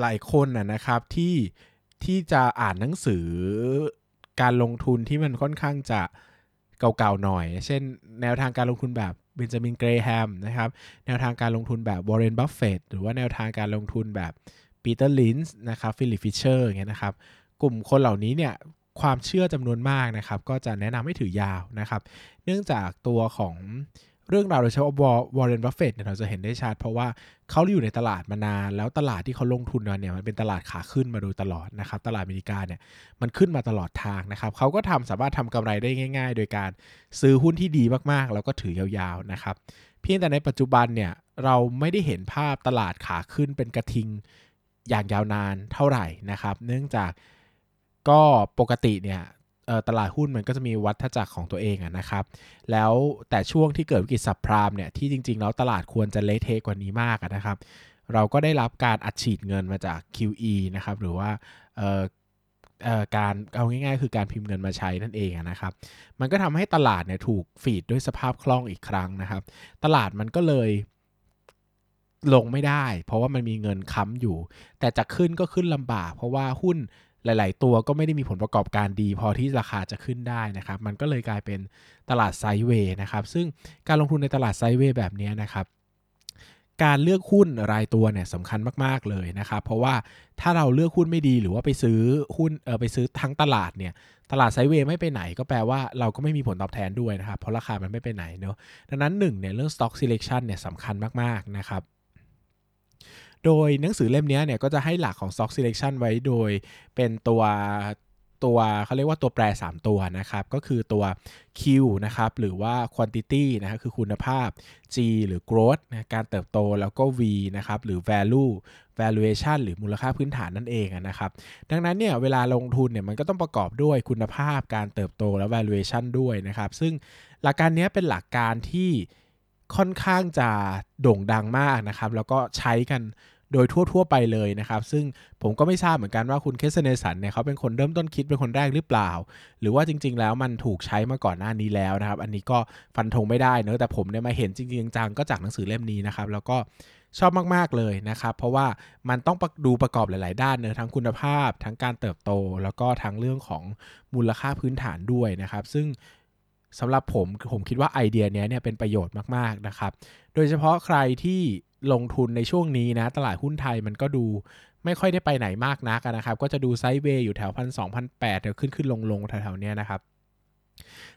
หลายคนนะครับที่ที่จะอ่านหนังสือ การลงทุนที่มันค่อนข้างจะเก่าๆหน่อย เช่น แนวทางการลงทุนแบบเบนจามินเกรแฮมนะครับ แนวทางการลงทุนแบบวอร์เรนบัฟเฟตหรือว่าแนวทางการลงทุนแบบปีเตอร์ลินช์นะครับฟิลิปฟิชเชอร์อย่างเงี้ยนะครับ กลุ่มคนเหล่านี้เนี่ยความเชื่อจำนวนมากนะครับ ก็จะแนะนำให้ถือยาวนะครับ เนื่องจากตัวของ เรื่องราวโดยเฉพาะวอร์เรนบัฟเฟตเนี่ยเราจะเห็นได้ชัดเพราะว่าเขาอยู่ในตลาดมานาน แล้วตลาดที่เขาลงทุนมาเนี่ยมันเป็นตลาดขาขึ้นมาโดยตลอดนะครับตลาดอเมริกาเนี่ยมันขึ้นมาตลอดทางนะครับเขาก็ทำสามารถทำกำไรได้ง่าย ๆ โดยการซื้อหุ้นที่ดีมากๆ แล้วก็ถือยาวๆนะครับเพียงแต่ในปัจจุบันเนี่ยเราไม่ได้เห็นภาพตลาดขาขึ้นเป็นกระทิงอย่างยาวนานเท่าไหร่นะครับ เนื่องจากก็ปกติเนี่ย ตลาดหุ้นมันก็จะมีวัฏจักรของตัวเองนะครับ แล้วแต่ช่วงที่เกิดวิกฤตสับพรามเนี่ยที่จริง ๆ แล้วตลาดควรจะเละเทะกว่านี้มากนะครับ เราก็ได้รับการอัดฉีดเงินมาจาก QE นะครับหรือว่าการเอาง่ายๆ คือการพิมพ์เงินมาใช้นั่นเองนะครับ มันก็ทำให้ตลาดเนี่ยถูกฟีดด้วยสภาพคล่องอีกครั้งนะครับ ตลาดมันก็เลยลงไม่ได้ เพราะว่ามันมีเงินค้ำอยู่ แต่จะขึ้นก็ขึ้นลำบาก เพราะว่าหุ้น หลาย ๆ ตัวก็ไม่ได้มีผลประกอบการดี พอที่ราคาจะขึ้นได้นะครับ มันก็เลยกลายเป็นตลาดไซด์เวย์นะครับ ซึ่งการลงทุนในตลาดไซด์เวย์แบบนี้นะครับ การเลือกหุ้นรายตัวเนี่ยสำคัญมาก ๆ เลยนะครับ เพราะว่าถ้าเราเลือกหุ้นไม่ดีหรือว่าไปซื้อหุ้นเออไปซื้อทั้งตลาดเนี่ยตลาดไซเวย์ไม่ไปไหนก็แปลว่าเราก็ไม่มีผลตอบแทนด้วยนะครับ เพราะราคามันไม่ไปไหนเนาะดังนั้นหนึ่งเนี่ยเรื่อง stock selection เนี่ยสำคัญมาก ๆ นะครับ โดยหนังสือเล่มนี้เนี่ยก็จะให้หลักของ stock selection ไว้โดยเป็นตัวตัวเขาเรียกว่าตัวแปร 3 ตัวนะครับ ก็คือตัว Q นะครับ หรือว่า quantity นะครับคือคุณภาพ G หรือ growth นะการเติบโตแล้วก็ V นะครับ หรือ value valuation หรือมูลค่าพื้นฐานนั่นเองนะครับ ดังนั้นเนี่ยเวลาลงทุนเนี่ยมันก็ต้องประกอบด้วยคุณภาพการเติบโตและ valuation ด้วยนะครับ ซึ่งหลักการนี้เป็นหลักการที่ค่อนข้างจะโด่งดังมากนะครับ แล้วก็ใช้กัน โดยทั่ว ๆ ไปเลยนะครับ ซึ่งผมก็ไม่ทราบเหมือนกันว่าคุณเคสเนสันเนี่ยเขาเป็นคนเริ่มต้นคิดเป็นคนแรกหรือเปล่า หรือว่าจริง ๆ แล้วมันถูกใช้มาก่อนหน้านี้แล้วนะครับ อันนี้ก็ฟันธงไม่ได้เนอะแต่ผมเนี่ยมาเห็นจริงๆจังก็จากหนังสือเล่มนี้นะครับ แล้วก็ชอบมาก ๆ เลยนะครับ เพราะว่ามันต้องดูประกอบหลาย ๆ ด้านเนอะทั้งคุณภาพ ทั้งการเติบโต แล้วก็ทั้งเรื่องของมูลค่าพื้นฐานด้วยนะครับ ซึ่งสำหรับผมผมคิดว่าไอเดียนี้เนี่ยเป็นประโยชน์มาก ๆ นะครับ โดยเฉพาะใครที่ ลงทุนในช่วงนี้นะตลาดหุ้นไทยมันก็ดูไม่ค่อยได้ไปไหนมากนักนะครับ ก็จะดูไซด์เวย์อยู่แถวพันสองพันแปดเดี๋ยวขึ้นขึ้นลงลงแถวๆนี้นะครับ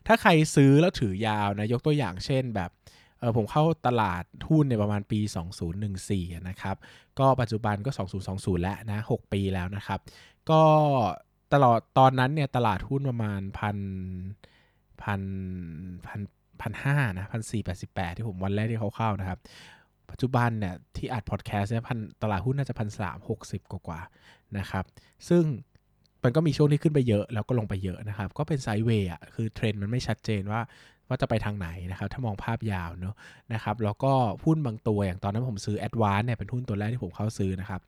ถ้าใครซื้อแล้วถือยาวนะยกตัวอย่างเช่นแบบเออผมเข้าตลาดหุ้นในประมาณปี 2014 นะครับ ก็ปัจจุบันก็ 2020 แล้วนะ 6 ปีแล้วนะครับ ก็ตลอดตอนนั้นเนี่ยตลาดหุ้นประมาณพันพันพันพันห้านะพันสี่แปดสิบแปดที่ผมวันแรกที่เขาเข้านะครับ ปัจจุบันเนี่ยที่อัดพอดแคสต์เนี่ยพันตลาดหุ้นน่าจะพันสามหกสิบกว่านะครับ ซึ่งมันก็มีช่วงที่ขึ้นไปเยอะแล้วก็ลงไปเยอะนะครับ ก็เป็นไซด์เวย์อะคือเทรนด์มันไม่ชัดเจนว่าว่าจะไปทางไหนนะครับ ถ้ามองภาพยาวเนาะนะครับแล้วก็หุ้นบางตัวอย่างตอนนั้นผมซื้อ a d v a n c e เนี่ยเป็นหุ้นตัวแรกที่ผมเข้าซื้อนะครับ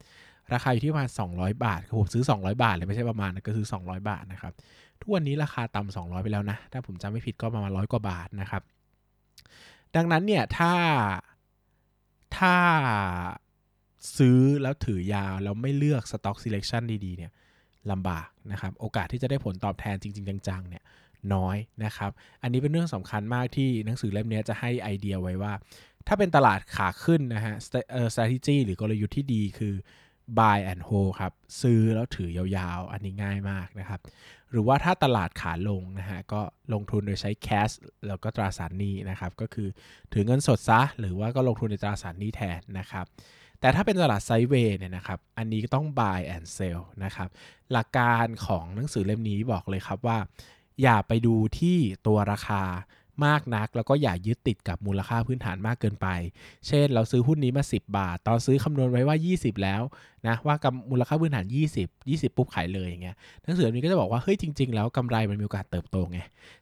ราคาอยู่ที่ประมาณ 200 บาทคือผมซื้อ 200 บาทเลยไม่ใช่ประมาณก็คือ200 บาทนะครับทุกวันนี้ราคาต่ำ200 ไปแล้วนะ ถ้าผมจำไม่ผิดก็ประมาณร้อยกว่าบาทนะครับ ดังนั้นเนี่ยถ้า ถ้าซื้อแล้วถือยาว แล้วไม่เลือก Stock Selection ดีๆเนี่ยลำบากนะครับ โอกาสที่จะได้ผลตอบแทนจริง ๆ จังๆเนี่ยน้อยนะครับ อันนี้เป็นเรื่องสำคัญมากที่หนังสือเล่มนี้จะให้ไอเดียไว้ว่า ถ้าเป็นตลาดขาขึ้นนะฮะ strategy หรือกลยุทธ์ที่ดีคือ buy and hold ครับ ซื้อแล้วถือยาวๆ อันนี้ง่ายมากนะครับ หรือว่าถ้าตลาดขาลงนะฮะ ก็ลงทุนโดยใช้ cash แล้วก็ตราสารหนี้นะครับ ก็คือถือเงินสดซะ หรือว่าก็ลงทุนในตราสารหนี้แทนนะครับ แต่ถ้าเป็นตลาดไซด์เวย์เนี่ยนะครับ อันนี้ต้อง buy and sell นะครับ หลักการของหนังสือเล่มนี้บอกเลยครับว่า อย่าไปดูที่ตัวราคา มากนัก แล้วก็อย่ายึดติดกับมูลค่าพื้นฐานมากเกินไป เช่น เราซื้อหุ้นนี้มา 10 บาท ตอนซื้อคำนวณไว้ว่า 20 แล้วนะว่ากับมูลค่าพื้นฐาน 20 20 ปุ๊บขายเลยอย่างเงี้ยหนังสือนี้ก็จะบอกว่าเฮ้ยจริง ๆ แล้วกำไรมันมีโอกาสเติบโตไง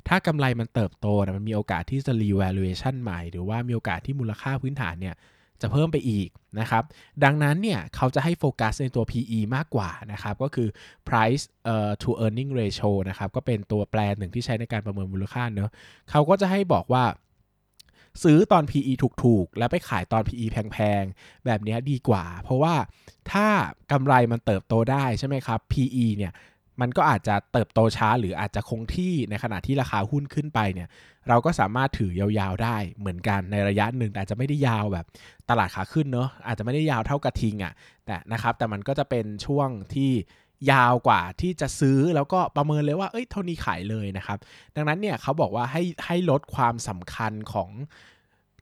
ถ้ากำไรมันเติบโตนะมันมีโอกาสที่จะ revaluation ใหม่ หรือว่ามีโอกาสที่มูลค่าพื้นฐานเนี่ย จะเพิ่มไปอีกนะครับ ดังนั้นเนี่ยเขาจะให้โฟกัสในตัว PE มากกว่านะครับ ก็คือ price uh, to earning ratio นะครับ ก็เป็นตัวแปรหนึ่งที่ใช้ในการประเมินมูลค่าเนอะเขาก็จะให้บอกว่าซื้อตอน PE ถูกๆ แล้วไปขายตอน PE แพงๆ แบบนี้ดีกว่า เพราะว่าถ้ากำไรมันเติบโตได้ใช่ไหมครับ PE เนี่ย มันก็อาจจะเติบโตช้าหรืออาจจะคงที่ในขณะที่ราคาหุ้นขึ้นไปเนี่ย เราก็สามารถถือยาวๆได้เหมือนกันในระยะหนึ่งแต่อาจจะไม่ได้ยาวแบบตลาดขาขึ้นเนาะอาจจะไม่ได้ยาวเท่ากระทิงอะ่ะแต่นะครับแต่มันก็จะเป็นช่วงที่ยาวกว่าที่จะซื้อแล้วก็ประเมินเลยว่าเอ้ยเท่านี้ขายเลยนะครับ ดังนั้นเนี่ยเขาบอกว่าให้ให้ลดความสำคัญของ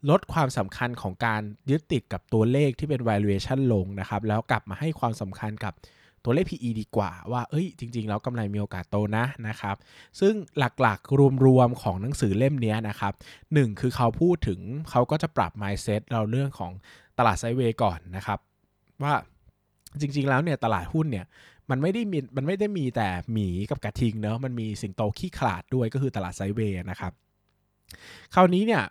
ลดความสำคัญของการยึดติดกับตัวเลขที่เป็น valuation ลงนะครับ แล้วกลับมาให้ความสำคัญกับ ตัวเลข PE ดีกว่าว่า เอ้ย จริง ๆ แล้วกำไรมีโอกาสโตนะนะครับ ซึ่งหลักๆ รวมๆ ของหนังสือเล่มนี้นะครับหนึ่งคือเขาพูดถึงเขาก็จะปรับ mindset เราเรื่องของตลาดไซเวย์ก่อนนะครับ ว่าจริง ๆ แล้วเนี่ยตลาดหุ้นเนี่ยมันไม่ได้มีมันไม่ได้มีแต่หมีกับกระทิงเนอะมันมีสิงโตขี้ขลาดด้วยก็คือตลาดไซเวย์นะครับ คราวนี้เนี่ย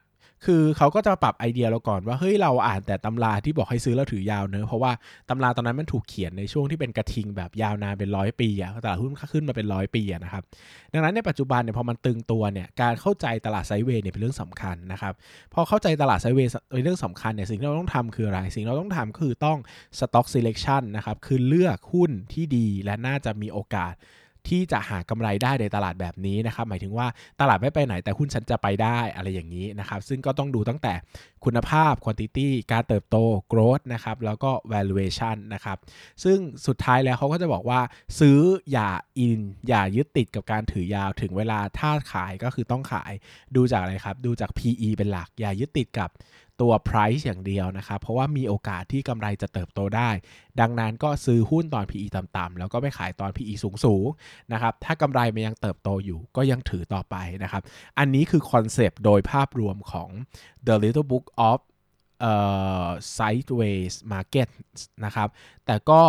คือเขาก็จะปรับไอเดียเราก่อนว่าเฮ้ยเราอ่านแต่ตำราที่บอกให้ซื้อแล้วถือยาวเนอะเพราะว่าตำราตอนนั้นมันถูกเขียนในช่วงที่เป็นกระทิงแบบยาวนานเป็นร้อยปีอะตลาดหุ้นขึ้นมาเป็นร้อยปีนะครับ ดังนั้นในปัจจุบันเนี่ยพอมันตึงตัวเนี่ยการเข้าใจตลาดไซเวย์เนี่ยเป็นเรื่องสำคัญนะครับพอเข้าใจตลาดไซเวย์เป็นเรื่องสำคัญเนี่ยสิ่งที่เราต้องทำคืออะไร สิ่งที่เราต้องทำคือต้อง stock selection นะครับคือเลือกหุ้นที่ดีและน่าจะมีโอกาส ที่จะหากำไรได้ในตลาดแบบนี้นะครับ หมายถึงว่าตลาดไม่ไปไหนแต่หุ้นฉันจะไปได้อะไรอย่างนี้นะครับ ซึ่งก็ต้องดูตั้งแต่คุณภาพ quantity การเติบโต growth นะครับ แล้วก็ valuation นะครับ ซึ่งสุดท้ายแล้วเขาก็จะบอกว่า ซื้ออย่าอิน อย่ายึดติดกับการถือยาวถึงเวลาถ้าขายก็คือต้องขายดูจากอะไรครับ ดูจาก PE เป็นหลัก อย่ายึดติดกับ ตัว price อย่างเดียวนะครับ เพราะว่ามีโอกาสที่กำไรจะเติบโตได้ ดังนั้นก็ซื้อหุ้นตอน PE ต่ำๆแล้วก็ไปขายตอน PE สูงๆนะครับ ถ้ากำไรมันยังเติบโตอยู่ก็ยังถือต่อไปนะครับ อันนี้คือคอนเซปต์โดยภาพรวมของ The Little Book of เอ่อ Sideways Market นะครับ แต่ก็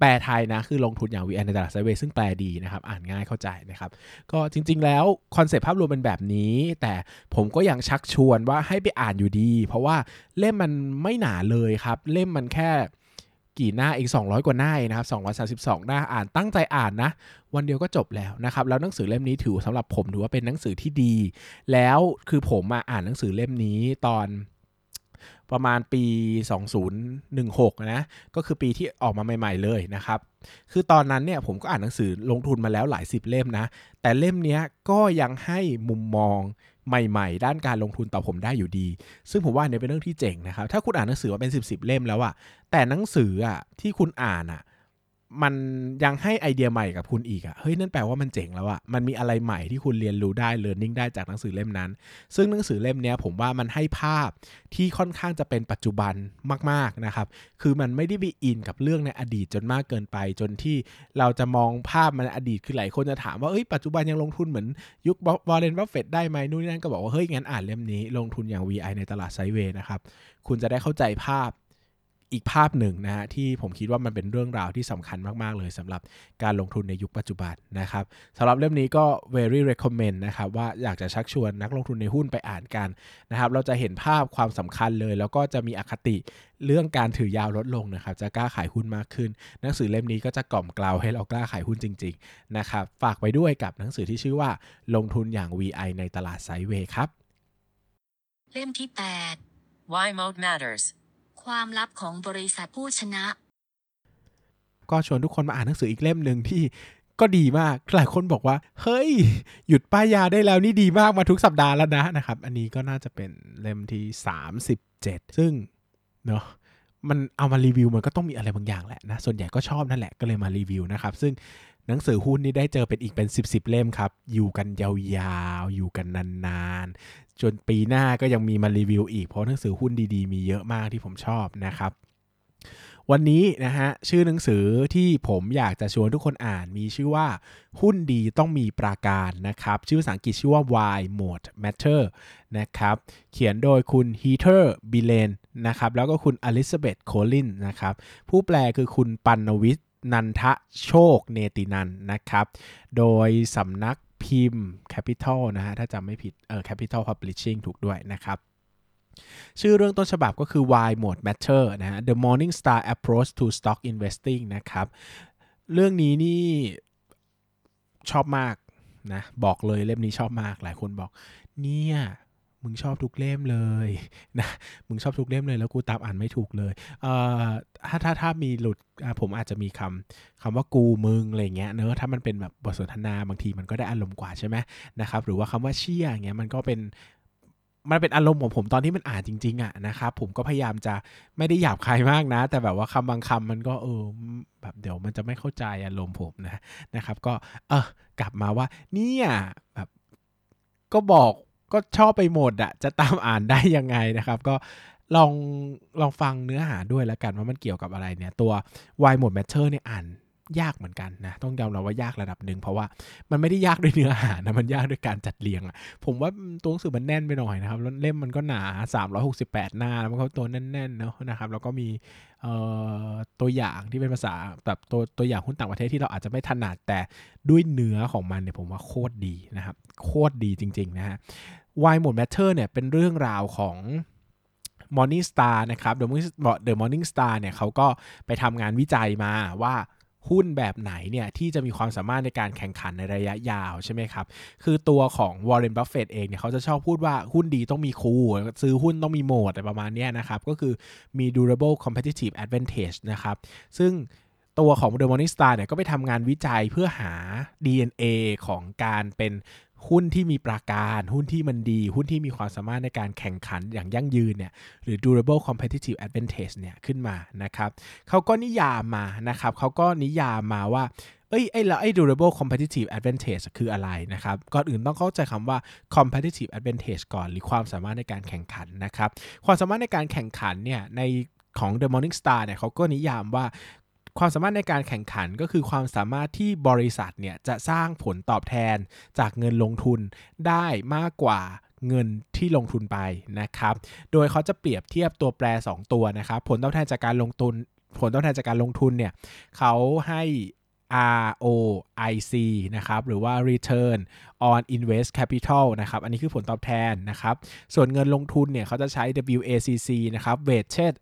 แปลไทยนะ คือลงทุนอย่าง VI ในตลาด sideway ซึ่งแปลดีนะครับ อ่านง่ายเข้าใจนะครับ ก็จริง ๆ แล้วคอนเซปต์ภาพรวมเป็นแบบนี้ แต่ผมก็ยังชักชวนว่าให้ไปอ่านอยู่ดี เพราะว่าเล่มมันไม่หนาเลยครับ เล่มมันแค่กี่หน้าอีก 200 กว่าหน้าเองนะครับ232 หน้าอ่านตั้งใจอ่านนะ วันเดียวก็จบแล้วนะครับ แล้วหนังสือเล่มนี้ถือสำหรับผมถือว่าเป็นหนังสือที่ดี แล้วคือผมมาอ่านหนังสือเล่มนี้ตอน ประมาณปี 2016 นะ ก็คือปีที่ออกมาใหม่ ๆ เลยนะครับ คือตอนนั้นเนี่ยผมก็อ่านหนังสือลงทุนมาแล้วหลายสิบเล่มนะ แต่เล่มนี้ก็ยังให้มุมมองใหม่ๆ ด้านการลงทุนต่อผมได้อยู่ดี ซึ่งผมว่าเนี่ยเป็นเรื่องที่เจ๋งนะครับ ถ้าคุณอ่านหนังสือมาเป็น 10บสเล่มแล้วอะแต่หนังสืออะที่คุณอ่านอะ มันยังให้ไอเดียใหม่กับคุณอีกอะเฮ้ย นั่นแปลว่ามันเจ๋งแล้วอะมันมีอะไรใหม่ที่คุณเรียนรู้ได้ เรียนรู้ได้จากหนังสือเล่มนั้น ซึ่งหนังสือเล่มนี้ผมว่ามันให้ภาพที่ค่อนข้างจะเป็นปัจจุบันมากๆนะครับ คือมันไม่ได้ไปอินกับเรื่องในอดีตจนมากเกินไป จนที่เราจะมองภาพมันอดีต คือหลายคนจะถามว่า เอ้ย ปัจจุบันยังลงทุนเหมือนยุควอร์เรนบัฟเฟตได้ไหมนู่นนั่นก็บอกว่า เฮ้ย งั้นอ่านเล่มนี้ ลงทุนอย่าง VI ในตลาด sideway นะครับ คุณจะได้เข้าใจภาพ อีกภาพหนึ่งนะฮะที่ผมคิดว่ามันเป็นเรื่องราวที่สำคัญมาก ๆ เลยสำหรับการลงทุนในยุคปัจจุบันนะครับสำหรับเล่มนี้ก็ very recommend นะครับว่าอยากจะชักชวนนักลงทุนในหุ้นไปอ่านกันนะครับเราจะเห็นภาพความสำคัญเลย แล้วก็จะมีอคติเรื่องการถือยาวลดลงนะครับจะกล้าขายหุ้นมากขึ้น หนังสือเล่มนี้ก็จะกล่อมกล่าวให้เรากล้าขายหุ้นจริง ๆ นะครับฝากไปด้วยกับหนังสือที่ชื่อว่าลงทุนอย่าง VI ในตลาดไซเวย์ครับเล่มที่ Why mode matters. ความลับของบริษัทผู้ชนะ ก็ชวนทุกคนมาอ่านหนังสืออีกเล่มหนึ่งที่ก็ดีมาก หลายคนบอกว่า เฮ้ย หยุดป้ายยาได้แล้วนี่ดีมากมาทุกสัปดาห์แล้วนะนะครับ อันนี้ก็น่าจะเป็นเล่มที่ 37 ซึ่งเนาะมันเอามารีวิวมันก็ต้องมีอะไรบางอย่างแหละนะ ส่วนใหญ่ก็ชอบนั่นแหละก็เลยมารีวิวนะครับ ซึ่ง หนังสือหุ้นนี่ได้เจอเป็นอีกเป็น 10บสเล่มครับ อยู่กันยาวๆ อยู่กันนานๆ จนปีหน้าก็ยังมีมารีวิวอีกเพราะหนังสือหุ้นดีๆ มีเยอะมากที่ผมชอบนะครับ วันนี้นะฮะชื่อหนังสือที่ผมอยากจะชวนทุกคนอ่านมีชื่อว่าหุ้นดีต้องมีปราการนะครับ ชื่อภาษาอังกฤษชื่อว่า Why Mode Matter นะครับเขียนโดยคุณ Heather b i l e n นะครับแล้วก็คุณ Elizabeth Collins นะครับผู้แปลคือคุณปันวิท นันทะโชคเนตินันนะครับ โดยสำนักพิมพ์ Capital นะฮะ ถ้าจำไม่ผิด เออ Capital Publishing ถูกด้วยนะครับชื่อเรื่องต้นฉบับก็คือ Why Mode Matter นะฮะ The Morning Star Approach to Stock Investing นะครับ เรื่องนี้นี่ชอบมากนะ บอกเลยเล่มนี้ชอบมาก หลายคนบอก เนี่ย มึงชอบทุกเล่มเลยนะมึงชอบทุกเล่มเลยแล้วกูตามอ่านไม่ถูกเลยเอ่อถ้าถ้าถ้ามีหลุดผมอาจจะมีคำคำว่ากูมึงอะไรเงี้ยเนอะถ้ามันเป็นแบบบทสนทนาบางทีมันก็ได้อารมณ์กว่าใช่ไหมนะครับหรือว่าคำว่าเชี่ยอเงี้ยมันก็เป็นมันเป็นอารมณ์ของผมตอนที่มันอ่านจริง ๆอะนะครับผมก็พยายามจะไม่ได้หยาบคายมากนะ แต่แบบว่าคำบางคำมันก็เออแบบเดี๋ยวมันจะไม่เข้าใจอารมณ์ผมนะนะครับ ก็เออกลับมาว่าเนี่ยแบบก็บอก ก็ชอบไปหมดอะจะตามอ่านได้ยังไงนะครับ ก็ลองลองฟังเนื้อหาด้วยแล้วกันว่ามันเกี่ยวกับอะไรเนี่ย ตัว Why Mode Matter เนี่ยอ่านยากเหมือนกันนะ ต้องยอมรับว่ายากระดับหนึ่งเพราะว่ามันไม่ได้ยากด้วยเนื้อหานะมันยากด้วยการจัดเรียงอะผมว่าตัวหนังสือมันแน่นไปหน่อยนะครับแล้วเล่มมันก็หนา 368 หน้าแล้วมันก็ตัวแน่นๆเนาะนะครับแล้วก็มีตัวอย่างที่เป็นภาษาแบบตัวตัวอย่างหุ้นต่างประเทศที่เราอาจจะไม่ถนัดแต่ด้วยเนื้อของมันเนี่ยผมว่าโคตรดีนะครับ โคตรดีจริง ๆ นะฮะ Why Mode Matter เนี่ยเป็นเรื่องราวของ Morning Star นะครับ The Morning Star เนี่ยเขาก็ไปทำงานวิจัยมาว่าหุ้นแบบไหนเนี่ยที่จะมีความสามารถในการแข่งขันในระยะยาวใช่ไหมครับ คือตัวของ Warren Buffett เองเนี่ยเขาจะชอบพูดว่าหุ้นดีต้องมีคูซื้อหุ้นต้องมีโหมดอะไรประมาณนี้นะครับ ก็คือมี durable competitive advantage นะครับ ซึ่งตัวของ The Morning Star เนี่ยก็ไปทำงานวิจัยเพื่อหา DNA ของการเป็น หุ้นที่มีปราการหุ้นที่มันดี หุ้นที่มีความสามารถในการแข่งขันอย่างยั่งยืนเนี่ยหรือ durable competitive advantage เนี่ยขึ้นมานะครับเขาก็นิยามมานะครับเขาก็นิยามมาว่าเอ้ยไอ้แล้วไอ้ durable competitive advantage คืออะไรนะครับ ก่อนอื่นต้องเข้าใจคำว่า competitive advantage ก่อนหรือความสามารถในการแข่งขันนะครับ ความสามารถในการแข่งขันเนี่ยในของ The Morning Star เนี่ยเขาก็นิยามว่า ความสามารถในการแข่งขันก็คือความสามารถที่บริษัทเนี่ยจะสร้างผลตอบแทนจากเงินลงทุนได้มากกว่าเงินที่ลงทุนไปนะครับ โดยเขาจะเปรียบเทียบตัวแปร 2 ตัวนะครับ ผลตอบแทนจากการลงทุน ผลตอบแทนจากการลงทุนเนี่ยเขาให้ ROIC นะครับ หรือว่า Return on Invest Capital นะครับ อันนี้คือผลตอบแทนนะครับ ส่วนเงินลงทุนเนี่ยเขาจะใช้ WACC นะครับ Weighted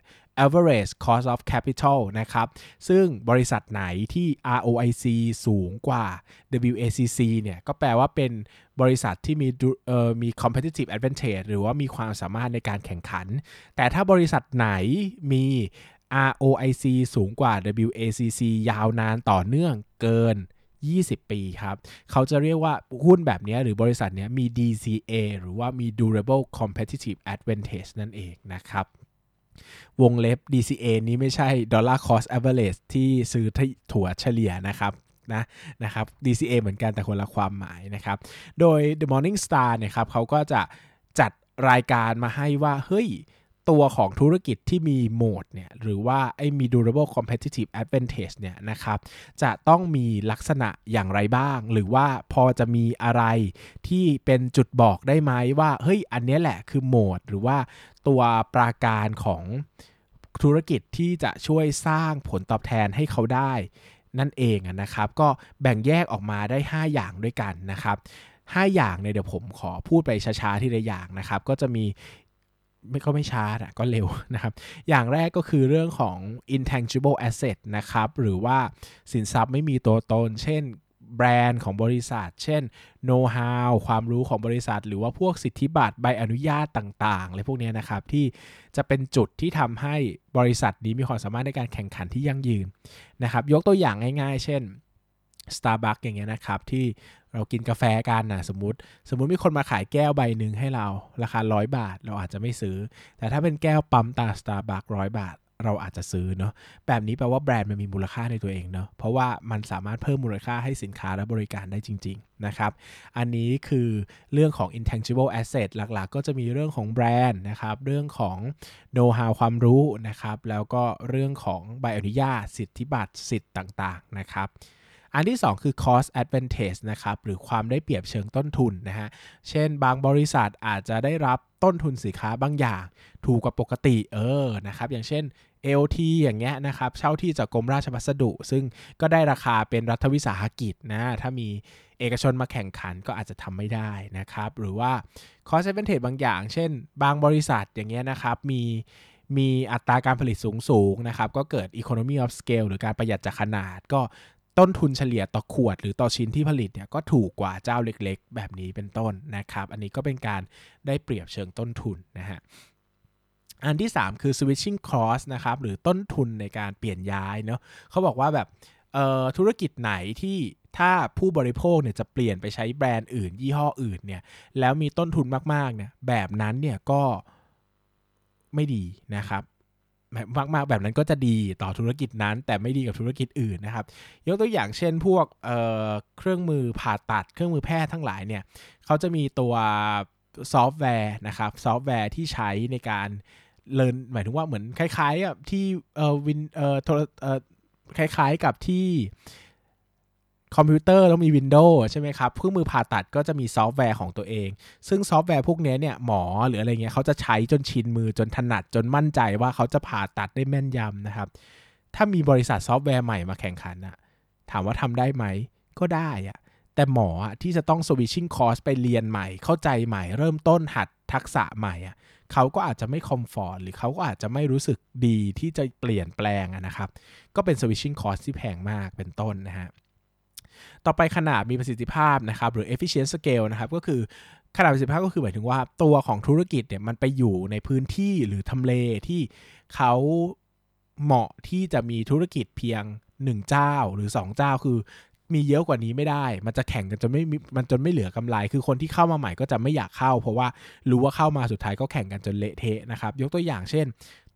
average cost of capital นะครับ ซึ่งบริษัทไหนที่ ROIC สูงกว่า WACC เนี่ย ก็แปลว่าเป็นบริษัทที่มีเอ่อมี competitive advantage หรือว่ามีความสามารถในการแข่งขัน แต่ถ้าบริษัทไหนมี ROIC สูงกว่า WACC ยาวนานต่อเนื่องเกิน 20 ปีครับ เขาจะเรียกว่าหุ้นแบบนี้หรือบริษัทนี้มี DCA หรือว่ามี durable competitive advantage นั่นเองนะครับ วงเล็บ DCA นี้ไม่ใช่ Dollar Cost Average ที่ซื้อถั่วเฉลี่ยนะครับนะนะครับ DCA เหมือนกันแต่คนละความหมายนะครับ โดย The Morning Star เนี่ยครับเขาก็จะจัดรายการมาให้ว่า เฮ้ย ตัวของธุรกิจที่มีโหมดเนี่ยหรือว่าไอ้มี durable competitive advantage เนี่ยนะครับจะต้องมีลักษณะอย่างไรบ้าง หรือว่าพอจะมีอะไรที่เป็นจุดบอกได้ไหมว่าเฮ้ยอันนี้แหละคือโหมด หรือว่าตัวปราการของธุรกิจที่จะช่วยสร้างผลตอบแทนให้เขาได้นั่นเองนะครับ ก็แบ่งแยกออกมาได้ 5 อย่างด้วยกันนะครับ5อย่างเนี่ยเดี๋ยวผมขอพูดไปช้าๆที่ละอย่างนะครับ ก็จะมี ไม่ก็ไม่ช้าอะก็เร็วนะครับ อย่างแรกก็คือเรื่องของ intangible asset นะครับ หรือว่าสินทรัพย์ไม่มีตัวตน เช่นแบรนด์ของบริษัท เช่น know how ความรู้ของบริษัท หรือว่าพวกสิทธิบัตรใบอนุญาตต่างๆอะไรพวกนี้นะครับ ที่จะเป็นจุดที่ทำให้บริษัทนี้มีความสามารถในการแข่งขันที่ยั่งยืนนะครับ ยกตัวอย่างง่าย ๆ เช่น Starbucks อย่างเงี้ยนะครับ ที่ เรากินกาแฟกันนะสมมติ สมมติมีคนมาขายแก้วใบหนึ่งให้เราราคาร้อยบาท เราอาจจะไม่ซื้อ แต่ถ้าเป็นแก้วปั๊มตา Starbucks ร้อยบาท เราอาจจะซื้อเนาะแบบนี้แปลว่าแบรนด์มันมีมูลค่าในตัวเองเนาะเพราะว่ามันสามารถเพิ่มมูลค่าให้สินค้าและบริการได้จริง ๆ นะครับ อันนี้คือเรื่องของ intangible asset หลักๆ ก็จะมีเรื่องของแบรนด์นะครับเรื่องของ know how ความรู้นะครับแล้วก็เรื่องของใบอนุญาตสิทธิบัตรสิทธิ์ต่างๆนะครับ อันที่ 2 คือ cost advantage นะครับหรือความได้เปรียบเชิงต้นทุนนะฮะเช่นบางบริษัทอาจจะได้รับต้นทุนสินค้าบางอย่าง ถูกกว่าปกติเออนะครับอย่างเช่น LT อย่างเงี้ยนะครับเช่าที่จากกรมราชพัสดุ ซึ่งก็ได้ราคาเป็นรัฐวิสาหกิจนะถ้ามีเอกชนมาแข่งขันก็อาจจะทำไม่ได้นะครับหรือว่า cost advantage บางอย่าง เช่น บางบริษัทอย่างเงี้ยนะครับมีมีอัตราการผลิตสูงสูงนะครับก็เกิด economy of scale หรือการประหยัดจากขนาด ก็ ต้นทุนเฉลี่ยต่อขวดหรือต่อชิ้นที่ผลิตเนี่ยก็ถูกกว่าเจ้าเล็กๆ แบบนี้เป็นต้นนะครับ อันนี้ก็เป็นการได้เปรียบเชิงต้นทุนนะฮะอันที่ 3 คือ switching cost นะครับหรือต้นทุนในการเปลี่ยนย้ายเนาะเขาบอกว่าแบบธุรกิจไหนที่ถ้าผู้บริโภคเนี่ยจะเปลี่ยนไปใช้แบรนด์อื่น ยี่ห้ออื่นเนี่ยแล้วมีต้นทุนมากๆเนี่ยแบบนั้นเนี่ยก็ไม่ดีนะครับ มากๆแบบนั้นก็จะดีต่อธุรกิจนั้น แต่ไม่ดีกับธุรกิจอื่นนะครับ ยกตัวอย่างเช่นพวกเเครื่องมือผ่าตัด เครื่องมือแพทย์ทั้งหลายเนี่ยเขาจะมีตัวซอฟต์แวร์นะครับซอฟต์แวร์ที่ใช้ในการเรียนหมายถึงว่าเหมือนคล้ายๆกับที่เอ่อวินเอ่อโทรเอ่อคล้ายๆกับที่ คอมพิวเตอร์ต้องมี Windows ใช่ไหมครับเครื่องมือผ่าตัดก็จะมีซอฟต์แวร์ของตัวเอง ซึ่งซอฟต์แวร์พวกนี้เนี่ยหมอหรืออะไรเงี้ยเขาจะใช้จนชินมือจนถนัดจนมั่นใจว่าเขาจะผ่าตัดได้แม่นยำนะครับ ถ้ามีบริษัทซอฟต์แวร์ใหม่มาแข่งขันอะถามว่าทำได้ไหมก็ได้อะแต่หมออะที่จะต้อง switching course ไปเรียนใหม่ เข้าใจใหม่ เริ่มต้นหัดทักษะใหม่อะเขาก็อาจจะไม่คอมฟอร์ตหรือเขาก็อาจจะไม่รู้สึกดีที่จะเปลี่ยนแปลงนะครับ ก็เป็น switching cost ที่แพงมากเป็นต้นนะฮะ ต่อไปขนาดมีประสิทธิภาพนะครับหรือ efficient scale นะครับก็คือขนาดประสิทธิภาพก็คือหมายถึงว่าตัวของธุรกิจเนี่ยมันไปอยู่ในพื้นที่หรือทำเลที่เขาเหมาะที่จะมีธุรกิจเพียง 1 เจ้าหรือ 2 เจ้าคือมีเยอะกว่านี้ไม่ได้ มันจะแข่งกันจนไม่มันจนไม่เหลือกำไร คือคนที่เข้ามาใหม่ก็จะไม่อยากเข้า เพราะว่ารู้ว่าเข้ามาสุดท้ายก็แข่งกันจนเละเทะนะครับ ยกตัวอย่างเช่น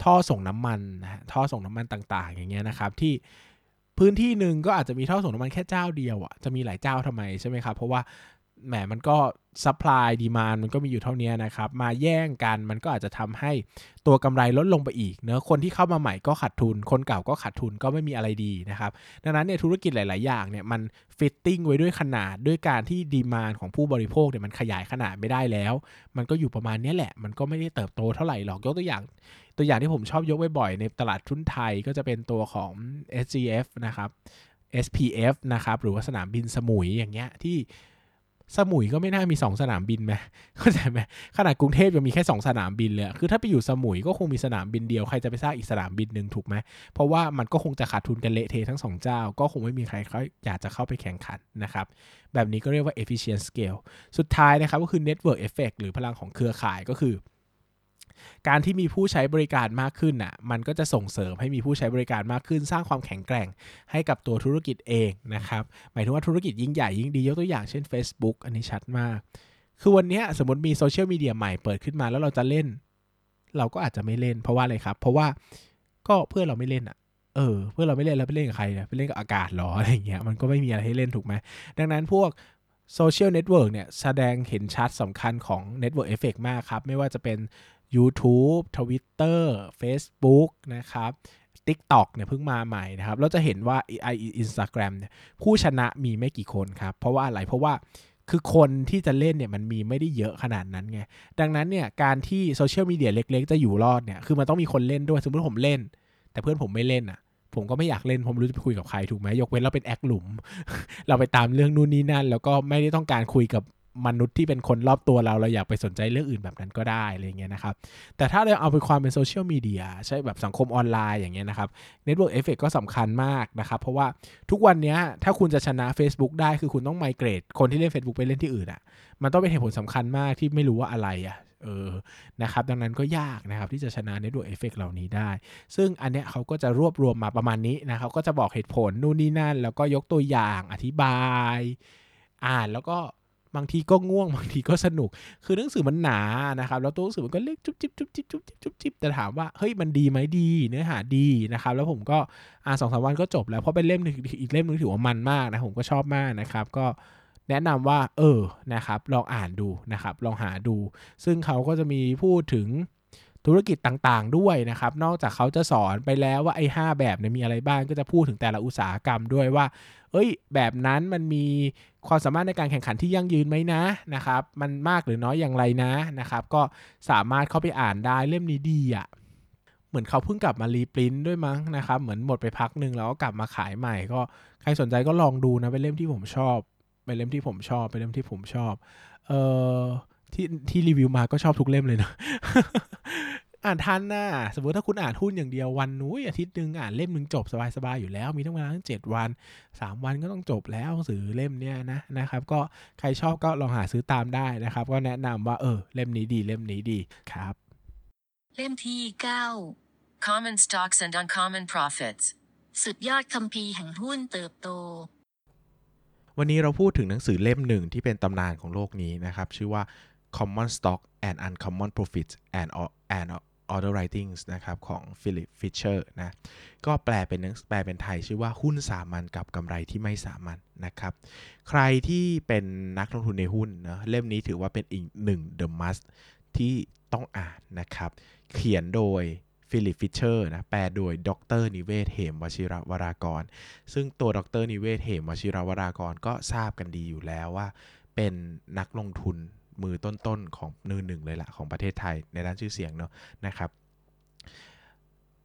ท่อส่งน้ำมันนะท่อส่งน้ำมันต่าง ๆ อย่างเงี้ยนะครับที่ พื้นที่หนึ่งก็อาจจะมีท่อส่งน้ำมันแค่เจ้าเดียวอะ่ะจะมีหลายเจ้าทำไมใช่ไหมครับ เพราะว่าแหมมันก็ supply demand มันก็มีอยู่เท่านี้นะครับ มาแย่งกันมันก็อาจจะทำให้ตัวกำไรลดลงไปอีกเนอะคนที่เข้ามาใหม่ก็ขาดทุน คนเก่าก็ขาดทุนก็ไม่มีอะไรดีนะครับ ดังนั้นเนี่ยธุรกิจหลาย ๆ อย่างเนี่ยมัน fitting ไว้ด้วยขนาดด้วยการที่ demand ของผู้บริโภคเนี่ยมันขยายขนาดไม่ได้แล้ว มันก็อยู่ประมาณนี้แหละ มันก็ไม่ได้เติบโตเท่าไหร่หรอกยกตัวอย่าง ตัวอย่างที่ผมชอบยกบ่อยๆในตลาดทุนไทยก็จะเป็นตัวของ SGF นะครับ SPF นะครับ หรือว่าสนามบินสมุยอย่างเงี้ยที่สมุยก็ไม่น่ามี 2 สนามบินไหมเข้าใจไหมขนาดกรุงเทพยังมีแค่ 2 สนามบินเลย คือถ้าไปอยู่สมุยก็คงมีสนามบินเดียว ใครจะไปสร้างอีกสนามบินหนึ่งถูกไหม เพราะว่ามันก็คงจะขาดทุนกันเละเทะทั้งสองเจ้า ก็คงไม่มีใครเขาอยากจะเข้าไปแข่งขันนะครับ แบบนี้ก็เรียกว่า efficient scale สุดท้ายนะครับก็คือ network effect หรือพลังของเครือข่ายก็คือ การที่มีผู้ใช้บริการมากขึ้นน่ะมันก็จะส่งเสริมให้มีผู้ใช้บริการมากขึ้น สร้างความแข็งแกร่งให้กับตัวธุรกิจเองนะครับหมายถึงว่าธุรกิจยิ่งใหญ่ยิ่งดียกตัวอย่างเช่น Facebook อันนี้ชัดมาก คือวันนี้สมมติมีโซเชียลมีเดียใหม่เปิดขึ้นมาแล้วเราจะเล่น เราก็อาจจะไม่เล่น เพราะว่าอะไรครับ เพราะว่าก็เพื่อนเราไม่เล่นอะเออเพื่อนเราไม่เล่นแล้วไปเล่นกับใครเนี่ยไปเล่นกับอากาศหรออะไรเงี้ยมันก็ไม่มีอะไรให้เล่นถูกไหมดังนั้นพวกโซเชียลเน็ตเวิร์กเนี่ยแสดงเห็นชัดสำคัญของ Network Effect มากครับ ไม่ว่าจะเป็น YouTube Twitter Facebook นะครับ TikTok เนี่ยเพิ่งมาใหม่นะครับ เราจะเห็นว่าไออินสตาแกรมเนี่ยผู้ชนะมีไม่กี่คนครับ เพราะว่าอะไรเพราะว่าคือคนที่จะเล่นเนี่ยมันมีไม่ได้เยอะขนาดนั้นไง ดังนั้นเนี่ยการที่โซเชียลมีเดียเล็ก ๆ จะอยู่รอดเนี่ยคือมันต้องมีคนเล่นด้วยสมมติผมเล่น แต่เพื่อนผมไม่เล่นอะผมก็ไม่อยากเล่น ผมรู้จะไปคุยกับใครถูกไหมยกเว้นเราเป็นแอคหลุม เราไปตามเรื่องนู่นนี่นั่น แล้วก็ไม่ได้ต้องการคุยกับ มนุษย์ที่เป็นคนรอบตัวเราเราอยากไปสนใจเรื่องอื่นแบบนั้นก็ได้อะไรเงี้ยนะครับ แต่ถ้าเราเอาไปความเป็นโซเชียลมีเดียใช่แบบสังคมออนไลน์อย่างเงี้ยนะครับ Network Effect ก็สำคัญมากนะครับ เพราะว่าทุกวันนี้ถ้าคุณจะชนะ Facebook ได้คือคุณต้องไมเกรด คนที่เล่น Facebook ไปเล่นที่อื่นอะ่ะ มันต้องเป็นเหตุผลสำคัญมากที่ไม่รู้ว่าอะไรอะ่ะเออ นะครับ ดังนั้นก็ยากนะครับที่จะชนะ Network Effect เหล่านี้ได้ ซึ่งอันเนี้ยเขาก็จะรวบรวมมาประมาณนี้นะครับก็จะบอกเหตุผลนู่นนี่นั่น แล้วก็ยกตัวอย่างอธิบาย อ่านแล้วก็ บางทีก็ง่วงบางทีก็สนุก คือหนังสือมันหนานะครับแล้วตัวหนังสือมันก็เล็กจุ๊บจิ๊บจุ๊บจิ๊บจุ๊บจิ๊บจุ๊บจิ๊บแต่ถามว่าเฮ้ยมันดีไหมดีเนื้อหาดีนะครับแล้วผมก็อ่านสองสามวันก็จบแล้วเพราะเป็นเล่มหนึ่งอีกเล่มหนึงถือว่ามันมากนะผมก็ชอบมากนะครับก็แนะนำว่าเออนะครับลองอ่านดูนะครับลองหาดู ซึ่งเขาก็จะมีพูดถึงธุรกิจต่างๆด้วยนะครับ นอกจากเขาจะสอนไปแล้วว่าไอ้หแบบเนี่ยมีอะไรบ้างก็จะพูดถึงแต่ละอุตสาหกรรมด้วยว่า เอ้ย แบบนั้นมันมีความสามารถในการแข่งขันที่ยั่งยืนไหมนะนะครับ มันมากหรือน้อยอย่างไรนะนะครับ ก็สามารถเข้าไปอ่านได้เล่มนี้ดีอะ่ะเหมือนเขาเพิ่งกลับมารีปรินด้วยมั้งนะครับ เหมือนหมดไปพักหนึ่งแล้วก็กลับมาขายใหม่ ก็ใครสนใจก็ลองดูนะเป็นเล่มที่ผมชอบ เป็นเล่มที่ผมชอบ เป็นเล่มที่ผมชอบ เอ่อที่ที่รีวิวมาก็ชอบทุกเล่มเลยนะ อ่านทันนะสมมติถ้าคุณอ่านหุ้นอย่างเดียววันนู้ยอาทิตย์หนึ่งอ่านเล่มหนึ่งจบสบายๆอยู่แล้ว มีทั้งเวลาทั้งเจ็ดวันสามวันก็ต้องจบแล้วหนังสือเล่มเนี้ยนะนะครับ ก็ใครชอบก็ลองหาซื้อตามได้นะครับ ก็แนะนำว่าเออเล่มนี้ดีเล่มนี้ดีครับ เล่มที่ Common stocks and uncommon profits. 9สุดยอดคัมภีร์แห่งหุ้นเติบโตวันนี้เราพูดถึงหนังสือเล่มหนึ่งที่เป็นตำนานของโลกนี้นะครับ ชื่อว่า Common Stock and Uncommon Profits and and Other Writings นะครับของ Philip Fisher นะก็แปลเป็นแปลเป็นไทยชื่อว่าหุ้นสามัญกับกำไรที่ไม่สามัญนะครับ ใครที่เป็นนักลงทุนในหุ้นนะเล่มนี้ถือว่าเป็นอีกหนึ่ง The Must ที่ต้องอ่านนะครับ เขียนโดยฟิลิปฟิชเชอร์นะแปลโดยดรนิเวศเหมวชิรวรากร ซึ่งตัวดรนิเวศเหมวชิรวรากรก็ทราบกันดีอยู่แล้วว่า เป็นนักลงทุน มือต้นๆของนือหนึ่งเลยละของประเทศไทยในด้านชื่อเสียงเนาะนะครับ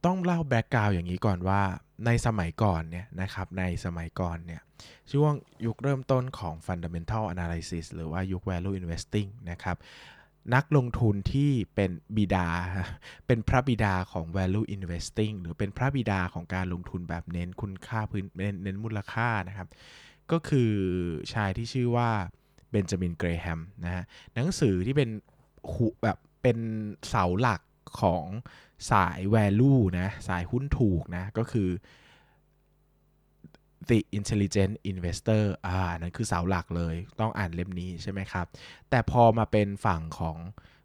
ต้องเล่าแบ็กกราวอย่างนี้ก่อนว่าในสมัยก่อนเนี่ยนะครับในสมัยก่อนเนี่ยช่วงยุคเริ่มต้นของ fundamental analysis หรือว่ายุค value investing นะครับนักลงทุนที่เป็นบิดา เป็นพระบิดาของ value investing หรือเป็นพระบิดาของการลงทุนแบบเน้นคุณค่าพื้นเน้นเน้นมูลค่านะครับ ก็คือชายที่ชื่อว่า เบนจามินเกรแฮมนะฮะหนังสือที่เป็นหุแบบเป็นเสาหลักของสาย value นะสายหุ้นถูกนะก็คือ The Intelligent Investor อ่านั่นคือเสาหลักเลยต้องอ่านเล่มนี้ใช่ไหมครับ แต่พอมาเป็นฝั่งของ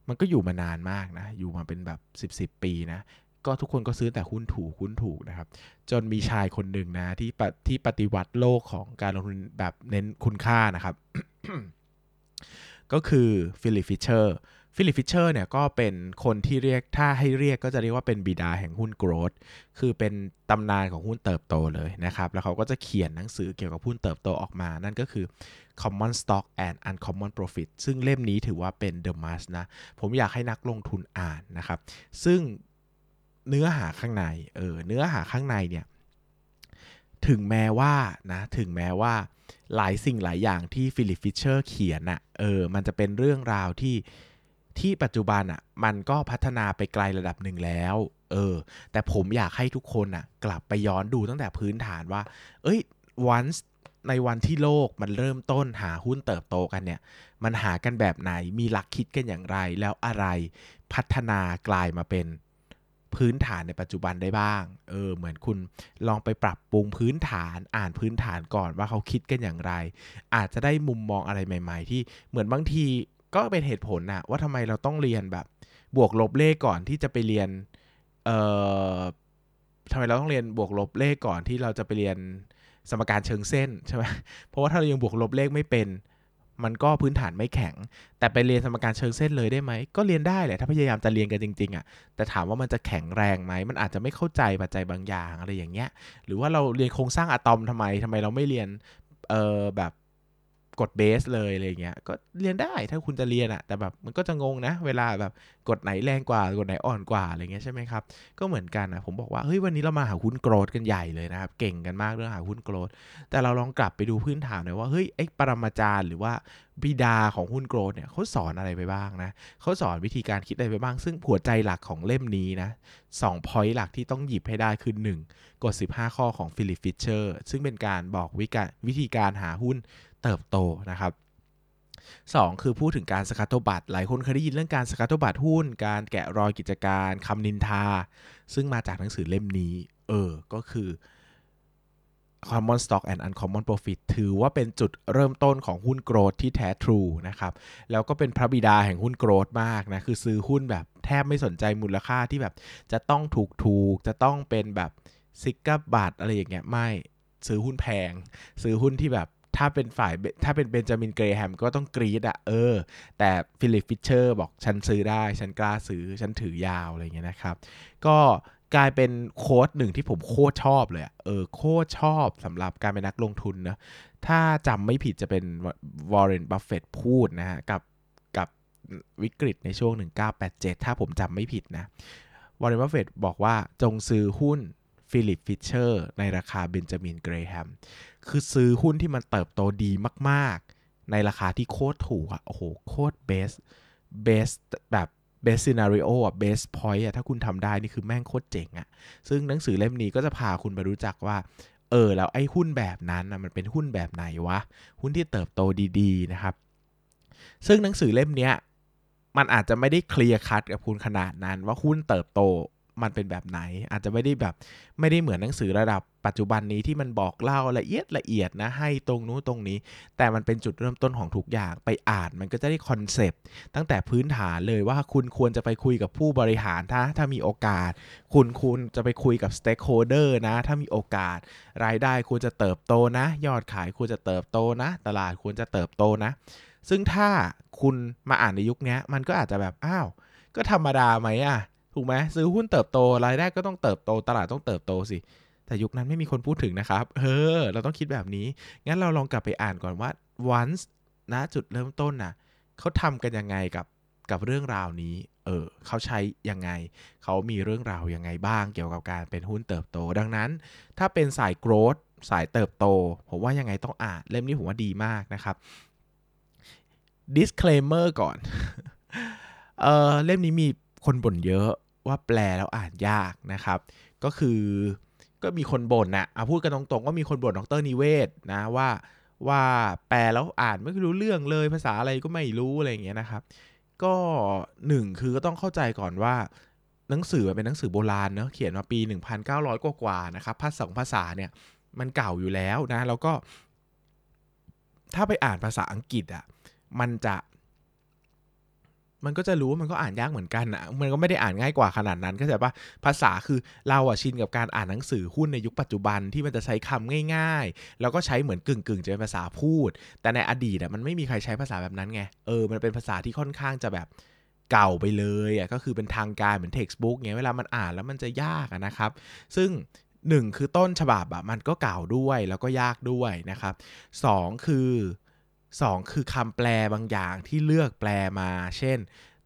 มันก็อยู่มานานมากนะ อยู่มาเป็นแบบ 10 10ปีนะ ก็ทุกคนก็ซื้อแต่หุ้นถูกหุ้นถูกนะครับ จนมีชายคนหนึ่งนะที่ปที่ปฏิวัติโลกของการลงทุนแบบเน้นคุณค่านะครับ ก็คือฟิลิปฟิชเชอร์ฟิลิปฟิชเชอร์เนี่ยก็เป็นคนที่เรียกถ้าให้เรียกก็จะเรียกว่าเป็นบิดาแห่งหุ้น growth คือเป็นตำนานของหุ้นเติบโตเลยนะครับ แล้วเขาก็จะเขียนหนังสือเกี่ยวกับหุ้นเติบโตออกมา นั่นก็คือ Common Stock and Uncommon Profit ซึ่งเล่มนี้ถือว่าเป็น The Must นะ ผมอยากให้นักลงทุนอ่านนะครับ ซึ่งเนื้อหาข้างในเออเนื้อหาข้างในเนี่ย ถึงแม้ว่านะถึงแม้ว่าหลายสิ่งหลายอย่างที่ฟิลิปฟิชเชอร์เขียนอะ่ะเออมันจะเป็นเรื่องราวที่ที่ปัจจุบันอะ่ะมันก็พัฒนาไปไกลระดับหนึ่งแล้วเออแต่ผมอยากให้ทุกคนอะกลับไปย้อนดูตั้งแต่พื้นฐานว่า เอ้ย once ในวันที่โลกมันเริ่มต้นหาหุ้นเติบโตกันเนี่ย มันหากันแบบไหนมีหลักคิดกันอย่างไร แล้วอะไรพัฒนากลายมาเป็น พื้นฐานในปัจจุบันได้บ้าง เออ เหมือนคุณลองไปปรับปรุงพื้นฐาน อ่านพื้นฐานก่อนว่าเขาคิดกันอย่างไร อาจจะได้มุมมองอะไรใหม่ ๆ ที่เหมือนบางทีก็เป็นเหตุผลนะว่าทำไมเราต้องเรียนแบบ บวกลบเลขก่อนที่จะไปเรียน เอ่อทำไมเราต้องเรียนบวกลบเลขก่อนที่เราจะไปเรียนสมการเชิงเส้นใช่ไหมเพราะว่าถ้าเรายังบวกลบเลขไม่เป็น มันก็พื้นฐานไม่แข็ง แต่ไปเรียนสมการเชิงเส้นเลยได้ไหม ก็เรียนได้แหละถ้าพยายามจะเรียนกันจริงๆอะ่ะ แต่ถามว่ามันจะแข็งแรงไหม มันอาจจะไม่เข้าใจปัจจัยบางอย่างอะไรอย่างเงี้ย หรือว่าเราเรียนโครงสร้างอะตอมทำไมทำไมเราไม่เรียนเออแบบ กดเบสเลยอะไรเงี้ยก็เรียนได้ถ้าคุณจะเรียนอะแต่แบบมันก็จะงงนะ เวลาแบบกดไหนแรงกว่ากดไหนอ่อนกว่าอะไรเงี้ยใช่ไหมครับก็เหมือนกันนะผมบอกว่าเฮ้ยวันนี้เรามาหาหุ้น growth กันใหญ่เลยนะครับเก่งกันมากเรื่องหาหุ้น growth แต่เราลองกลับไปดูพื้นฐานหน่อยว่าเฮ้ยไอ้ปรมาจารย์หรือว่าบิดาของหุ้น growth เนี่ยเขาสอนอะไรไปบ้างนะเขาสอนวิธีการคิดอะไรไปบ้าง ซึ่งหัวใจหลักของเล่มนี้นะสอง point หลักที่ต้องหยิบให้ได้คือ 1 กฎ 15 ข้อของฟิลิปฟิชเชอร์ซึ่งเป็นการบอกวิธีการหาหุ้น เติบโตนะครับ 2 คือพูดถึงการ scuttlebutt หลายคนเคยได้ยินเรื่องการ scuttlebutt หุ้น การแกะรอยกิจการคำนินทา ซึ่งมาจากหนังสือเล่มนี้ เออ ก็คือ Common Stock and Uncommon Profit ถือว่าเป็นจุดเริ่มต้นของหุ้นโกรดที่แท้ทรูนะครับ แล้วก็เป็นพระบิดาแห่งหุ้นโกรดมากนะ คือซื้อหุ้นแบบแทบไม่สนใจมูลค่าที่แบบจะต้องถูกถูก จะต้องเป็นแบบซิกกับบาทอะไรอย่างเงี้ยไม่ซื้อหุ้นแพง ซื้อหุ้นที่แบบ ถ้าเป็นฝ่ายถ้าเป็นเบนจามินเกรแฮมก็ต้องกรีดอะเออ แต่ฟิลิปฟิชเชอร์บอกฉันซื้อได้ ฉันกล้าซื้อ ฉันถือยาว อะไรเงี้ยนะครับ ก็กลายเป็น quote หนึ่งที่ผมโคตรชอบเลยเออโคตรชอบสำหรับการเป็นนักลงทุนนะ ถ้าจำไม่ผิดจะเป็นวอร์เรนบัฟเฟตพูดนะฮะ กับกับวิกฤตในช่วง 1987 ถ้าผมจำไม่ผิดนะวอร์เรนบัฟเฟตบอกว่าจงซื้อหุ้นฟิลิปฟิชเชอร์ในราคาเบนจามินเกรแฮม คือซื้อหุ้นที่มันเติบโตดีมาก ๆ ในราคาที่โคตรถูกอะโอ้โห โคตร best best แบบ best scenario อะ best point อะถ้าคุณทำได้นี่คือแม่งโคตรเจ๋งอะซึ่งหนังสือเล่มนี้ก็จะพาคุณไปรู้จักว่า เออ แล้วไอ้หุ้นแบบนั้นนะมันเป็นหุ้นแบบไหนวะ หุ้นที่เติบโตดีๆนะครับ ซึ่งหนังสือเล่มนี้มันอาจจะไม่ได้ clear cut กับคุณขนาดนั้นว่าหุ้นเติบโต มันเป็นแบบไหน อาจจะไม่ได้แบบไม่ได้เหมือนหนังสือระดับปัจจุบันนี้ที่มันบอกเล่าละเอียดละเอียดนะให้ตรงนู้นตรงนี้ แต่มันเป็นจุดเริ่มต้นของทุกอย่างไปอ่านมันก็จะได้คอนเซปต์ตั้งแต่พื้นฐานเลยว่าคุณควรจะไปคุยกับผู้บริหารถ้าถ้ามีโอกาส คุณคุณจะไปคุยกับ stakeholder นะ ถ้ามีโอกาส รายได้ควรจะเติบโตนะ ยอดขายควรจะเติบโตนะ ตลาดควรจะเติบโตนะ ซึ่งถ้าคุณมาอ่านในยุคนี้มันก็อาจจะแบบอ้าวก็ธรรมดาไหมอะ ถูกไหมซื้อหุ้นเติบโตรายได้ก็ต้องเติบโตตลาดต้องเติบโตสิ แต่ยุคนั้นไม่มีคนพูดถึงนะครับ เออ เราต้องคิดแบบนี้ งั้นเราลองกลับไปอ่านก่อนว่า once นะจุดเริ่มต้นน่ะเขาทำกันยังไงกับกับเรื่องราวนี้ เออเขาใช้ยังไง เขามีเรื่องราวยังไงบ้างเกี่ยวกับการเป็นหุ้นเติบโต ดังนั้น ถ้าเป็นสาย growth สายเติบโต ผมว่ายังไงต้องอ่าน เล่มนี้ผมว่าดีมากนะครับ disclaimer ก่อน เออเล่มนี้มี คนบ่นเยอะว่าแปลแล้วอ่านยากนะครับ ก็คือก็มีคนบ่นนะเอาพูดกันตรงๆก็มีคนบ่นดรนิเวศนะว่าว่าแปลแล้วอ่านไม่รู้เรื่องเลยภาษาอะไรก็ไม่รู้อะไรอย่างเงี้ยนะครับ ก็หนึ่งคือก็ต้องเข้าใจก่อนว่าหนังสือเป็นหนังสือโบราณเนอะเขียนมาปี 1,900 กว่ากว่านะครับภาษาสองภาษาเนี่ยมันเก่าอยู่แล้วนะ แล้วก็ ถ้าไปอ่านภาษาอังกฤษอะมันจะ มันก็จะรู้ว่ามันก็อ่านยากเหมือนกันอะมันก็ไม่ได้อ่านง่ายกว่าขนาดนั้นเข้าใจปะภาษาคือเราอะชินกับการอ่านหนังสือหุ้นในยุคปัจจุบันที่มันจะใช้คำง่ายๆ แล้วก็ใช้เหมือนกึ่งกึ่งๆจะเป็นภาษาพูด แต่ในอดีตอะมันไม่มีใครใช้ภาษาแบบนั้นไงเออมันเป็นภาษาที่ค่อนข้างจะแบบเก่าไปเลยอะก็คือเป็นทางการเหมือน textbook เงี้ยเวลามันอ่านแล้วมันจะยากนะครับ ซึ่งหนึ่งคือต้นฉบับอะมันก็เก่าด้วยแล้วก็ยากด้วยนะครับสองคือ 2 คือคำแปลบางอย่างที่เลือกแปลมา เช่น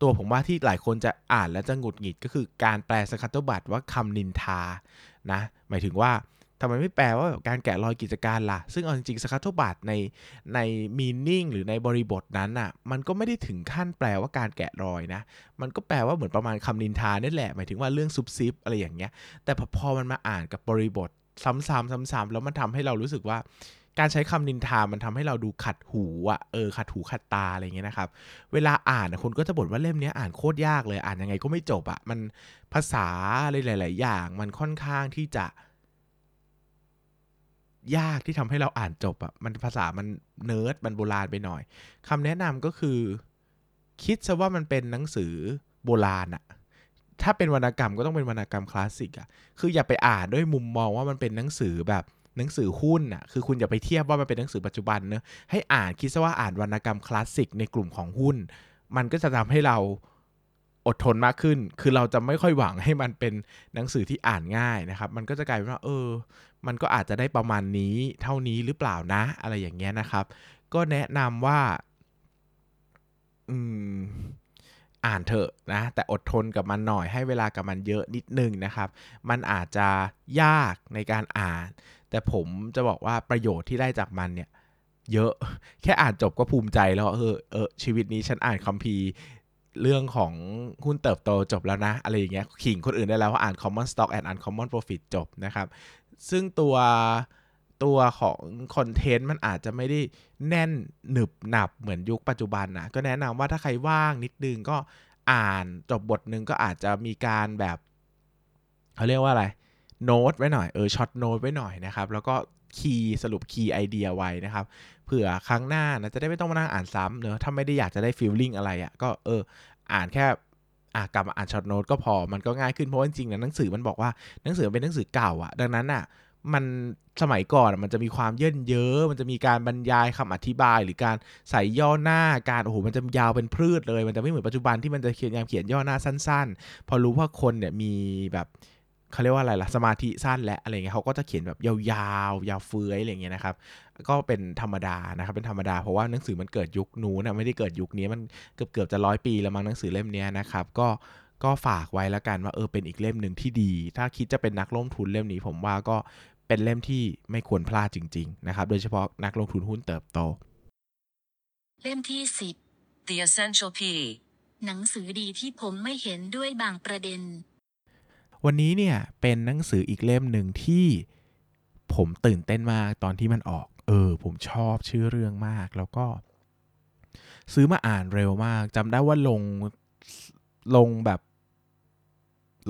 ตัวผมว่าที่หลายคนจะอ่านแล้วจะหงุดหงิดก็คือการแปล scuttlebutt ว่าคำนินทานะหมายถึงว่าทำไมไม่แปลว่าแบบการแกะรอยกิจการล่ะ ซึ่งเอาจริงๆ scuttlebutt ในใน meaning หรือในบริบทนั้นอะ มันก็ไม่ได้ถึงขั้นแปลว่าการแกะรอยนะ มันก็แปลว่าเหมือนประมาณคำนินทานี่แหละ หมายถึงว่าเรื่องซุบซิบอะไรอย่างเงี้ย แต่พอพอมันมาอ่านกับบริบท ซ้ำๆซ้ำๆแล้วมันทำให้เรารู้สึกว่า การใช้คำนินทามันทำให้เราดูขัดหูอะเออขัดหูขัดตาอะไรเงี้ยนะครับ เวลาอ่านคนก็จะบ่นว่าเล่มนี้อ่านโคตรยากเลยอ่านยังไงก็ไม่จบอะมันภาษาอะไรหลาย ๆ อย่างมันค่อนข้างที่จะ ยากที่ทำให้เราอ่านจบอะมันภาษามันเนิร์ดมันโบราณไปหน่อยคำแนะนำก็คือ คิดซะว่ามันเป็นหนังสือโบราณอะถ้าเป็นวรรณกรรมก็ต้องเป็นวรรณกรรมคลาสสิกอะคืออย่าไปอ่านด้วยมุมมองว่ามันเป็นหนังสือแบบ หนังสือหุ้นอะคือคุณอย่าไปเทียบว่ามันเป็นหนังสือปัจจุบันเนอะให้อ่านคิดซะว่าอ่านวรรณกรรมคลาสสิกในกลุ่มของหุ้น มันก็จะทำให้เราอดทนมากขึ้น คือเราจะไม่ค่อยหวังให้มันเป็นหนังสือที่อ่านง่ายนะครับ มันก็จะกลายเป็นว่า เออ มันก็อาจจะได้ประมาณนี้เท่านี้หรือเปล่านะ อะไรอย่างเงี้ยนะครับ ก็แนะนำว่า อืม อ่านเถอะนะ แต่อดทนกับมันหน่อย ให้เวลากับมันเยอะนิดนึงนะครับ มันอาจจะยากในการอ่าน แต่ผมจะบอกว่าประโยชน์ที่ได้จากมันเนี่ย เยอะแค่อ่านจบก็ภูมิใจแล้วเออเออชีวิตนี้ฉันอ่านคัมภีร์เรื่องของหุ้นเติบโตจบแล้วนะ อะไรอย่างเงี้ยขิงคนอื่นได้แล้วว่าอ่าน common stock and uncommon profit จบนะครับ ซึ่งตัวตัวของคอนเทนต์มันอาจจะไม่ได้แน่นหนึบหนับเหมือนยุคปัจจุบันนะก็แนะนำว่าถ้าใครว่างนิดนึงก็อ่านจบบทหนึ่งก็อาจจะมีการแบบเขาเรียกว่าอะไร โน้ตไว้หน่อยเออ short note ไว้หน่อยนะครับ แล้วก็ key สรุป key idea ไว้นะครับเผื่อครั้งหน้านะจะได้ไม่ต้องมานั่งอ่านซ้ำเนอะถ้าไม่ได้อยากจะได้ feeling อะไรอะก็เอออ่านแค่อะกลับมาอ่าน short note ก็พอมันก็ง่ายขึ้นเพราะจริงๆนะหนังสือมันบอกว่าหนังสือเป็นหนังสือเก่าอะ่ะ ดังนั้นอะมันสมัยก่อนมันจะมีความเยินเยอะมันจะมีการบรรยายคำอธิบาย หรือการใส่ย่อหน้าการโอ้โหมันจะยาวเป็นพืชเลย มันจะไม่เหมือนปัจจุบันที่มันจะเขียนยามเขียนย่อหน้าสั้น ๆ พอรู้ว่าคนเนี่ยมีแบบ เขาเรียกว่าอะไรล่ะสมาธิสั้นและอะไรเงี้ยเขาก็จะเขียนแบบยาวๆ ยาวเฟื้อยอะไรเงี้ยนะครับก็เป็นธรรมดานะครับเป็นธรรมดาเพราะว่าหนังสือมันเกิดยุคนู้นนะไม่ได้เกิดยุคนี้มันเกือบเกือบๆจะร้อยปีแล้วมั้งหนังสือเล่มเนี้ยนะครับก็ก็ฝากไว้แล้วกันว่าเออเป็นอีกเล่มหนึ่งที่ดี ถ้าคิดจะเป็นนักลงทุนเล่มนี้ผมว่าก็เป็นเล่มที่ไม่ควรพลาดจริงๆนะครับโดยเฉพาะนักลงทุนหุ้นเติบโต เล่มที่สิบ The Essential P. หนังสือดีที่ผมไม่เห็นด้วยบางประเด็น วันนี้เนี่ยเป็นหนังสืออีกเล่มหนึ่งที่ผมตื่นเต้นมากตอนที่มันออก เออ ผมชอบชื่อเรื่องมากแล้วก็ ซื้อมาอ่านเร็วมากจำได้ว่าลงลงแบบ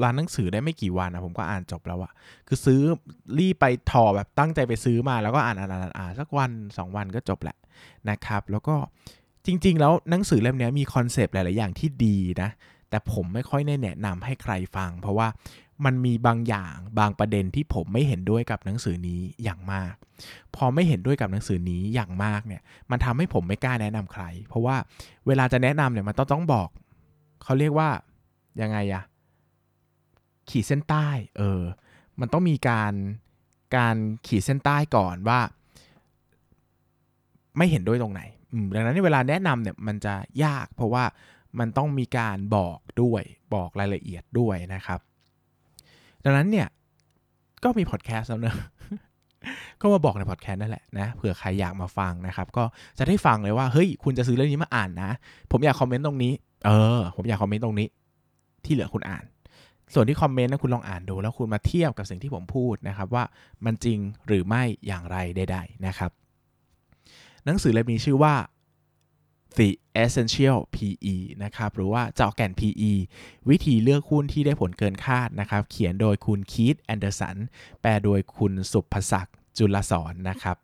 ร้านหนังสือได้ไม่กี่วันนะผมก็อ่านจบแล้วอะคือซื้อรีบไปถอแบบตั้งใจไปซื้อมา แล้วก็อ่านอ่านอ่านอ่านสักวัน 2 วันก็จบแหละนะครับ แล้วก็จริง ๆ แล้วหนังสือเล่มนี้มีคอนเซปต์หลาย ๆ อย่างที่ดีนะ แต่ผมไม่ค่อยได้แนะนำให้ใครฟัง เพราะว่ามันมีบางอย่างบางประเด็นที่ผมไม่เห็นด้วยกับหนังสือนี้อย่างมาก พอไม่เห็นด้วยกับหนังสือนี้อย่างมากเนี่ย มันทำให้ผมไม่กล้าแนะนำใคร เพราะว่าเวลาจะแนะนำเนี่ยมันต้องต้องบอก เขาเรียกว่ายังไงอะขีดเส้นใต้ เออ มันต้องมีการการขีดเส้นใต้ก่อนว่า ไม่เห็นด้วยตรงไหนดังนั้นเวลาแนะนำเนี่ยมันจะยาก เพราะว่า มันต้องมีการบอกด้วยบอกรายละเอียดด้วยนะครับ ดังนั้นเนี่ยก็มีพอดแคสต์แล้วเนอะก็มาบอกในพอดแคสต์นั่นแหละนะเผื่อใครอยากมาฟังนะครับ ก็จะได้ฟังเลยว่าเฮ้ยคุณจะซื้อเรื่องนี้มาอ่านนะ ผมอยากคอมเมนต์ตรงนี้ เออ ผมอยากคอมเมนต์ตรงนี้ ที่เหลือคุณอ่าน ส่วนที่คอมเมนต์นะคุณลองอ่านดู แล้วคุณมาเทียบกับสิ่งที่ผมพูดนะครับ ว่ามันจริงหรือไม่อย่างไรใด ๆ นะครับ หนังสือเล่มนี้ชื่อว่า The Essential PE นะครับ หรือว่าเจาะแก่น PE วิธีเลือกหุ้นที่ได้ผลเกินคาดนะครับ เขียนโดยคุณคีตแอนเดอร์สัน แปลโดยคุณสุภศักดิ์จุลสอนนะครับ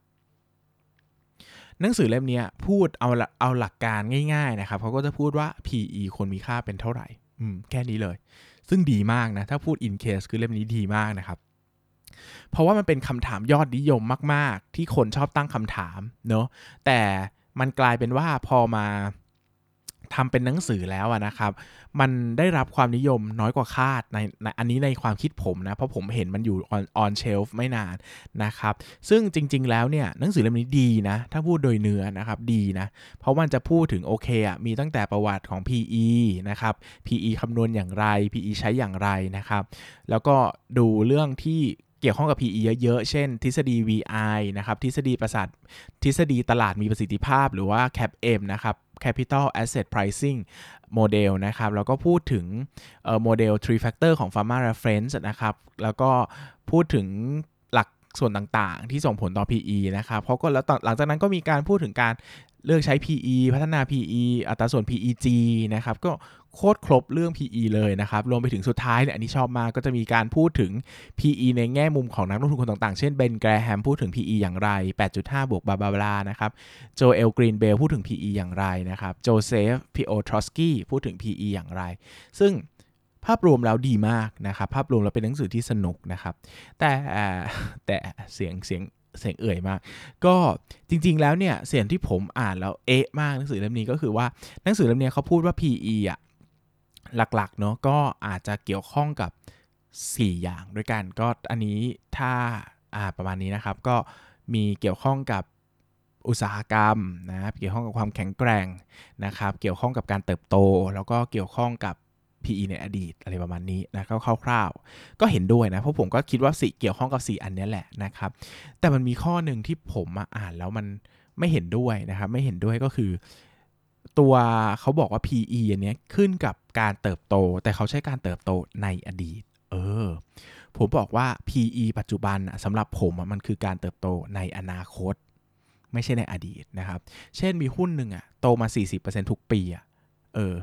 หนังสือเล่มนี้พูดเอาเอาหลักการง่ายๆนะครับเขาก็จะพูดว่า PE คนมีค่าเป็นเท่าไหร่ อืม แค่นี้เลย ซึ่งดีมากนะ ถ้าพูด in case คือเล่มนี้ดีมากนะครับเพราะว่ามันเป็นคำถามยอดนิยมมาก ๆ ที่คนชอบตั้งคำถามเนาะแต่ มันกลายเป็นว่าพอมาทำเป็นหนังสือแล้วนะครับ มันได้รับความนิยมน้อยกว่าคาดในในอันนี้ในความคิดผมนะ เพราะผมเห็นมันอยู่ on on shelf ไม่นานนะครับ ซึ่งจริง ๆ แล้วเนี่ยหนังสือเล่มนี้ดีนะ ถ้าพูดโดยเนื้อนะครับดีนะ เพราะมันจะพูดถึงโอเคอะมีตั้งแต่ประวัติของ PE นะครับ PE คำนวณอย่างไร PE ใช้อย่างไรนะครับ แล้วก็ดูเรื่องที่ เกี่ยวข้องกับ PE เยอะๆ เช่น ทฤษฎี VI นะครับ ทฤษฎีประสาททฤษฎีตลาดมีประสิทธิภาพ หรือว่า CAPM นะครับ Capital Asset Pricing Model นะครับ แล้วก็พูดถึงโมเดล three factor ของ Pharma Reference นะครับ แล้วก็พูดถึง ส่วนต่างๆ ที่ส่งผลต่อ PE นะครับเขาก็แล้วหลังจากนั้นก็มีการพูดถึงการเลือกใช้ PE พัฒนา PE อัตราส่วน PEG นะครับ ก็โคตรครบเรื่อง PE เลยนะครับ รวมไปถึงสุดท้ายเนี่ย อันนี้ชอบมากก็จะมีการพูดถึง PE ในแง่มุมของนักลงทุนคนต่างๆ เช่นเบนแกรแฮมพูดถึง PE อย่างไร 8.5 บวกบาบาบลานะครับ โจเอลกรีนแบลตต์พูดถึง PE อย่างไรนะครับ โจเซฟพิโอทรอสกี้พูดถึง PE อย่างไร ซึ่งภาพรวมแล้วดีมากนะครับ ภาพรวมเราเป็นหนังสือที่สนุกนะครับ แต่แต่เสียงเสียงเสียงเอ่ยมาก ก็จริงๆแล้วเนี่ยสิ่งที่ผมอ่านแล้วเอ๊ะมากหนังสือเล่มนี้ก็คือว่าหนังสือเล่มนี้เขาพูดว่า PE อะหลักๆเนาะก็อาจจะเกี่ยวข้องกับ 4 อย่างด้วยกัน ก็อันนี้ถ้าอ่าประมาณนี้นะครับ ก็มีเกี่ยวข้องกับอุตสาหกรรมนะเกี่ยวข้องกับความแข็งแกร่งนะครับ เกี่ยวข้องกับการเติบโต แล้วก็เกี่ยวข้องกับ PE ในอดีตอะไรประมาณนี้นะคร่าวๆ ก็เห็นด้วยนะ เพราะผมก็คิดว่าสี่เกี่ยวข้องกับ4อันนี้แหละนะครับ แต่มันมีข้อหนึ่งที่ผมมาอ่านแล้วมันไม่เห็นด้วยนะครับ ไม่เห็นด้วยก็คือ ตัวเขาบอกว่า PE อันนี้ขึ้นกับการเติบโต แต่เขาใช้การเติบโตในอดีต เออ ผมบอกว่า PE ปัจจุบันสำหรับผมมันคือการเติบโตในอนาคต ไม่ใช่ในอดีตนะครับ เช่นมีหุ้นหนึ่งอะโตมา 40%ทุกปีอะเออ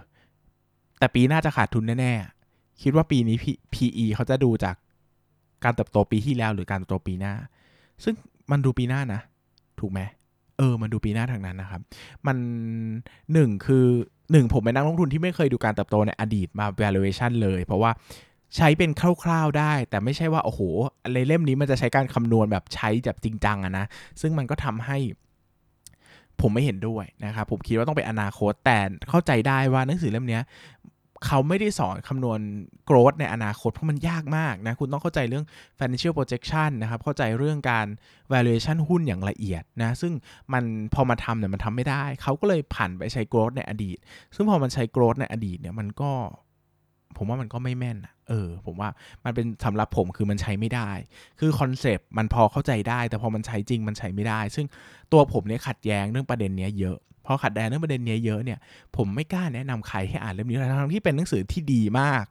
แต่ปีหน้าจะขาดทุนแน่ๆ คิดว่าปีนี้ PE เขาจะดูจากการเติบโตปีที่แล้วหรือการเติบโตปีหน้า ซึ่งมันดูปีหน้านะ ถูกไหมเออ มันดูปีหน้าทางนั้นนะครับ มันหนึ่งคือหนึ่งผมเป็นนักลงทุนที่ไม่เคยดูการเติบโตในอดีตมา valuation เลย เพราะว่าใช้เป็นคร่าวๆได้ แต่ไม่ใช่ว่า โอ้โหอะไรเล่มนี้มันจะใช้การคำนวณแบบใช้แบบจริงจังอะนะ ซึ่งมันก็ทำให้ ผมไม่เห็นด้วยนะครับผมคิดว่าต้องเป็นอนาคตแต่เข้าใจได้ว่าหนังสือเล่มนี้เขาไม่ได้สอนคำนวณ growth ในอนาคต เพราะมันยากมากนะ คุณต้องเข้าใจเรื่อง financial projection นะครับ เข้าใจเรื่องการ valuation หุ้นอย่างละเอียดนะ ซึ่งมันพอมาทำเนี่ยมันทำไม่ได้ เขาก็เลยผ่านไปใช้ growth ในอดีต ซึ่งพอมันใช้ growth ในอดีตเนี่ยมันก็ ผมว่ามันก็ไม่แม่น เออผมว่ามันเป็นสำหรับผมคือมันใช้ไม่ได้ คือคอนเซปต์มันพอเข้าใจได้ แต่พอมันใช้จริงมันใช้ไม่ได้ ซึ่งตัวผมเนี่ยขัดแย้งเรื่องประเด็นนี้เยอะพอขัดแย้งเรื่องประเด็นนี้เยอะเนี่ยผมไม่กล้าแนะนำใครให้อ่านเล่มนี้ทั้งที่เป็นหนังสือที่ดีมาก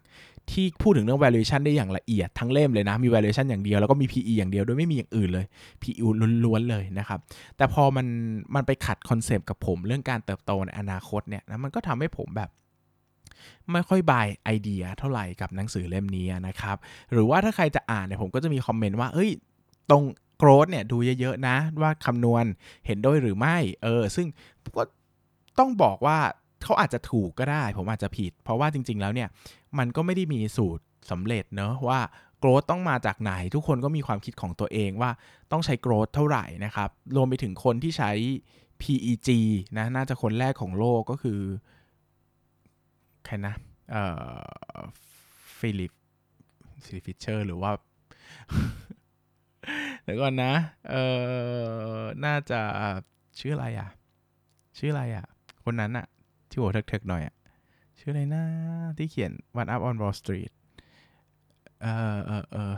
ที่พูดถึงเรื่อง valuation ได้อย่างละเอียดทั้งเล่มเลยนะ มี valuation อย่างเดียวแล้วก็มี PE อย่างเดียวโดยไม่มีอย่างอื่นเลย PE ล้วนๆเลยนะครับ แต่พอมันมันไปขัดคอนเซปต์กับผมเรื่องการเติบโตในอนาคตเนี่ยนะมันก็ทำให้ผมแบบ ไม่ค่อย buy idea เท่าไหร่กับหนังสือเล่มนี้นะครับ หรือว่าถ้าใครจะอ่านเนี่ยผมก็จะมีคอมเมนต์ว่า เอ้ย ตรง growth เนี่ยดูเยอะๆนะ ว่าคำนวณเห็นด้วยหรือไม่ เออ ซึ่งก็ต้องบอกว่าเขาอาจจะถูกก็ได้ ผมอาจจะผิด เพราะว่าจริง ๆ แล้วเนี่ย มันก็ไม่ได้มีสูตรสำเร็จเนอะว่า growth ต้องมาจากไหน ทุกคนก็มีความคิดของตัวเองว่าต้องใช้ growth เท่าไหร่นะครับ รวมไปถึงคนที่ใช้ PEG นะน่าจะคนแรกของโลกก็คือ ใครนะเอ่อฟิลิปฟิลิป ฟิชเชอร์หรือว่าเดี๋ยวก่อนนะ เอ่อ น่าจะชื่ออะไรอะ ชื่ออะไรอะ คนนั้นอะ ที่หัวเถิกๆหน่อยอะ ชื่ออะไรนะ ที่เขียน One Up on Wall Street เอ่อเออเออ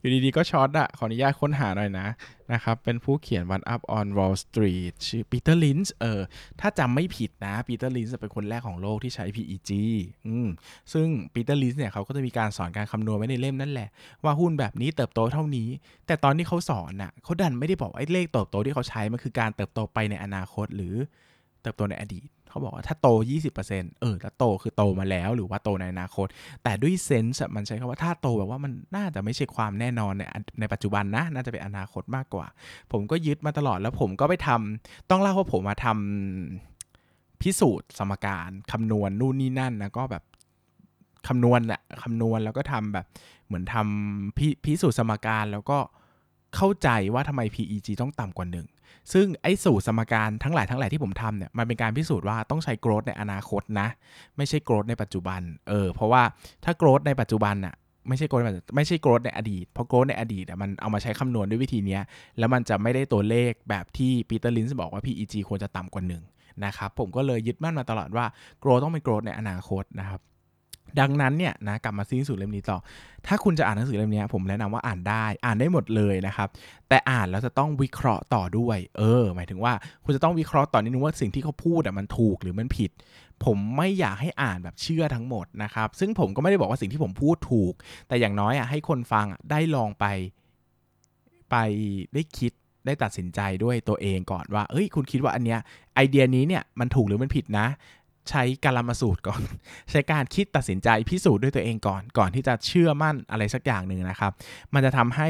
อยู่ดีๆก็ช็อตอะขออนุญาตค้นหาหน่อยนะนะครับ เป็นผู้เขียน One Up on Wall Street ชื่อปีเตอร์ลินช์เออถ้าจำไม่ผิดนะปีเตอร์ลินช์เป็นคนแรกของโลกที่ใช้ PEG อืมซึ่งปีเตอร์ลินส์เนี่ยเขาก็จะมีการสอนการคำนวณไว้ในเล่มนั่นแหละ ว่าหุ้นแบบนี้เติบโตเท่านี้ แต่ตอนที่เขาสอนน่ะเขาดันไม่ได้บอกไอ้เลขเติบโตที่เขาใช้มันคือการเติบโตไปในอนาคตหรือเติบโตในอดีต เขาบอกว่าถ้าโต 20%เออถ้าโตคือโตมาแล้วหรือว่าโตในอนาคต แต่ด้วยเซนส์มันใช้คำว่าถ้าโตแบบว่ามันน่าจะไม่ใช่ความแน่นอนในในปัจจุบันนะ น่าจะเป็นอนาคตมากกว่า ผมก็ยึดมาตลอดแล้วผมก็ไปทำต้องเล่าว่าผมมาทำพิสูจน์สมการคำนวณนู่นนี่นั่นนะก็แบบคำนวณแหละคำนวณแล้วก็ทำแบบเหมือนทำพิพิสูจน์สมการแล้วก็เข้าใจว่าทำไม PEG ต้องต่ำกว่าหนึ่ง ซึ่งไอ้สูตรสมการทั้งหลายทั้งหลายที่ผมทำเนี่ยมันเป็นการพิสูจน์ว่าต้องใช้ growth ในอนาคตนะ ไม่ใช่ growth ในปัจจุบันเออเพราะว่าถ้า growth ในปัจจุบันน่ะไม่ใช่ growth ในปัจจุไม่ใช่ growth ในอดีตเพราะ growth ในอดีตมันเอามาใช้คำนวณด้วยวิธีนี้แล้วมันจะไม่ได้ตัวเลขแบบที่ปีเตอร์ลินส์บอกว่า PEG ควรจะต่ำกว่าหนึ่งนะครับผมก็เลยยึดมั่นมาตลอดว่า growth ต้องเป็น growth ในอนาคตนะครับ ดังนั้นเนี่ยนะกลับมาซีสู่เล่มนี้ต่อ ถ้าคุณจะอ่านหนังสือเล่มนี้ผมแนะนำว่าอ่านได้อ่านได้หมดเลยนะครับ แต่อ่านแล้วจะต้องวิเคราะห์ต่อด้วย เออ หมายถึงว่าคุณจะต้องวิเคราะห์ต่อนิดนึงว่าสิ่งที่เขาพูดอะมันถูกหรือมันผิด ผมไม่อยากให้อ่านแบบเชื่อทั้งหมดนะครับ ซึ่งผมก็ไม่ได้บอกว่าสิ่งที่ผมพูดถูก แต่อย่างน้อยอะให้คนฟังอะได้ลองไป ไปได้คิดได้ตัดสินใจด้วยตัวเองก่อนว่า เอ้ย คุณคิดว่าอันเนี้ยไอเดียนี้เนี่ยมันถูกหรือมันผิดนะ ใช้การลมาสูตรก่อน ใช้การคิดตัดสินใจพิสูจน์ด้วยตัวเองก่อน ก่อนที่จะเชื่อมั่นอะไรสักอย่างหนึ่งนะครับ มันจะทำให้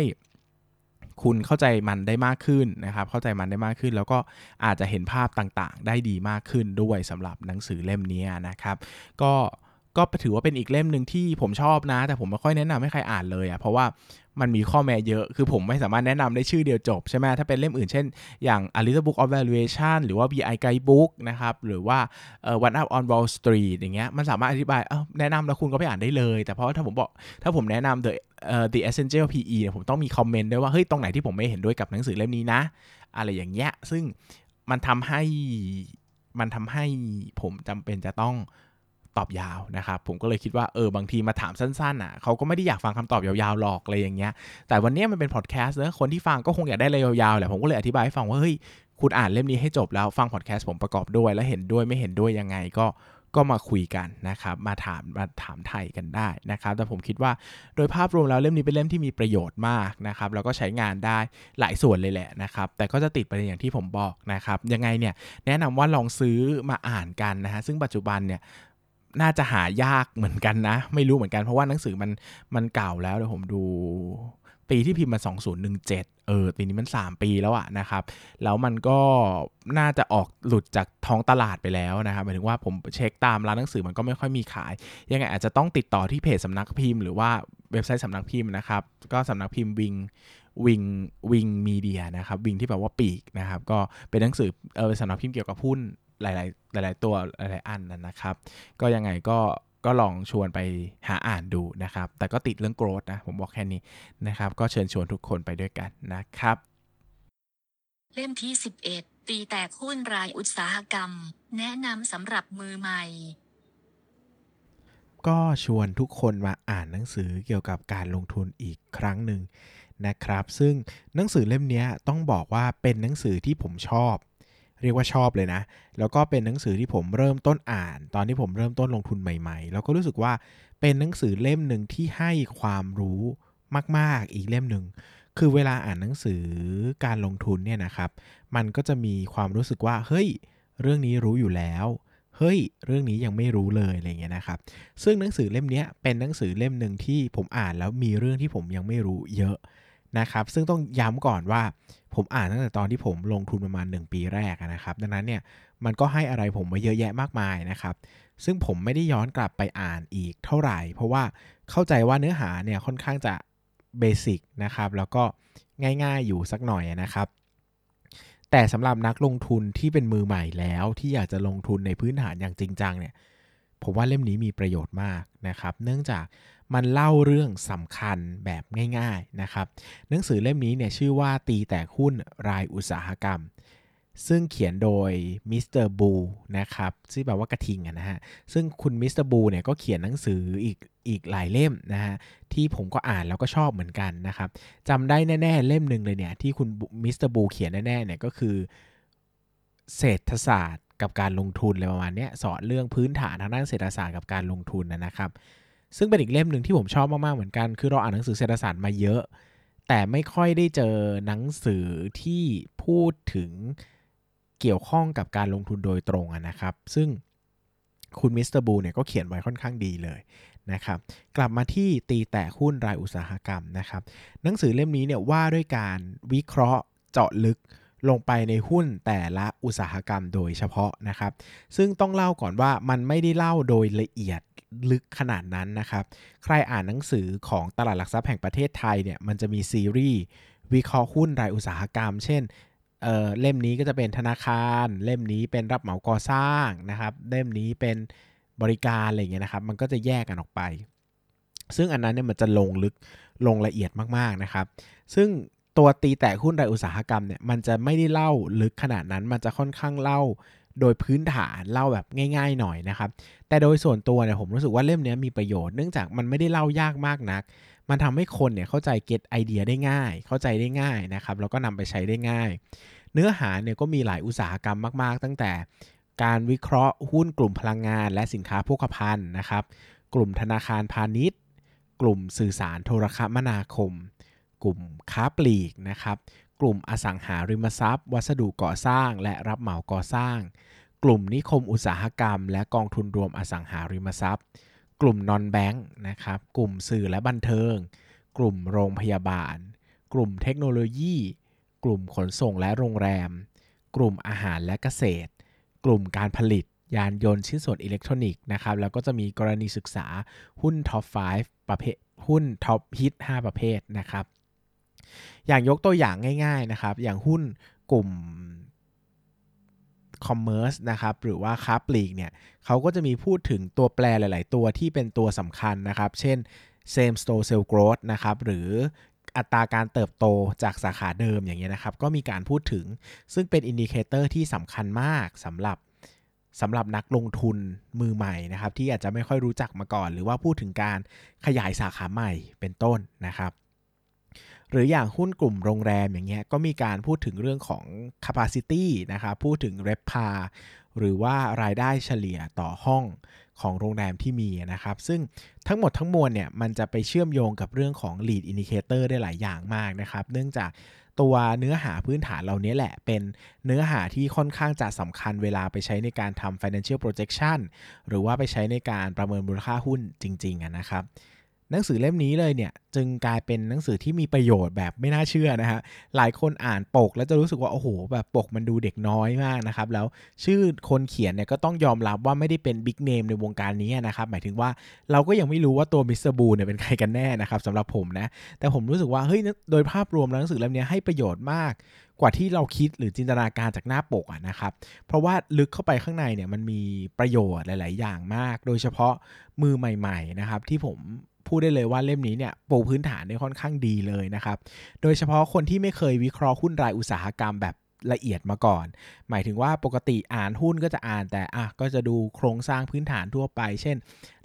คุณเข้าใจมันได้มากขึ้นนะครับ เข้าใจมันได้มากขึ้น แล้วก็อาจจะเห็นภาพต่างๆ ได้ดีมากขึ้นด้วยสำหรับหนังสือเล่มนี้นะครับ ก็ ก็ถือว่าเป็นอีกเล่มหนึ่งที่ผมชอบนะ แต่ผมไม่ค่อยแนะนำให้ใครอ่านเลยอะ่ะเพราะว่ามันมีข้อแม้เยอะ คือผมไม่สามารถแนะนำได้ชื่อเดียวจบใช่ไหมถ้าเป็นเล่มอื่นเช่น อย่าง A Little Book of Valuation หรือว่า BI Guidebook นะครับ หรือว่า One Up on Wall Street อย่างเงี้ย มันสามารถอธิบายแนะนำแล้วคุณก็ไปอ่านได้เลย แต่เพราะถ้าผมบอก ถ้าผมแนะนำ The uh, The Essential PE เนี่ย ผมต้องมีคอมเมนต์ด้วยว่า เฮ้ย ตรงไหนที่ผมไม่เห็นด้วยกับหนังสือเล่มนี้นะ อะไรอย่างเงี้ย ซึ่งมันทำให้ มันทำให้ผมจำเป็นจะต้อง ตอบยาวนะครับผมก็เลยคิดว่าเออบางทีมาถามสั้นๆอะเขาก็ไม่ได้อยากฟังคำตอบยาวๆหรอกอะไรอย่างเงี้ยแต่วันนี้มันเป็นพอดแคสต์เนอะคนที่ฟังก็คงอยากได้อะไรยาวๆแหละผมก็เลยอธิบายให้ฟังว่าเฮ้ยคุณอ่านเล่มนี้ให้จบแล้วฟังพอดแคสต์ผมประกอบด้วย แล้วเห็นด้วยไม่เห็นด้วยยังไงก็ก็มาคุยกันนะครับ มาถามมาถามไทยกันได้นะครับ แต่ผมคิดว่าโดยภาพรวมแล้วเล่มนี้เป็นเล่มที่มีประโยชน์มากนะครับ แล้วก็ใช้งานได้หลายส่วนเลยแหละนะครับ แต่ก็จะติดประเด็นอย่างที่ผมบอกนะครับ ยังไงเนี่ยแนะนำว่าลองซื้อมาอ่านกันนะฮะ ซึ่งปัจจุบันเนี่ย น่าจะหายากเหมือนกันนะ ไม่รู้เหมือนกันเพราะว่าหนังสือมันมันเก่าแล้วเดี๋ยวผมดู ปีที่พิมพ์มา 2017 เออปีนี้มัน 3 ปีแล้วอะนะครับ แล้วมันก็น่าจะออกหลุดจากท้องตลาดไปแล้วนะครับหมายถึงว่าผมเช็คตามร้านหนังสือมันก็ไม่ค่อยมีขาย ยังไงอาจจะต้องติดต่อที่เพจสำนักพิมพ์หรือว่าเว็บไซต์สำนักพิมพ์นะครับ ก็สำนักพิมพ์วิงวิงวิงมีเดียนะครับวิงที่แปลว่าปีกนะครับ ก็เป็นหนังสือเออสำนักพิมพ์เกี่ยวกับหุ้น หลาย ๆ หลาย ๆ ตัวหลาย ๆ อันนะครับ ก็ยังไงก็ก็ลองชวนไปหาอ่านดูนะครับ แต่ก็ติดเรื่องโกรธนะ ผมบอกแค่นี้นะครับ ก็เชิญชวนทุกคนไปด้วยกันนะครับ เล่มที่ 11 ตีแตกหุ้นรายอุตสาหกรรม แนะนำสำหรับมือใหม่ ก็ชวนทุกคนมาอ่านหนังสือเกี่ยวกับการลงทุนอีกครั้งหนึ่งนะครับ ซึ่งหนังสือเล่มนี้ต้องบอกว่าเป็นหนังสือที่ผมชอบ เรียกว่าชอบเลยนะ แล้วก็เป็นหนังสือที่ผมเริ่มต้นอ่าน ตอนที่ผมเริ่มต้นลงทุนใหม่ๆ แล้วก็รู้สึกว่าเป็นหนังสือเล่มหนึ่งที่ให้ความรู้มาก ๆ อีกเล่มหนึ่งคือเวลาอ่านหนังสือการลงทุนเนี่ยนะครับ มันก็จะมีความรู้สึกว่า เฮ้ย เรื่องนี้รู้อยู่แล้ว เฮ้ย เรื่องนี้ยังไม่รู้เลยอะไรเงี้ยนะครับ ซึ่งหนังสือเล่มนี้เป็นหนังสือเล่มหนึ่งที่ผมอ่านแล้วมีเรื่องที่ผมยังไม่รู้เยอะ นะครับ ซึ่งต้องย้ำก่อนว่าผมอ่านตั้งแต่ตอนที่ผมลงทุนประมาณ 1 ปีแรกนะครับ ดังนั้นเนี่ยมันก็ให้อะไรผมมาเยอะแยะมากมายนะครับ ซึ่งผมไม่ได้ย้อนกลับไปอ่านอีกเท่าไหร่ เพราะว่าเข้าใจว่าเนื้อหาเนี่ยค่อนข้างจะเบสิกนะครับ แล้วก็ง่ายๆอยู่สักหน่อยนะครับ แต่สำหรับนักลงทุนที่เป็นมือใหม่แล้วที่อยากจะลงทุนในพื้นฐานอย่างจริงจังเนี่ยผมว่าเล่มนี้มีประโยชน์มากนะครับ เนื่องจาก มันเล่าเรื่องสำคัญแบบง่ายๆนะครับ หนังสือเล่มนี้เนี่ยชื่อว่าตีแตกหุ้นรายอุตสาหกรรม ซึ่งเขียนโดยมิสเตอร์บูนะครับซึ่งแปลว่ากระทิงนะฮะ ซึ่งคุณมิสเตอร์บูเนี่ยก็เขียนหนังสืออีกอีกหลายเล่มนะฮะที่ผมก็อ่านแล้วก็ชอบเหมือนกันนะครับจำได้แน่ๆเล่มหนึ่งเลยเนี่ยที่คุณมิสเตอร์บูเขียนแน่ๆเนี่ยก็คือเศรษฐศาสตร์กับการลงทุนอะไรประมาณนี้สอนเรื่องพื้นฐานทางด้านเศรษฐศาสตร์กับการลงทุนนะครับ ซึ่งเป็นอีกเล่มหนึ่งที่ผมชอบมาก ๆ เหมือนกัน คือเราอ่านหนังสือเศรษฐศาสตร์มาเยอะ แต่ไม่ค่อยได้เจอหนังสือที่พูดถึงเกี่ยวข้องกับการลงทุนโดยตรงนะครับ ซึ่งคุณมิสเตอร์บูเนี่ยก็เขียนไว้ค่อนข้างดีเลยนะครับกลับมาที่ตีแตกหุ้นรายอุตสาหกรรมนะครับหนังสือเล่มนี้เนี่ยว่าด้วยการวิเคราะห์เจาะลึก ลงไปในหุ้นแต่ละอุตสาหกรรมโดยเฉพาะนะครับ ซึ่งต้องเล่าก่อนว่ามันไม่ได้เล่าโดยละเอียดลึกขนาดนั้นนะครับ ใครอ่านหนังสือของตลาดหลักทรัพย์แห่งประเทศไทยเนี่ยมันจะมีซีรีส์วิเคราะห์หุ้นรายอุตสาหกรรม เช่นเเล่มนี้ก็จะเป็นธนาคาร เล่มนี้เป็นรับเหมาก่อสร้างนะครับ เล่มนี้เป็นบริการอะไรเงี้ยนะครับ มันก็จะแยกกันออกไป ซึ่งอันนั้นเนี่ยมันจะลงลึกลงละเอียดมากๆนะครับ ซึ่ง ตัวตีแตกหุ้นรายอุตสาหกรรมเนี่ยมันจะไม่ได้เล่าลึกขนาดนั้น มันจะค่อนข้างเล่าโดยพื้นฐานเล่าแบบง่าย ๆ หน่อยนะครับ แต่โดยส่วนตัวเนี่ยผมรู้สึกว่าเล่มนี้มีประโยชน์เนื่องจากมันไม่ได้เล่ายากมากนัก มันทำให้คนเนี่ยเข้าใจเก็ตไอเดียได้ง่าย เข้าใจได้ง่ายนะครับ แล้วก็นำไปใช้ได้ง่าย เนื้อหาเนี่ยก็มีหลายอุตสาหกรรมมาก ๆ ตั้งแต่การวิเคราะห์หุ้นกลุ่มพลังงาน และสินค้าโภคภัณฑ์นะครับ กลุ่มธนาคารพาณิชย์ กลุ่มสื่อสารโทรคมนาคม กลุ่มค้าปลีกนะครับ กลุ่มอสังหาริมทรัพย์ วัสดุก่อสร้าง และรับเหมาก่อสร้าง กลุ่มนิคมอุตสาหกรรม และกองทุนรวมอสังหาริมทรัพย์ กลุ่มนอนแบงค์นะครับ กลุ่มสื่อและบันเทิง กลุ่มโรงพยาบาล กลุ่มเทคโนโลยี กลุ่มขนส่งและโรงแรม กลุ่มอาหารและเกษตร กลุ่มการผลิตยานยนต์ชิ้นส่วนอิเล็กทรอนิกส์นะครับ แล้วก็จะมีกรณีศึกษาหุ้นท็อป 5 ประเภท หุ้นท็อปฮิต 5 ประเภทนะครับ อย่างยกตัวอย่างง่ายๆนะครับ อย่างหุ้นกลุ่ม commerce นะครับหรือว่าค้าปลีกเนี่ยเขาก็จะมีพูดถึงตัวแปรหลาย ๆ ตัวที่เป็นตัวสำคัญนะครับ เช่น same store sale growth นะครับหรืออัตราการเติบโตจากสาขาเดิมอย่างเงี้ยนะครับ ก็มีการพูดถึงซึ่งเป็น indicator ที่สำคัญมากสำหรับสำหรับนักลงทุนมือใหม่นะครับ ที่อาจจะไม่ค่อยรู้จักมาก่อน หรือว่าพูดถึงการขยายสาขาใหม่เป็นต้นนะครับ หรืออย่างหุ้นกลุ่มโรงแรมอย่างเงี้ยก็มีการพูดถึงเรื่องของ capacity นะครับพูดถึง r e p a r หรือว่ารายได้เฉลี่ยต่อห้องของโรงแรมที่มีนะครับ ซึ่งทั้งหมดทั้งมวลเนี่ยมันจะไปเชื่อมโยงกับเรื่องของ lead indicator ได้หลายอย่างมากนะครับ เนื่องจากตัวเนื้อหาพื้นฐานเหล่านี้แหละ เป็นเนื้อหาที่ค่อนข้างจะสำคัญเวลาไปใช้ในการทำ financial projection หรือว่าไปใช้ในการประเมินมูลค่าหุ้นจริงๆนะครับ หนังสือเล่มนี้เลยเนี่ยจึงกลายเป็นหนังสือที่มีประโยชน์แบบไม่น่าเชื่อนะฮะหลายคนอ่านปกแล้วจะรู้สึกว่าโอ้โหแบบปกมันดูเด็กน้อยมากนะครับแล้วชื่อคนเขียนเนี่ยก็ต้องยอมรับว่าไม่ได้เป็น big name ในวงการนี้นะครับหมายถึงว่าเราก็ยังไม่รู้ว่าตัวมิสเตอร์บูเนี่ยเป็นใครกันแน่นะครับสำหรับผมนะแต่ผมรู้สึกว่าเฮ้ยโดยภาพรวมแล้วหนังสือเล่มนี้ให้ประโยชน์มากกว่าที่เราคิดหรือจินตนาการจากหน้าปกอะนะครับ เพราะว่าลึกเข้าไปข้างในเนี่ยมันมีประโยชน์หลาย ๆ อย่างมาก โดยเฉพาะมือใหม่ ๆ นะครับ ที่ผม พูดได้เลยว่าเล่มนี้เนี่ยปูพื้นฐานได้ค่อนข้างดีเลยนะครับ โดยเฉพาะคนที่ไม่เคยวิเคราะห์หุ้นรายอุตสาหกรรมแบบละเอียดมาก่อน หมายถึงว่าปกติอ่านหุ้นก็จะอ่านแต่อะก็จะดูโครงสร้างพื้นฐานทั่วไป เช่น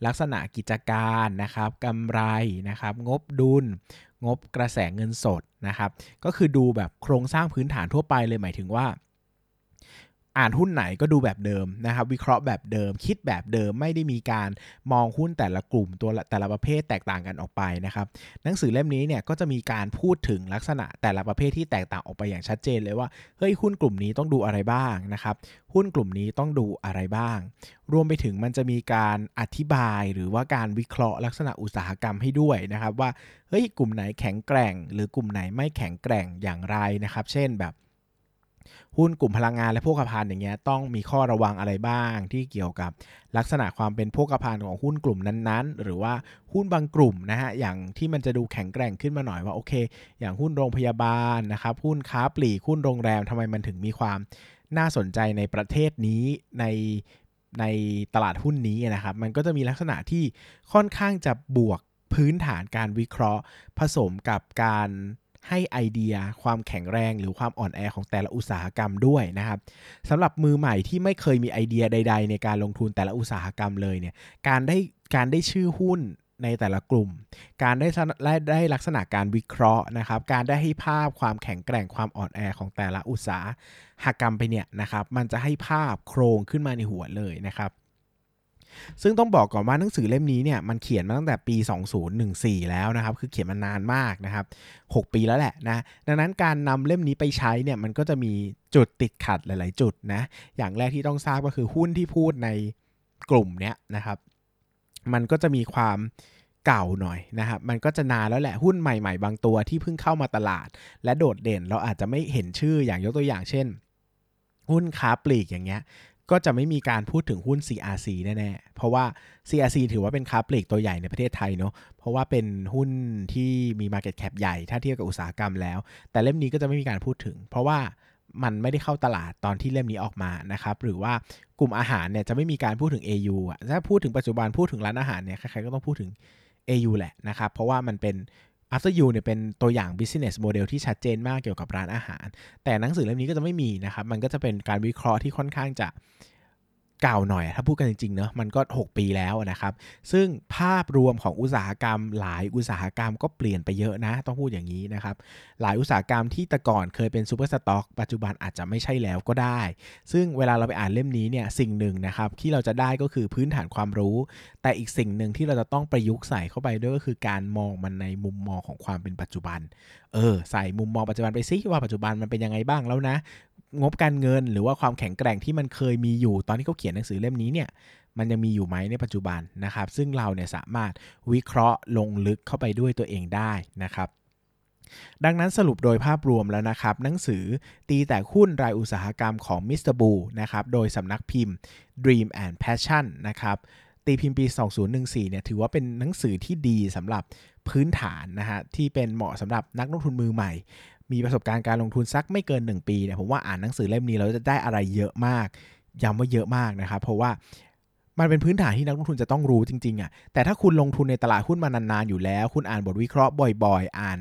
ลักษณะกิจการนะครับกำไรนะครับงบดุล งบกระแสเงินสดนะครับ ก็คือดูแบบโครงสร้างพื้นฐานทั่วไปเลยหมายถึงว่า อ่านหุ้นไหนก็ดูแบบเดิมนะครับ วิเคราะห์แบบเดิม คิดแบบเดิมไม่ได้มีการมองหุ้นแต่ละกลุ่มตัวแต่ละประเภทแตกต่างกันออกไปนะครับ หนังสือเล่มนี้เนี่ยก็จะมีการพูดถึงลักษณะแต่ละประเภทที่แตกต่างออกไปอย่างชัดเจนเลยว่าเฮ้ยหุ้นกลุ่มนี้ต้องดูอะไรบ้างนะครับหุ้นกลุ่มนี้ต้องดูอะไรบ้าง รวมไปถึงมันจะมีการอธิบายหรือว่าการวิเคราะห์ลักษณะอุตสาหกรรมให้ด้วยนะครับว่าเฮ้ยกลุ่มไหนแข็งแกร่ง หรือกลุ่มไหนไม่แข็งแกร่งอย่างไรนะครับ เช่นแบบ หุ้นกลุ่มพลังงานและโภคภัณฑ์อย่างเงี้ยต้องมีข้อระวังอะไรบ้าง ที่เกี่ยวกับลักษณะความเป็นโภคภัณฑ์ของหุ้นกลุ่มนั้นๆ หรือว่าหุ้นบางกลุ่มนะฮะอย่างที่มันจะดูแข็งแกร่งขึ้นมาหน่อยว่าโอเค อย่างหุ้นโรงพยาบาลนะครับหุ้นค้าปลีกหุ้นโรงแรมทำไมมันถึงมีความน่าสนใจในประเทศนี้ในในตลาดหุ้นนี้นะครับ มันก็จะมีลักษณะที่ค่อนข้างจะบวกพื้นฐานการวิเคราะห์ ผสมกับการ ให้ไอเดียความแข็งแรงหรือความอ่อนแอของแต่ละอุตสาหกรรมด้วยนะครับสำหรับมือใหม่ที่ไม่เคยมีไอเดียใด ๆ ในการลงทุนแต่ละอุตสาหกรรมเลยเนี่ยการได้การได้ชื่อหุ้นในแต่ละกลุ่ม การได้ได้ลักษณะการวิเคราะห์นะครับ การได้ให้ภาพความแข็งแกร่งความอ่อนแอของแต่ละอุตสาหกรรมไปเนี่ยนะครับ มันจะให้ภาพโครงขึ้นมาในหัวเลยนะครับ ซึ่งต้องบอกก่อนว่าหนังสือเล่มนี้เนี่ยมันเขียนมาตั้งแต่ปี 2014 แล้วนะครับคือเขียนมานานมากนะครับ 6 ปีแล้วแหละนะดังนั้นการนำเล่มนี้ไปใช้เนี่ยมันก็จะมีจุดติดขัดหลาย ๆ จุดนะอย่างแรกที่ต้องทราบก็คือหุ้นที่พูดในกลุ่มเนี้ยนะครับ มันก็จะมีความเก่าหน่อยนะครับ มันก็จะนานแล้วแหละหุ้นใหม่ๆ บางตัวที่เพิ่งเข้ามาตลาด และโดดเด่นเราอาจจะไม่เห็นชื่ออย่างยกตัวอย่างเช่น หุ้นค้าปลีกอย่างเงี้ย ก็จะไม่มีการพูดถึงหุ้น CRC แน่ๆ เพราะว่า CRC ถือว่าเป็นค้าปลีกตัวใหญ่ในประเทศไทยเนาะ เพราะว่าเป็นหุ้นที่มี Market Cap ใหญ่ ถ้าเทียบกับอุตสาหกรรมแล้ว แต่เล่มนี้ก็จะไม่มีการพูดถึง เพราะว่ามันไม่ได้เข้าตลาดตอนที่เล่มนี้ออกมานะครับ หรือว่ากลุ่มอาหารเนี่ยจะไม่มีการพูดถึง AU อะถ้าพูดถึงปัจจุบันพูดถึงร้านอาหารเนี่ยใครๆก็ต้องพูดถึง AU แหละนะครับ เพราะว่ามันเป็น After You เนี่ยเป็นตัวอย่าง business model ที่ชัดเจนมากเกี่ยวกับร้านอาหาร แต่หนังสือเล่มนี้ก็จะไม่มีนะครับ มันก็จะเป็นการวิเคราะห์ที่ค่อนข้างจะ เก่าหน่อย ถ้าพูดกันจริงๆเนอะมันก็ 6 ปีแล้วนะครับ ซึ่งภาพรวมของอุตสาหกรรม หลายอุตสาหกรรมก็เปลี่ยนไปเยอะนะ ต้องพูดอย่างนี้นะครับ หลายอุตสาหกรรมที่แต่ก่อนเคยเป็น super stock ปัจจุบันอาจจะไม่ใช่แล้วก็ได้ ซึ่งเวลาเราไปอ่านเล่มนี้เนี่ยสิ่งหนึ่งนะครับที่เราจะได้ก็คือพื้นฐานความรู้ แต่อีกสิ่งหนึ่งที่เราจะต้องประยุกต์ใส่เข้าไปด้วยก็คือการมองมันในมุมมองของความเป็นปัจจุบัน เออใส่มุมมองปัจจุบันไปซิว่าปัจจุบันมันเป็นยังไงบ้างแล้วนะ งบการเงิน หรือว่าความแข็งแกร่งที่มันเคยมีอยู่ตอนที่เขาเขียนหนังสือเล่มนี้เนี่ยมันยังมีอยู่ไหมในปัจจุบันนะครับ ซึ่งเราเนี่ยสามารถวิเคราะห์ลงลึกเข้าไปด้วยตัวเองได้นะครับ ดังนั้นสรุปโดยภาพรวมแล้วนะครับ หนังสือตีแตกหุ้นรายอุตสาหกรรมของมิสเตอร์บูนะครับโดยสำนักพิมพ์ Dream and Passion นะครับตีพิมพ์ปี 2014 เนี่ยถือว่าเป็นหนังสือที่ดีสำหรับพื้นฐานนะฮะที่เป็นเหมาะสำหรับนักลงทุนมือใหม่ มีประสบการณ์การลงทุนสักไม่เกิน 1 ปีเนี่ยผมว่าอ่านหนังสือเล่มนี้เราจะได้อะไรเยอะมากย้ำว่าเยอะมากนะครับ เพราะว่ามันเป็นพื้นฐานที่นักลงทุนจะต้องรู้จริงๆอะ่ะแต่ถ้าคุณลงทุนในตลาดหุ้นมานานๆอยู่แล้ว คุณอ่านบทวิเคราะห์บ่อยๆ อ่าน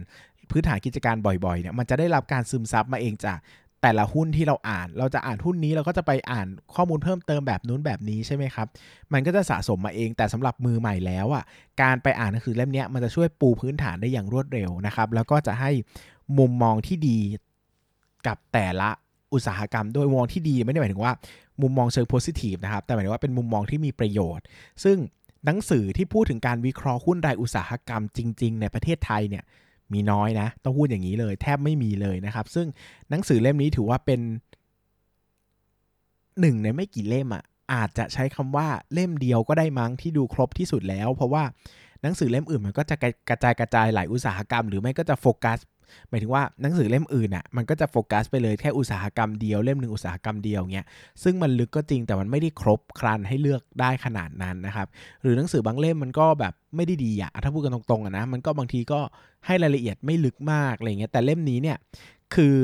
พื้นฐานกิจการบ่อยๆเนี่ยมันจะได้รับการซึมซับมาเองจากแต่ละหุ้นที่เราอ่าน เราจะอ่านหุ้นนี้เราก็จะไปอ่านข้อมูลเพิ่มเติมแบบนู้นแบบนี้ใช่ไหมครับ มันก็จะสะสมมาเอง แต่สำหรับมือใหม่แล้วอะ การไปอ่านหนังสือเล่มนี้มันจะช่วยปูพื้นฐานได้อย่างรวดเร็วนะครับ แล้วก็จะให้ มุมมองที่ดีกับแต่ละอุตสาหกรรมโดยมองที่ดีไม่ได้หมายถึงว่า มุมมองเชิงโพสิทีฟนะครับ แต่หมายถึงว่าเป็นมุมมองที่มีประโยชน์ ซึ่งหนังสือที่พูดถึงการวิเคราะห์หุ้นรายอุตสาหกรรมจริง ๆ ในประเทศไทยเนี่ยมีน้อยนะ ต้องพูดอย่างนี้เลย แทบไม่มีเลยนะครับ ซึ่งหนังสือเล่มนี้ถือว่าเป็นหนึ่งในไม่กี่เล่มอะ่ะอาจจะใช้คำว่าเล่มเดียวก็ได้มั้งที่ดูครบที่สุดแล้ว เพราะว่าหนังสือเล่มอื่นมันก็จะกระจายกระจายหลายอุตสาหกรรม หรือไม่ก็จะโฟกัส หมายถึงว่าหนังสือเล่มอื่นอะมันก็จะโฟกัสไปเลยแค่อุตสาหกรรมเดียวเล่มหนึ่งอุตสาหกรรมเดียวเงี้ยซึ่งมันลึกก็จริงแต่มันไม่ได้ครบครันให้เลือกได้ขนาดนั้นนะครับหรือหนังสือบางเล่มมันก็แบบไม่ได้ดีอะถ้าพูดกันตรงๆอะนะมันก็บางทีก็ให้รายละเอียดไม่ลึกมากอะไรเงี้ยแต่เล่มนี้เนี่ยคือ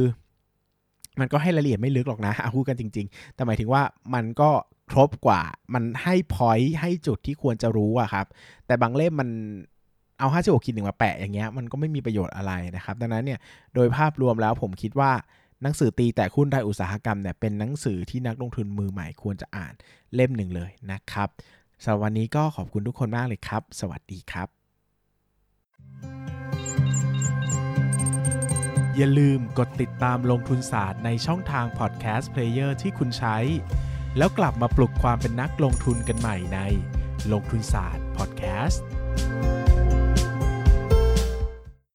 มันก็ให้รายละเอียดไม่ลึกหรอกนะพูดกันจริง ๆ แต่หมายถึงว่ามันก็ครบกว่า มันให้พอยต์ให้จุดที่ควรจะรู้อะครับ แต่บางเล่มมัน เอา5 6 ขีดหนึ่งมาแปะอย่างเงี้ยมันก็ไม่มีประโยชน์อะไรนะครับ ดังนั้นเนี่ยโดยภาพรวมแล้วผมคิดว่าหนังสือตีแตกหุ้นรายอุตสาหกรรมเนี่ยเป็นหนังสือที่นักลงทุนมือใหม่ควรจะอ่านเล่มหนึ่งเลยนะครับสำหรับวันนี้ก็ขอบคุณทุกคนมากเลยครับ สวัสดีครับ อย่าลืมกดติดตามลงทุนศาสตร์ในช่องทาง podcast player ที่คุณใช้ แล้วกลับมาปลุกความเป็นนักลงทุนกันใหม่ในลงทุนศาสตร์พอดแคสต์